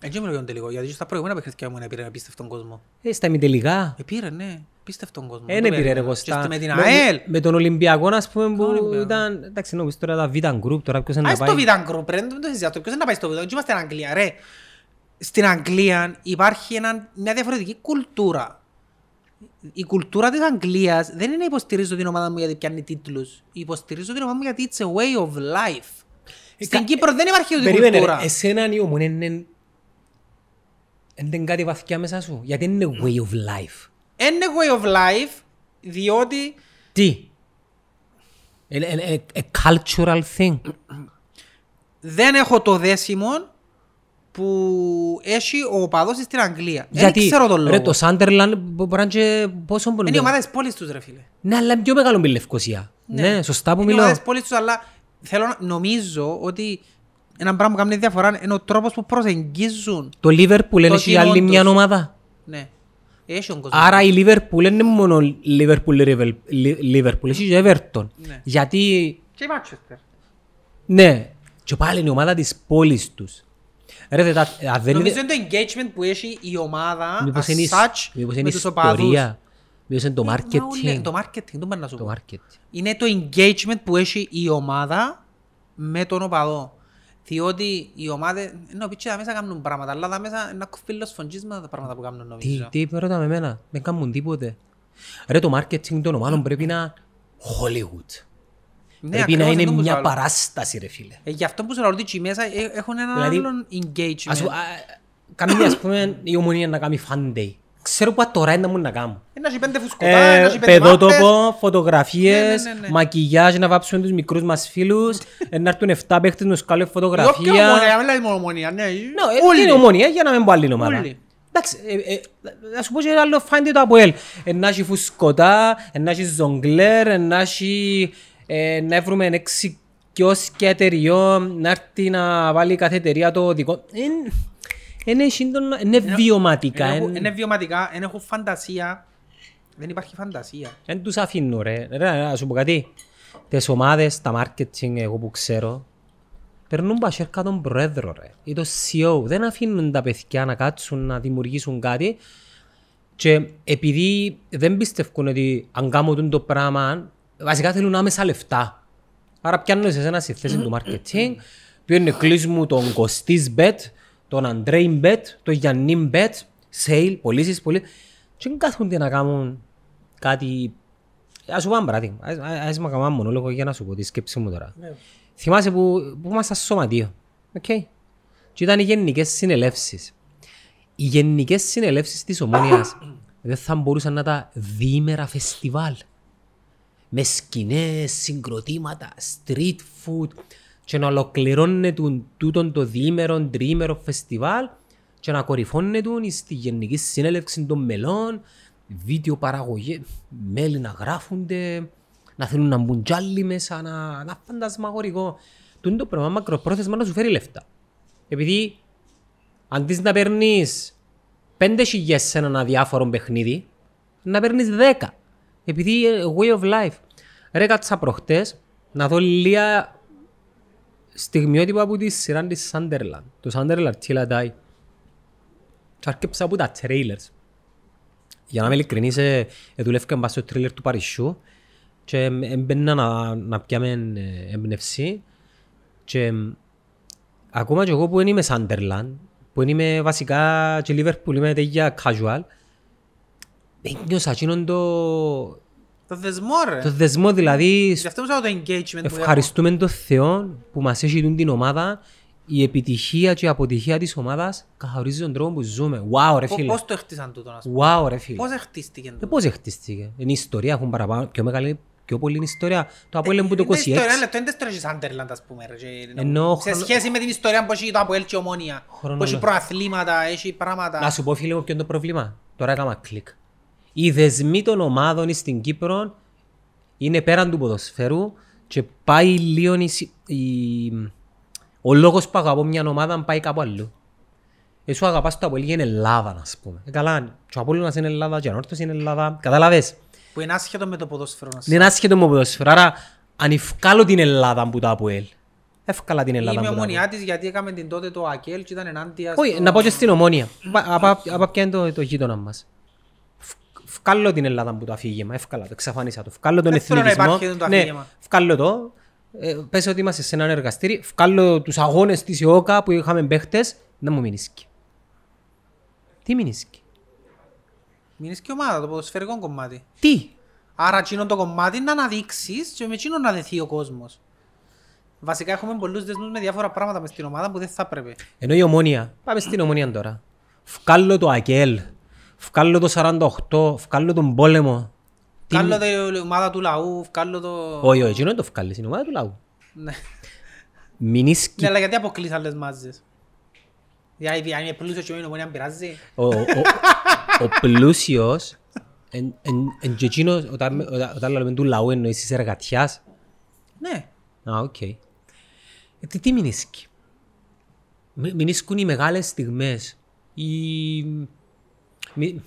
Έτσι μιλώ για τον τελικό, γιατί και στα προηγούμενα παιχνίδια μου πήρε απίστευτον κόσμο. Ε, στα ημιτελικά. Επήρε, ναι, απίστευτον κόσμο. Δεν Το έπειρε ρε περίμενα. Κωστά. Και με την Με- ΑΕΛ. Με τον Ολυμπιακό, ας πούμε, που Ολυμπιακό. ήταν... Εντάξει, νομίζω τώρα τα Β' Group, τώρα ποιος είναι Α, να στο πάει. Β' Group, ρε, δεν το συζητάω. Ποιος είναι να πάει στο Β' Group, είμαστε στην Αγγλία, ρε. Στην Αγγλία υπάρχει ένα- μια διαφορετική κουλτούρα. Η κουλτούρα της Αγγλίας δεν είναι να υποστηρίζω την ομάδα μου γιατί πιάνει τίτλους. Υποστηρίζω την ομάδα μου γιατί it's a way of life. Στην κα- Κύπρο δεν υπάρχει αυτή η Περίμενε, κουλτούρα. ρε, εσένα η ομονία είναι... Είναι κάτι βαθιά μέσα σου. Γιατί είναι way of life. Είναι way of life διότι Τι; Είναι είναι- είναι a cultural thing. δεν έχω το δέσιμο που έχει ο οπαδός στην Αγγλία. Δεν Γιατί, ξέρω τον ρε, λόγο. το Sunderland μπορεί να είναι και πόσο μπορεί Είναι η να- ομάδα της πόλης τους ρε φίλε. Ναι, αλλά είναι πιο μεγάλο με η Λευκοσία. Ναι, σωστά που Είναι η μιλώ. ομάδα της πόλης τους αλλά θέλω να νομίζω ότι ένα πράγμα που κάνει διαφορά είναι ο τρόπος που προσεγγίζουν. Το Liverpool είναι και η άλλη κοινό μια τους. ομάδα. Ναι. Έχει τον κόσμο. Άρα η Liverpool δεν είναι μόνο Liverpool, Liverpool, Liverpool, έχει και Everton. Ναι. Γιατί, Και η Manchester. ναι, και πάλι είναι η ομάδα της πόλης τους. Ρε, δε, τα- αν δεν Νομίζω είναι, είναι το engagement που έχει η ομάδα μήπως as είναι η- such μήπως με είναι η τους οπαδούς. ιστορία, μήπως είναι το Ε, μα ούλε- marketing. Το marketing, το πρέπει να σου Το πω. marketing. είναι το engagement που έχει η ομάδα με τον οπαδό. Διότι οι ομάδες, ενώ πίτσι τα μέσα κάνουν πράγματα, αλλά τα μέσα είναι κοφίλος φωντσίσματα τα πράγματα που κάνουν Τι, νομίζω. τι είπε ρώτα με εμένα, δεν κάνουν τίποτε. Ρε, το marketing των ομάδων πρέπει να Hollywood. Ναι, Πρέπει να ακριβώς είναι αυτό που μια σου λέω. παράσταση ρε φίλε. Ε, Γι' αυτό που σου λέω ότι οι μέσα ε, έχουν ένα Δηλαδή, άλλον Ας, engagement. α, Κάνει ας πούμε η ομονία να κάνει fan day. Ξέρω που τώρα είναι να μου να κάνω. Ε, Να έχει πέντε φουσκωτά, να Ε, έχει πέντε μάπες. παιδότοπο, φωτογραφίες, Ναι, ναι, ναι, ναι. μακιγιάζ, να βάψουμε τους μικρούς μας φίλους, ε, να έρθουν 7 παίχτες να σκάλουν Η όποια φωτογραφία. ομονία, μην λέει μόνο ομονία, ναι. Ναι, Όλοι. είναι ομονία για να μην πω άλλη ομάδα. Όλοι. Εντάξει, ε, ε, να σου πω και ένα άλλο φάντη το ΑΠΟΕΛ. Ε, Να έχει φουσκωτά, ε, να έχει ζογκλέρ, ε, να έχει... ε, Να βρούμε έξι κιόσκια εταιριών, να έρθει να βάλει κάθε εταιρεία το δικό... Είναι- Είναι σύντονο- είναι βιωματικά. Είναι- εν- Είναι βιωματικά, δεν έχουν φαντασία. Δεν υπάρχει φαντασία. Δεν τους αφήνω ρε. Ρε, να σου πω κάτι. Τις ομάδες, τα marketing, εγώ που ξέρω, περνούν πασέρκα τον πρόεδρο ρε. Ή το CEO. Δεν αφήνουν τα παιδιά να κάτσουν να δημιουργήσουν κάτι. Και επειδή δεν πιστεύουν ότι αν κάνουν το πράγμα, βασικά θέλουν άμεσα λεφτά. Άρα πιάνουν σε εσένα στη θέση του marketing, πιάνε κλείσε μου τον Κωστής Bet, τον Αντρέιν Bet, τον Γιάννη Bet, sale, πωλήσεις, πωλήσεις. Και δεν κάθονται να κάνουν κάτι... Ας σου πω ένα παράδειγμα. Ας- ας- Ας με κάνω ένα μονόλογο για να σου πω τη σκέψη μου τώρα. Θυμάσαι που, που ήμασταν στο σωματείο. Οκ. Και ήταν οι γενικές συνελεύσεις. Οι γενικές συνελεύσεις της Ομόνιας δεν θα μπορούσαν να τα διήμερα φεστιβάλ. Με σκηνές, συγκροτήματα, street food και να ολοκληρώνεται τούτον το διήμερο, τριήμερο φεστιβάλ και να κορυφώνεται στη γενική συνέλευξη των μελών, βίντεο παραγωγή, μέλη να γράφονται, να θέλουν να μπουν κι άλλοι μέσα, να, να φαντασμαγορικό. Τούτο το πράγμα μακροπρόθεσμα να σου φέρει λεφτά. Επειδή αντί να παίρνεις πέντε χιλιές σε ένα αδιάφορο παιχνίδι, να παίρνεις δέκα. Επειδή ε, way of life. Ρε κάτσα προχτές να δω λίγα στιγμιότυπα από τη σειρά της Sunderland. Το Sunderland Till I Die. Και άρκεψα από τα trailers. Για να είμαι ειλικρινής, ε, ε, δουλεύκαν πάνω στο τρίλερ του Παρισιού και ε, έμπαινα να, να πιάμε ε, έμπνευση και ε, ακόμα και εγώ που δεν είμαι Sunderland, που δεν είμαι βασικά και Liverpool, είμαι τέτοια casual, ένιωσα εκείνον το, Το δεσμό ρε. το δεσμό δηλαδή Γι' αυτό μου το engagement που ευχαριστούμε τον Θεό που μας έχει δουν την ομάδα η επιτυχία και η αποτυχία της ομάδας καθορίζει τον τρόπο που ζούμε. Wow ρε έχω. φίλε. Πώς το χτίσαν τούτο να σου πω. Wow ρε φίλε. Πώς χτίστηκε Ε, τούτο. πώς χτίστηκε. Είναι ιστορία, έχουν παραπάνω, πιο μεγάλη, πιο πολύ είναι ιστορία. Το Αποέλ είναι που το Είναι 26. ιστορία, ένα λεπτό, είναι ιστορία της Sunderland, ας πούμε, ρε, και να- Ενώ Σε χρονο- σχέση με την ιστορία που έχει το Αποέλ και η Ομόνια. Χρονολο- Που έχει προαθλήματα, έχει πράγματα. Να σου πω φίλε μου ποιο είναι το πρόβλημα; Τώρα έκανα κλικ. Οι δεσμοί των ομάδων στην Κύπρο είναι πέραν του ποδοσφαίρου και πάει λίγο η, συ- η- ο λόγος που αγαπώ μια ομάδα πάει κάπου αλλού. Εσύ αγαπάς το Αποέλ για την Ελλάδα, να πούμε. Ε, καλά, και ο Απόλλωνας είναι Ελλάδα, και ο Ανόρθος είναι Ελλάδα. Καταλάβες; Που είναι άσχετο με το ποδόσφαιρο. να σου Είναι άσχετο με ποδοσφαίρο. Άρα, αν ευκάλω την Ελλάδα που το Αποέλ, ευκάλα την Ελλάδα Είμαι που το Αποέλ. ομονιά της γιατί έκαμε την τότε το ΑΚΕΛ και ήταν ενάντια Όχι, στο- να πω και στην Ομόνια. Πα- απα- απα ποια είναι το, το γείτονα μας. Φ- Φκάλω την Ελλάδα που το αφήγημα, εύκολα το, εξαφανίσα το. Φκάλω τον Δεν θέλω να εθνικισμό. υπάρχει το Ναι, αφήγημα. φκάλω το. Ε, πες ότι είμαστε σε ένα εργαστήρι. Φκάλω τους αγώνες της ΕΟΚΑ που είχαμε παίχτες. Να μου μείνισκει. Τι μείνισκει. Μείνεις και ομάδα, το ποδοσφαιρικό κομμάτι. Τι; Άρα εκείνο το κομμάτι να αναδείξεις και με εκείνο να δεθεί ο κόσμος. Βασικά έχουμε πολλούς δεσμούς με διάφορα πράγματα μες στην ομάδα που δεν θα πρέπει. Ενώ η Ομόνια. Πάμε στην Ομόνια τώρα. Φκάλω το ΑΚΕΛ. Φκάλω το 48. Φκάλω τον πόλεμο. Τι- Βγάλω την ομάδα του λαού, βγάλω το... Όχι, όχι, εκείνο δεν το φκάλεις. Είναι η ομάδα του λαού. Ναι. Μείνισκει Ναι, αλλά γιατί αποκλείεις άλλες μάζες; Γιατί αν είναι πλούσιος και με την ομονία πειράζει. ο, ο, ο πλούσιος εν, εν, εν και εκείνος, όταν, όταν, όταν λέμε του λαού εννοείς της εργατιάς. Ναι. Α, οκ. Ε, τι, τι μηνίσκει. Μηνίσκουν οι μεγάλες στιγμές. Οι... Μη...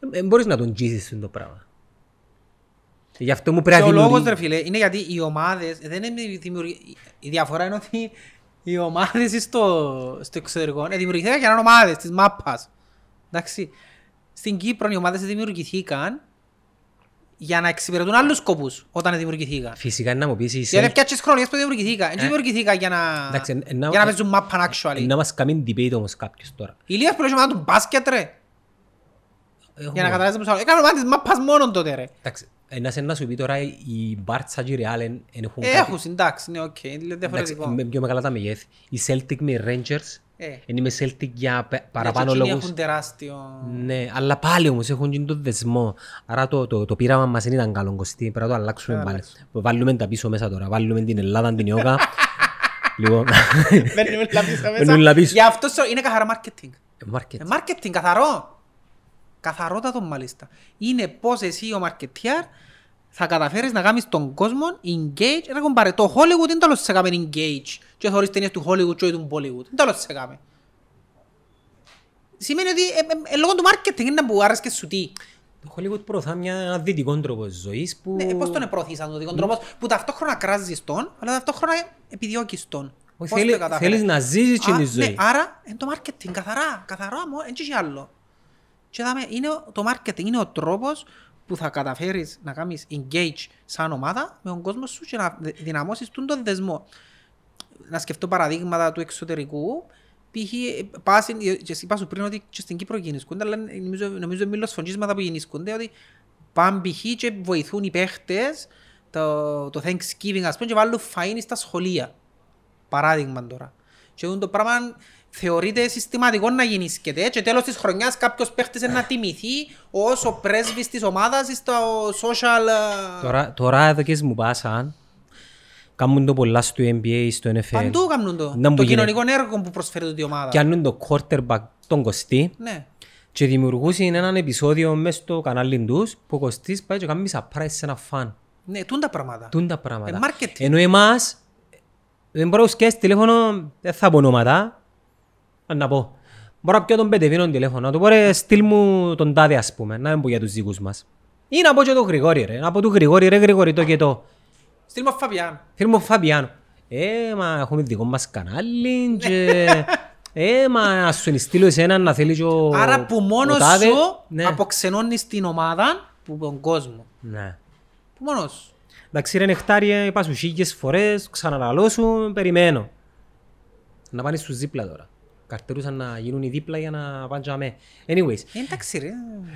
Δεν μπορείς να τον τζίσεις το πράγμα. Γι' αυτό μου πρέπει Και να ο λόγος δημιουργεί- ρε φίλε είναι γιατί οι ομάδες δεν είναι δημιουργη... Η διαφορά είναι ότι οι ομάδες στο, στο εξωτερικό ε, δημιουργηθήκαν για να είναι ομάδες της μάπας. Εντάξει. Στην Κύπρο οι ομάδες δημιουργηθήκαν για να εξυπηρετούν άλλους σκοπούς όταν δημιουργηθήκαν. Φυσικά να μου πεις η Γιατί Celtic- φτιάξεις χρονιές που δημιουργηθήκαν. Δεν δημιουργηθήκαν για να, Εντάξει, εν- εν- για να παίζουν μάπαν actually. να μας κάνει debate όμως κάποιος τώρα. Η Liverpool έχει ομάδα του μπάσκετ ρε. Έχουμε- Για να καταλάβεις πως άλλο. Έκανε ομάδα της μάπας μόνον τότε ρε. Εντάξει, ένας να σου πει τώρα η Μπάρτσα και η Real εν έχουν Ε, κάτι- Έχουν εντάξει, ναι, οκ, είναι Εντάξει, διαφορετικό. με πιο μεγάλα τα μεγέθη. Η Celtic με οι Rangers Ε. Εν είμαι Celtic για πε- Ναι, παραπάνω και εκείνοι λόγους. Έχουν τεράστιο... Ναι, αλλά πάλι όμως έχουν και τον δεσμό. Άρα το, το, το πείραμα μας δεν ήταν καλό, Κωστή. Πρέπει να το αλλάξουμε πάλι. Βάλουμε τα πίσω μέσα τώρα. Βάλουμε την Ελλάδα, την ΕΟΚΑ. λοιπόν, Μπαίνουν όλα πίσω μέσα. Μπαίνουν όλα πίσω. Γι' αυτό σου- είναι καθαρά marketing. market. Ε, Marketing, καθαρό. Καθαρότατο μάλιστα. Είναι πώς εσύ ο marketeer θα καταφέρεις να κάνεις τον κόσμο engage. Ρε κομπάρε, το Hollywood δεν τέλος σε κάμε engage. Και θωρείς ταινίες του Hollywood και του Bollywood. Δεν τέλος σε κάμε. Σημαίνει ότι ε, ε, ε, λόγω του marketing είναι που άρεσκες σου τι; Το Hollywood προωθά μια ένα δυτικό τρόπο ζωής που... Ναι, πώς τον προωθήσαν τον δικό τρόπο; Που ταυτόχρονα κράζεις τον, αλλά ταυτόχρονα επιδιώκεις τον. Όχι, Πώς θέλει- το κατάφερε. θέλεις να ζήσεις και Α, τη ναι, ζωή. άρα είναι το marketing, καθαρά, καθαρό, δεν έχει άλλο. Και δάμε, είναι ο- το marketing είναι ο τρόπος που θα καταφέρεις να κάνεις engage σαν ομάδα με τον κόσμο σου και να δε- δυναμώσεις τον τον δεσμό. Να σκεφτώ παραδείγματα του εξωτερικού, π.χ. πας, στην- και είπα σου πριν ότι και στην Κύπρο γεννήσκονται, αλλά νομίζω, νομίζω μιλώ σφοντζίσματα που γεννήσκονται, ότι πάνε π.χ. και βοηθούν οι παίχτες το, το Thanksgiving ας πούμε και βάλουν φαΐν στα σχολεία. Παράδειγμα τώρα. Και αυτό το πράγμα θεωρείται συστηματικό να γεννήσκεται και τέλος της χρονιάς κάποιος παίχτης είναι να τιμηθεί ως ο πρέσβης της ομάδας στο social... ε, Τώρα, τώρα εδώ και μου πάσαν, κάνουν το πολλά στο NBA, στο NFL. Παντού κάνουν το. Να μου Το γίνεται. κοινωνικό έργο που προσφέρει τούτη η ομάδα. Και κάνουν το quarterback τον Κωστή Ναι. και δημιουργούσαν έναν επεισόδιο μέσα στο κανάλι τους που ο Κωστής πάει και κάνει surprise σε ένα φαν. Ναι, τούν τα πράγματα. Τούν τα πράγματα. Ε, marketing. Ενώ εμάς, δεν μπορώ να σκέφτεσαι τηλέφωνο, δεν θα πω ονόματα, αν να πω. Μπορώ να πιω τον Πετεβίνο τηλέφωνο, να του πω ρε στείλ μου τον τάδε ας πούμε, να μην πω για τους δικούς μας. Ή να πω και τον Γρηγόρη ρε, να πω του Γρηγόρη ρε Γρηγόρη το και το. Στείλ μου Φαβιάν. Φίλε μου Φαβιάνο. Ε, μα έχουμε δικό μας κανάλι και... Ε, μα να σου στείλω εσένα να θέλει και ο... Άρα που μόνος ο τάδε. σου Ναι. αποξενώνεις την ομάδα που τον κόσμο. Ναι. Που μόνος σου. Εντάξει ρε νεκτάρια, είπα σου χίλιες φορές, ξαναλαλώ σου, περιμένω. Να πάνε στους δίπλα τώρα. Καρτερούσαν να γίνουν οι δίπλα για να πάνε για με. Anyways. Ε, εντάξει ρε.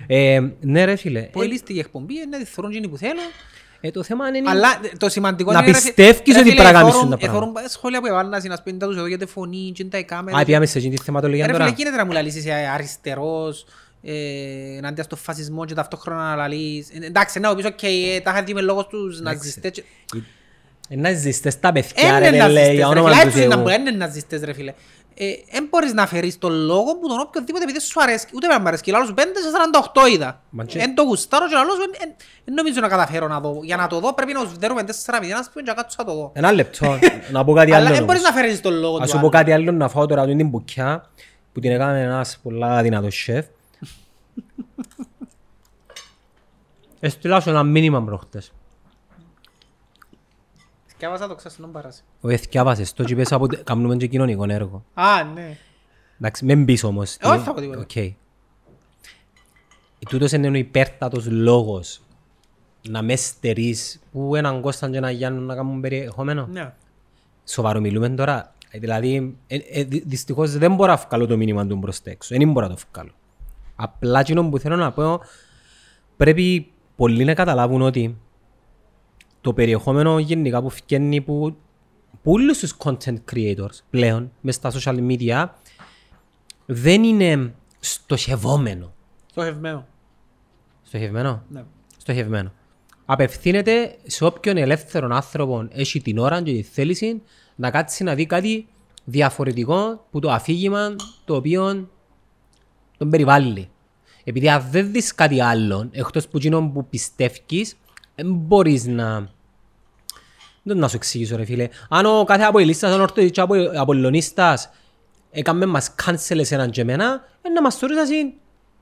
Ε, ναι ρε φίλε. Που ελίστηκε η εκπομπή, να τη θεωρούν εκείνοι που θέλουν. Ε, το θέμα είναι... Αλλά το σημαντικό Να είναι, ρε, πιστεύεις ρε, ότι φίλε, πρέπει να κάνεις εθώρουν- τα πράγματα. εθώρουν σχόλια που έβαλαν να πούμε τα τους εδώ για τη φωνή, και τα κάμερα. Α, πήγαμε σε εκείνη τη θεματολογία Ρε φίλε, τώρα. γίνεται να μου λαλείς είσαι αριστερός, ε, ενάντια στο φασισμό και ταυτόχρονα να λαλείς. Ε, εντάξει, να πεις, οκ, ε, τα είχα δει με λόγος τους ναζιστές. και- Ε, Να ζήστες τα παιδιά ρε, Είναι δεν λέει, ναζιστές, για ρε όνομα φίλε. του Έτσι είναι να Θεού. πω, είναι ναζιστές, ρε φίλε. Δεν μπορείς να φέρεις τον λόγο που τον οποιοδήποτε επειδή σου αρέσει, ούτε με μ' αρέσει. Λάλλος 5 σε 48 είδα. Μα και- Εν το γουστάρω και λάλλος δεν νομίζω να καταφέρω να δω. Για να το δω πρέπει να σου δέρουμε 4 0 ας πούμε και να κάτσω να το δω. Ένα λεπτό, να πω κάτι Αλλά άλλο. δεν μπορείς όμως. να φέρεις τον λόγο Ας του σου πω άλλου. κάτι άλλο να φάω τώρα την μπουκιά που την έκανε ένας πολλά δυνατός σεφ. Έστειλα σου ένα μήνυμα προχτές. Εθκιάβασα το ξέσαι, παράσει. Ο εθκιάβασες το και είπες από κάνουμε και κοινωνικό έργο. Α, ναι. Εντάξει, μην πεις όμως. Ε, όχι θα πω τίποτα. Οκ. Ε, Τούτος είναι ο υπέρτατος λόγος να μες στερείς που έναν Κώσταν και έναν Γιάννου να κάνουν περιεχόμενο. Ναι. Σοβαρό μιλούμε τώρα. Ε, Δηλαδή, ε, ε, δυ- δυστυχώς δεν μπορώ να βγάλω το μήνυμα του μπροστά έξω. Δεν μπορώ να το βγάλω. Απλά εκείνο που θέλω να πω, πρέπει πολλοί να καταλάβουν ότι το περιεχόμενο γενικά που φτιάχνει που, που όλους τους content creators πλέον μες στα social media δεν είναι στοχευόμενο. Στοχευμένο. Στοχευμένο; Ναι. Στοχευμένο. Απευθύνεται σε όποιον ελεύθερον άνθρωπο έχει την ώρα και τη θέληση να κάτσει να δει κάτι διαφορετικό που το αφήγημα το οποίο τον περιβάλλει. Επειδή αν δεν δεις κάτι άλλο, εκτός που εκείνο που πιστεύεις, δεν μπορείς να... Δεν να σου εξηγήσω ρε φίλε. Αν ο κάθε αποελίστας, αν ο ορθοδής και απο- απολλωνίστας έκαμε μας cancel εσέναν και εμένα, ε, να μας θεωρούσαν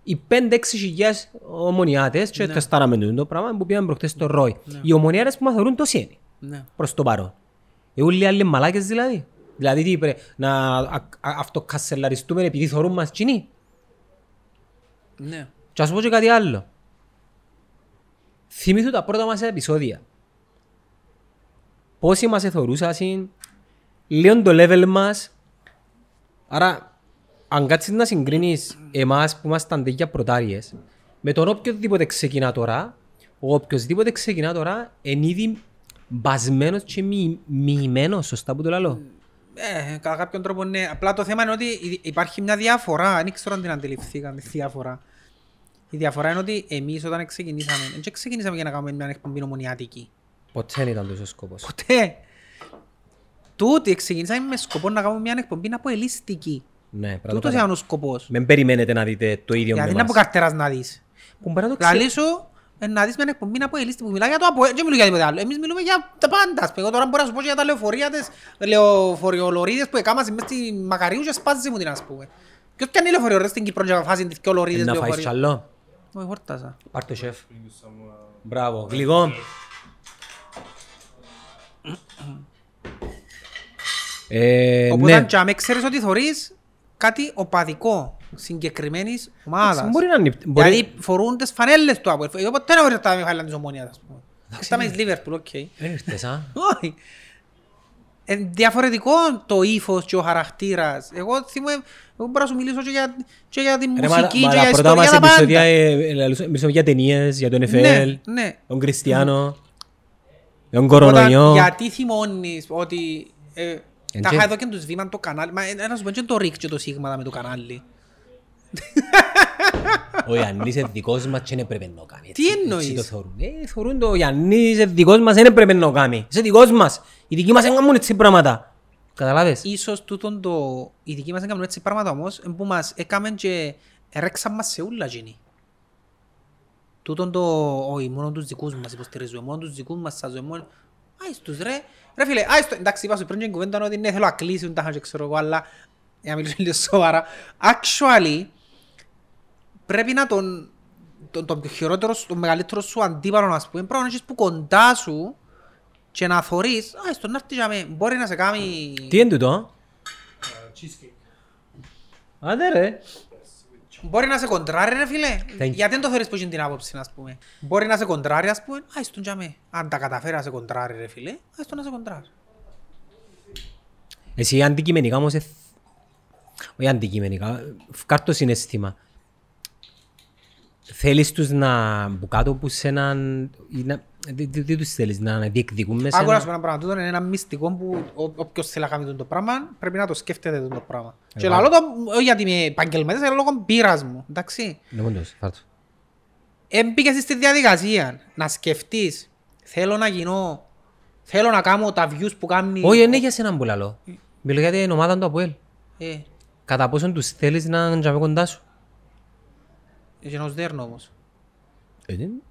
οι 5-6 χιλιάδες ομονιάτες και τεστάραμε το το πράγμα που πήγαμε προχτές στο Ρόι. Οι ομονιάτες που μας θεωρούν τόσοι είναι Ναι. προς το παρόν. Ε, όλοι οι άλλοι μαλάκες δηλαδή. Δηλαδή τι πρέπει να α- α- αυτοκασελαριστούμε επειδή θεωρούν μας κοινοί. Ναι. Και ας πω και κάτι άλλο. Θυμήθου τα πρώτα μας επεισόδια. Πόσοι μας εθωρούσαν, λίγο το level μας. Άρα, αν κάτσεις να συγκρίνεις εμάς που ήμασταν τέτοια πρωτάριες, με τον οποιοδήποτε ξεκινά τώρα, ο οποιοδήποτε ξεκινά τώρα, είναι ήδη μπασμένος και μη, μοιημένος, σωστά που το λέω. Ε, κατά κάποιον τρόπο ναι. Απλά το θέμα είναι ότι υ- υπάρχει μια διαφορά. Δεν ξέρω αν την αντιληφθήκαν τη διαφορά. Η διαφορά είναι ότι εμείς όταν ξεκινήσαμε, δεν ξεκινήσαμε για να κάνουμε μια εκπομπή ομονιάτικη. Ποτέ δεν ήταν τόσο ο σκοπός. Ποτέ. Τούτη ξεκινήσαμε με σκοπό να κάνουμε μια εκπομπή αποελιστική. Ναι, πρέπει να το Τούτος κάνετε. ήταν ο σκοπός. Μην περιμένετε να δείτε το ίδιο με Γιατί να εμάς. από καρτεράς να δεις. Που μπορεί να το Λαλή ξέρει. σου ε, να δεις μια εκπομπή αποελιστική που μιλά για το ΑΠΟΕΛ. Δεν μιλώ για τίποτε άλλο. Εμείς μιλούμε για τα πάντα. ας πούμε. Εγώ τώρα μπορώ να σου πω και για τα λεωφορεία τις λεωφοριολορίδες που έκαμασαι μες στη Μακαρίου και σπάζεις μου την ας πούμε. Ποιος πιάνει λεωφοριολορίδες στην Κύπρο και φάση τις δυο λωρίδες Να φάεις λεωφορείου. άλλο. Όχι, χόρτασα. Πάρ' το σεφ. Μπράβο. Γλυκό. Ε, Οπότε ναι. και αν ξέρεις ότι θωρείς κάτι οπαδικό συγκεκριμένης ομάδας. Μπορεί να είναι... μπορεί- Δηλαδή φορούν τις φανέλες του ΑΠΟΕΛ. Εγώ ποτέ δεν βρω τα Μιχάλια της Ομόνιας ας πούμε. Αυτά με της Λίβερπουλ, οκ. Δεν ήρθες, α. Όχι. Ε, διαφορετικό το ύφος και ο χαρακτήρας. Εγώ θυμούμαι, εγώ μπορώ να σου μιλήσω και για, και για τη Ρε, μα- μουσική μα και τα για πρώτα ιστορία, μας για τα επεισόδια, πάντα. ε, ε, λαλούσα- μιλούσαμε για ταινίες, για τον Ναι, NFL, ναι. τον Κριστιανό, τον Όταν, κορονοϊό. γιατί θυμώνεις ότι ε, τα Εντζέ- είχα εδώ και τους βήμαν το κανάλι. Μα ε, να σου πω και το ρίξ και το σίγμα με το κανάλι. Ο Ιαννής είναι δικός μας και δεν πρέπει να το κάνει. Τι Έτσι- εννοείς; έτσι το θεωρούν. Ε, θεωρούν το Ιαννής είναι δικός μας, δεν πρέπει να το κάνει. Είσαι δικός μας. Οι δικοί μας δεν κάνουν έτσι πράγματα. Καταλάβες; Ίσως τούτον το... Οι δικοί μας δεν κάνουν έτσι πράγματα όμως ε, που μας έκαμε και ρέξαν μας σε ούλα γίνει. Τούτον το... Όχι, μόνο τους δικούς μας υποστηρίζουμε, μόνο τους δικούς μας σας μόνο... Άις τους ρε. Ρε φίλε, άις το... Εντάξει, είπα σου πριν και κουβέντα ότι ναι, θέλω να κλείσουν τα χάρη, ξέρω εγώ, αλλά για να μιλήσω λίγο σοβαρά. Actually, πρέπει να τον... Τον, τον πιο χειρότερος, σου- τον μεγαλύτερο σου αντίπαλο, ας πούμε, πρέπει να έχεις που κοντά σου και να θωρείς, άις τον να έρθει για μέ, μπορεί να σε κάνει... Τι είναι τούτο; Cheesecake. Άντε ρε. Μπορεί να σε κοντράρει ρε φίλε. you. Γιατί δεν το θεωρείς που είναι την άποψη ας πούμε. Μπορεί να σε κοντράρει ας πούμε. Άις τον τζαμέ. Αν τα καταφέρει να σε κοντράρει ρε φίλε. Άις τον να σε κοντράρει. Εσύ αντικειμενικά όμως... εθ- Όχι αντικειμενικά. Φκάρ' το συναίσθημα. Θέλεις τους να μπουν κάτω που σε έναν... ή να- Τι τι- τι τους θέλεις, να διεκδικούν μέσα... Άκου να σου πω ένα πράγμα. Τούτο είναι ένα μυστικό που ο- όποιος θέλει να κάνει τούτο το πράγμα πρέπει να το σκέφτεται τούτο το πράγμα. Και Εγώ. λαλό το όχι γιατί είμαι επαγγελματίας, αλλά λόγω πείρας μου. Εντάξει. Ναι, μόντως, φάρ' το. Έμπηκες στη διαδικασία να σκεφτείς θέλω να γίνω θέλω να κάνω τα views που κάνει Όχι, δεν είναι για σένα που λαλώ. Μιλώ για την ομάδα του Αποέλ. ε, Κατά πόσον τους θέλεις να είναι τζαμέ κοντά σου. Για να τους δέρνω όμως Ε, δεν-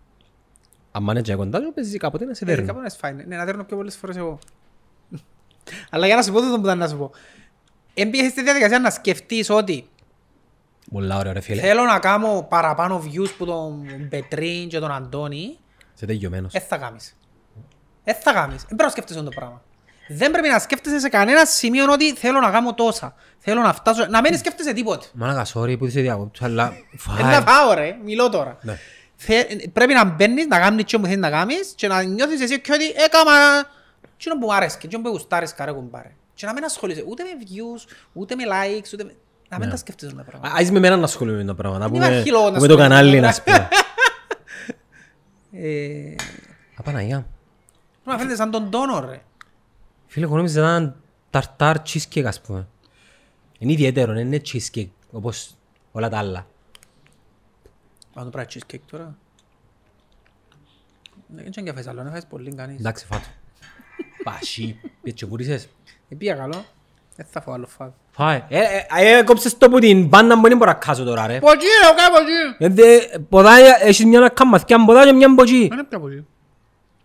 Αν είναι τζαμέ κοντά σου, παίζεις κάποτε να σε Ε, δέρνει. Κάπου να σφάει. Ναι, να δέρνω πιο πολλές φορές εγώ. Αλλά για να σου πω τούτο που ήταν να σου πω. Έμπηκες στη διαδικασία να σκεφτείς ότι Πολλά ωραία ρε φίλε. θέλω να κάνω παραπάνω views που τον Πετρίν και τον Αντώνη, Είσαι τελειωμένος. δεν θα κάνεις. Δεν θα κάνεις. Δεν πρέπει να σκέφτεσαι αυτό το πράγμα. Δεν πρέπει να σκέφτεσαι σε κανένα σημείο ότι θέλω να κάνω τόσα. Θέλω να φτάσω... Να μην σκέφτεσαι τίποτε. Μάλακα, sorry που είσαι διακόπτω, αλλά Δεν θα φάει. φάω ρε, μιλώ τώρα. Ναι. Θε- Πρέπει να μπαίνεις, να κάνεις τι που θέλεις να κάνεις και να νιώθεις εσύ και ότι έκαμα τι που μου άρεσε και τι που γουστάρεις καρέ κουμπάρε. Και να μην ασχολείσαι ούτε με views, ούτε με likes, ούτε με... Να μην τα σκέφτεσαι τα πράγματα. Α- Ας με μένα να ασχολούμαι με το πράγμα. Να Δεν πούμε υπάρχει λόγο να πούμε το ασχολούμαι κανάλι με να το σπούμε. Ε, Απαναγιά. Να φαίνεται σαν τον τόνο ρε. Φίλε, εγώ νόμιζα να ήταν ταρτάρ cheesecake ας πούμε. Είναι ιδιαίτερο, δεν είναι cheesecake όπως όλα τα άλλα. Μα το πράγει cheesecake τώρα. Δεν ξέρω αν φάεις άλλο, δεν φάεις πολύ κανείς. Εντάξει, φάτο. Πασί. Έτσι βουρίσες. Ε, πήγα καλό. Δεν θα φάω άλλο φάω. Φάε. Ε, ε, ε, κόψες το που την μπάντα μου δεν μπορώ να κάσω τώρα ρε. Ποτσί ρε, ο κάποτσί. Ε, δε- Ποδά, έχεις μια να κάμας, και αν ποδά και μια μποτσί. Δεν είναι πια ποτσί.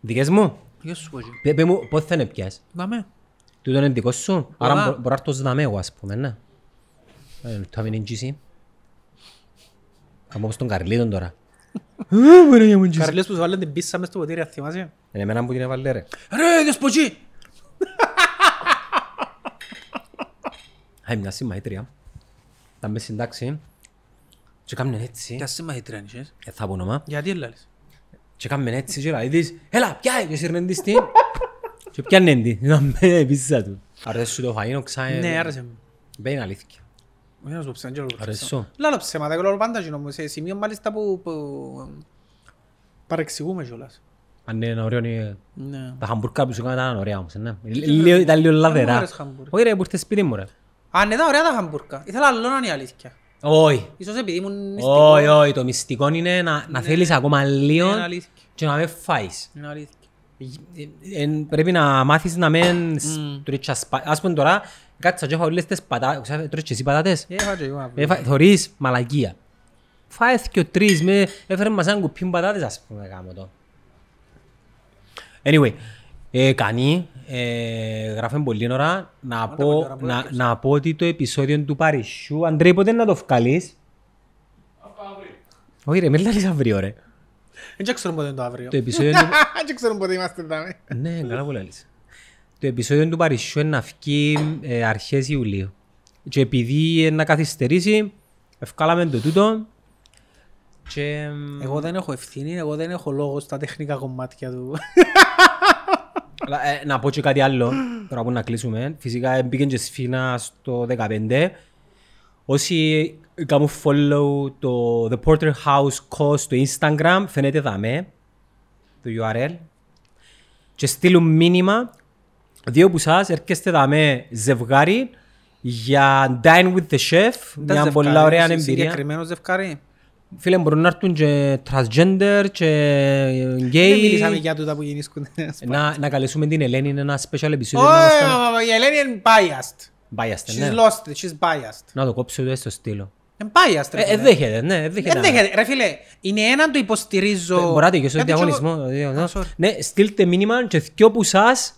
Δικές μου. Γεια σου ποτσί. Πε- πε μου, πότε θα είναι πιάς. Δαμέ. Τούτο είναι δικό σου. Άρα Ποδά. μπο- μπορώ να έρθω σδαμέ εγώ ας πούμε, ναι. Ε, Το άμεινε εγγύση. Κάμω όπως τον Καρλίτον τώρα. Ε, μπορεί να μου εγγύσει. Καρλές που σου βάλουν την πίσσα μες στο ποτήρι, αν θυμάσαι. Είναι εμένα που την έβαλε ρε. Ρε, δες ποτσί. Α, μια συμμαχήτρια. Ήταν μες στην τάξη. Και κάμνε έτσι. Για συμμαχήτρια νησίες. Ε, θα πω όνομα. Γιατί έλαλες; Και κάμνε έτσι και λέει της, έλα, πιάει, και σύρνεν της την. Και πιάνε την, να με πίσω του. Αρέσει σου το φαΐνο, ξάε. Ναι, άρεσε μου. Μπαίνει αλήθεια. Όχι να σου πω ψέμα, και λόγω Αρέσει ψέμα. σου. Λάλλω ψέματα, και λόγω πάντα γίνω μου, σε σημείο μάλιστα που που παρεξηγούμε κιόλας. Αν είναι ωραίο είναι... Ναι. Τα χαμπουρκά που σου έκανα ήταν ωραία όμως, ναι. Λίγο- Ήταν λίγο μου λαδερά. άρεσε χαμπουρκ. Όχι ρε, που ήρθες σπίτι μου ρε. Α, ναι, ήταν ωραία τα χαμπουρκα. Ήθελα άλλο να είναι η αλήθεια. Όχι. Ίσως επειδή ήμουν μυστικός. Όχι, όχι, το μυστικό είναι να, να θέλεις ακόμα λίγο Είναι αλήθεια. και να μην φάεις. Είναι αλήθεια. Ε, ε, Πρέπει να μάθεις να μην στρίτσας πα- Ας πούμε τώρα, κάτσα και έφαγα όλες τις πατάτες. Ξέρεις, τρώεις και εσύ πατάτες. Ε, έφαγα και εγώ αύριο. Έφα- Θωρείς μαλακία. Φάες και ο τρεις με έφερε μας έναν κουπί πατάτες ας πούμε γάμο το. Anyway, ε, κάνει, ε, γράφουμε πολύ ώρα να πω, να, να πω ότι το επεισόδιο του Παρισιού, Αντρέη πότε να το βγάλεις; Όχι ρε, μην λάρεις αύριο ρε. Δεν ξέρω πότε είναι το αύριο. Το επεισόδιο του... Δεν ξέρω πότε είμαστε εδώ. Ναι, καλά που λες. Το επεισόδιο του Παρισιού είναι να βγει ε, αρχές Ιουλίου. Και επειδή είναι να καθυστερήσει, ευκάλαμε το τούτο και... Εγώ δεν έχω ευθύνη, εγώ δεν έχω λόγο στα τεχνικά κομμάτια του. Αλλά, ε, να πω και κάτι άλλο, τώρα που να κλείσουμε. Φυσικά μπήκε και σφίνα στο 15. Όσοι κάνουν follow το The Porter House Co στο Instagram, φαίνεται δαμέ, το URL. Και στείλουν μήνυμα, δύο που σας έρχεστε δαμέ ζευγάρι για Dine with the Chef, μια πολλά ωραία εμπειρία. Συγκεκριμένο ζευκάρι. Φίλε, μπορούν να έρθουν και transgender και Δεν gay. μιλήσαμε για τούτα που γεννήσκονται. Να, να καλέσουμε την Ελένη, είναι ένα special επεισόδιο. να Όχι, είμαστε- η Ελένη είναι biased. Biased, She's ναι. lost it, she's biased. Να το κόψω εδώ στο στήλο. Είναι biased, ρε Ε, φίλε. ε, δέχεται, ναι, ε, δέχεται. Δεν δέχεται. Ρε φίλε, είναι έναν το υποστηρίζω. Μπορεί να τελειώσει το Γιατί διαγωνισμό. εγώ- το διαγωνισμό. Α, sorry. Ναι, στείλτε μήνυμα και δυο που σας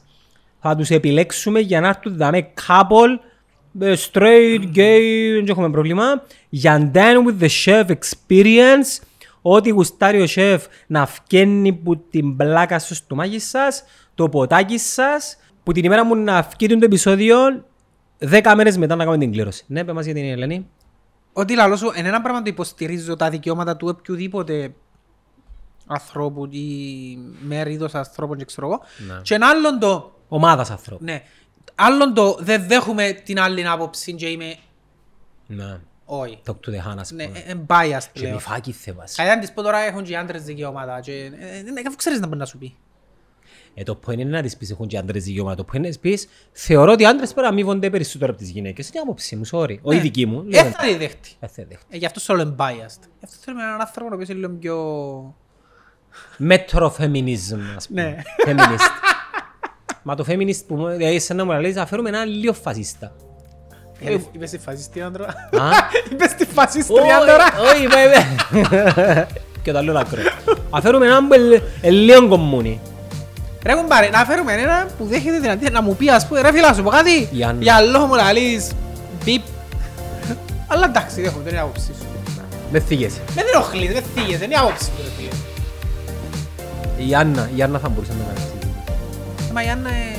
θα τους επιλέξουμε για να έρθουν δάμε couple, ε, straight, gay, δεν έχουμε πρόβλημα, για dine with the chef experience, ό,τι γουστάρει ο chef να φκένει που την πλάκα στο στομάχι σας, το ποτάκι σας, που την ημέρα μου να φκείτε το επεισόδιο, δέκα μέρες μετά να κάνουμε την κλήρωση. Ναι, πες μας για την Ελένη. Ότι λαλό σου, είναι ένα πράγμα το υποστηρίζω τα δικαιώματα του οποιοδήποτε ανθρώπου ή μέρηδος ανθρώπων και ξέρω εγώ. Ναι. Και ένα άλλον το, Ομάδας ανθρώπου. ναι, άλλον το δεν δέχομαι την άλλη άποψη και είμαι Ναι. όχι. Talk to the hand, ας Ναι, πούμε. ε, ε, biased Και πλέον. μυφάκι θεύας. Κατά να της πω τώρα έχουν και οι άντρες δικαιώματα και ε, ε, ε, αφού ξέρεις να μπορεί να σου πει. Ε, το point είναι να τις πεις έχουν και άντρες δικαιώματα. Το point είναι να τις πεις θεωρώ ότι οι άντρες πρέπει να αμείβονται περισσότερο από τις γυναίκες. Είναι η άποψη μου, sorry. Όχι η δική μου. Ε, θα τη δέχτη. Ε, θα δέχτη. Ε, Γι' αυτό σου λέω biased. Γι' αυτό θέλουμε έναν άνθρωπο ο οποίος είναι λίγο πιο... Μέτρο feminism, ας πούμε. Ναι. Feminist. Μα το feminist που μου δηλαδή, σαν να μου λέει θα φέρουμε έναν λίγο φασίστα. Ε, Είπες στη φασιστή άντρα. Α; Είπες στη φασιστρία Όχι, τώρα. όχι, είπε, είπε. Και το άλλο λακρό. Αφαίρουμε έναν που είναι- είναι λίγο κομμούνι. Ρε κουμπάρε, να φέρουμε έναν που δέχεται δυνατή να μου πει ας πούμε ρε φίλα σου πω κάτι Η Άννα. για λόγο μου λαλείς μπιπ Αλλά εντάξει δέχομαι, δεν είναι η άποψη σου Με θίγεσαι. Με δεν ενοχλείς, δεν θίγεσαι, δεν είναι η άποψη σου ρε φίλε Η Άννα, η Άννα θα μπορούσε να κάνει. Ε, Μα η Άννα ε,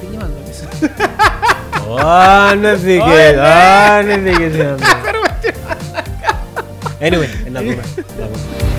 πηγή μας νομίζω Άνε δίκες, Όχι, ναι. άνε δίκες. Anyway, να δούμε. να δούμε.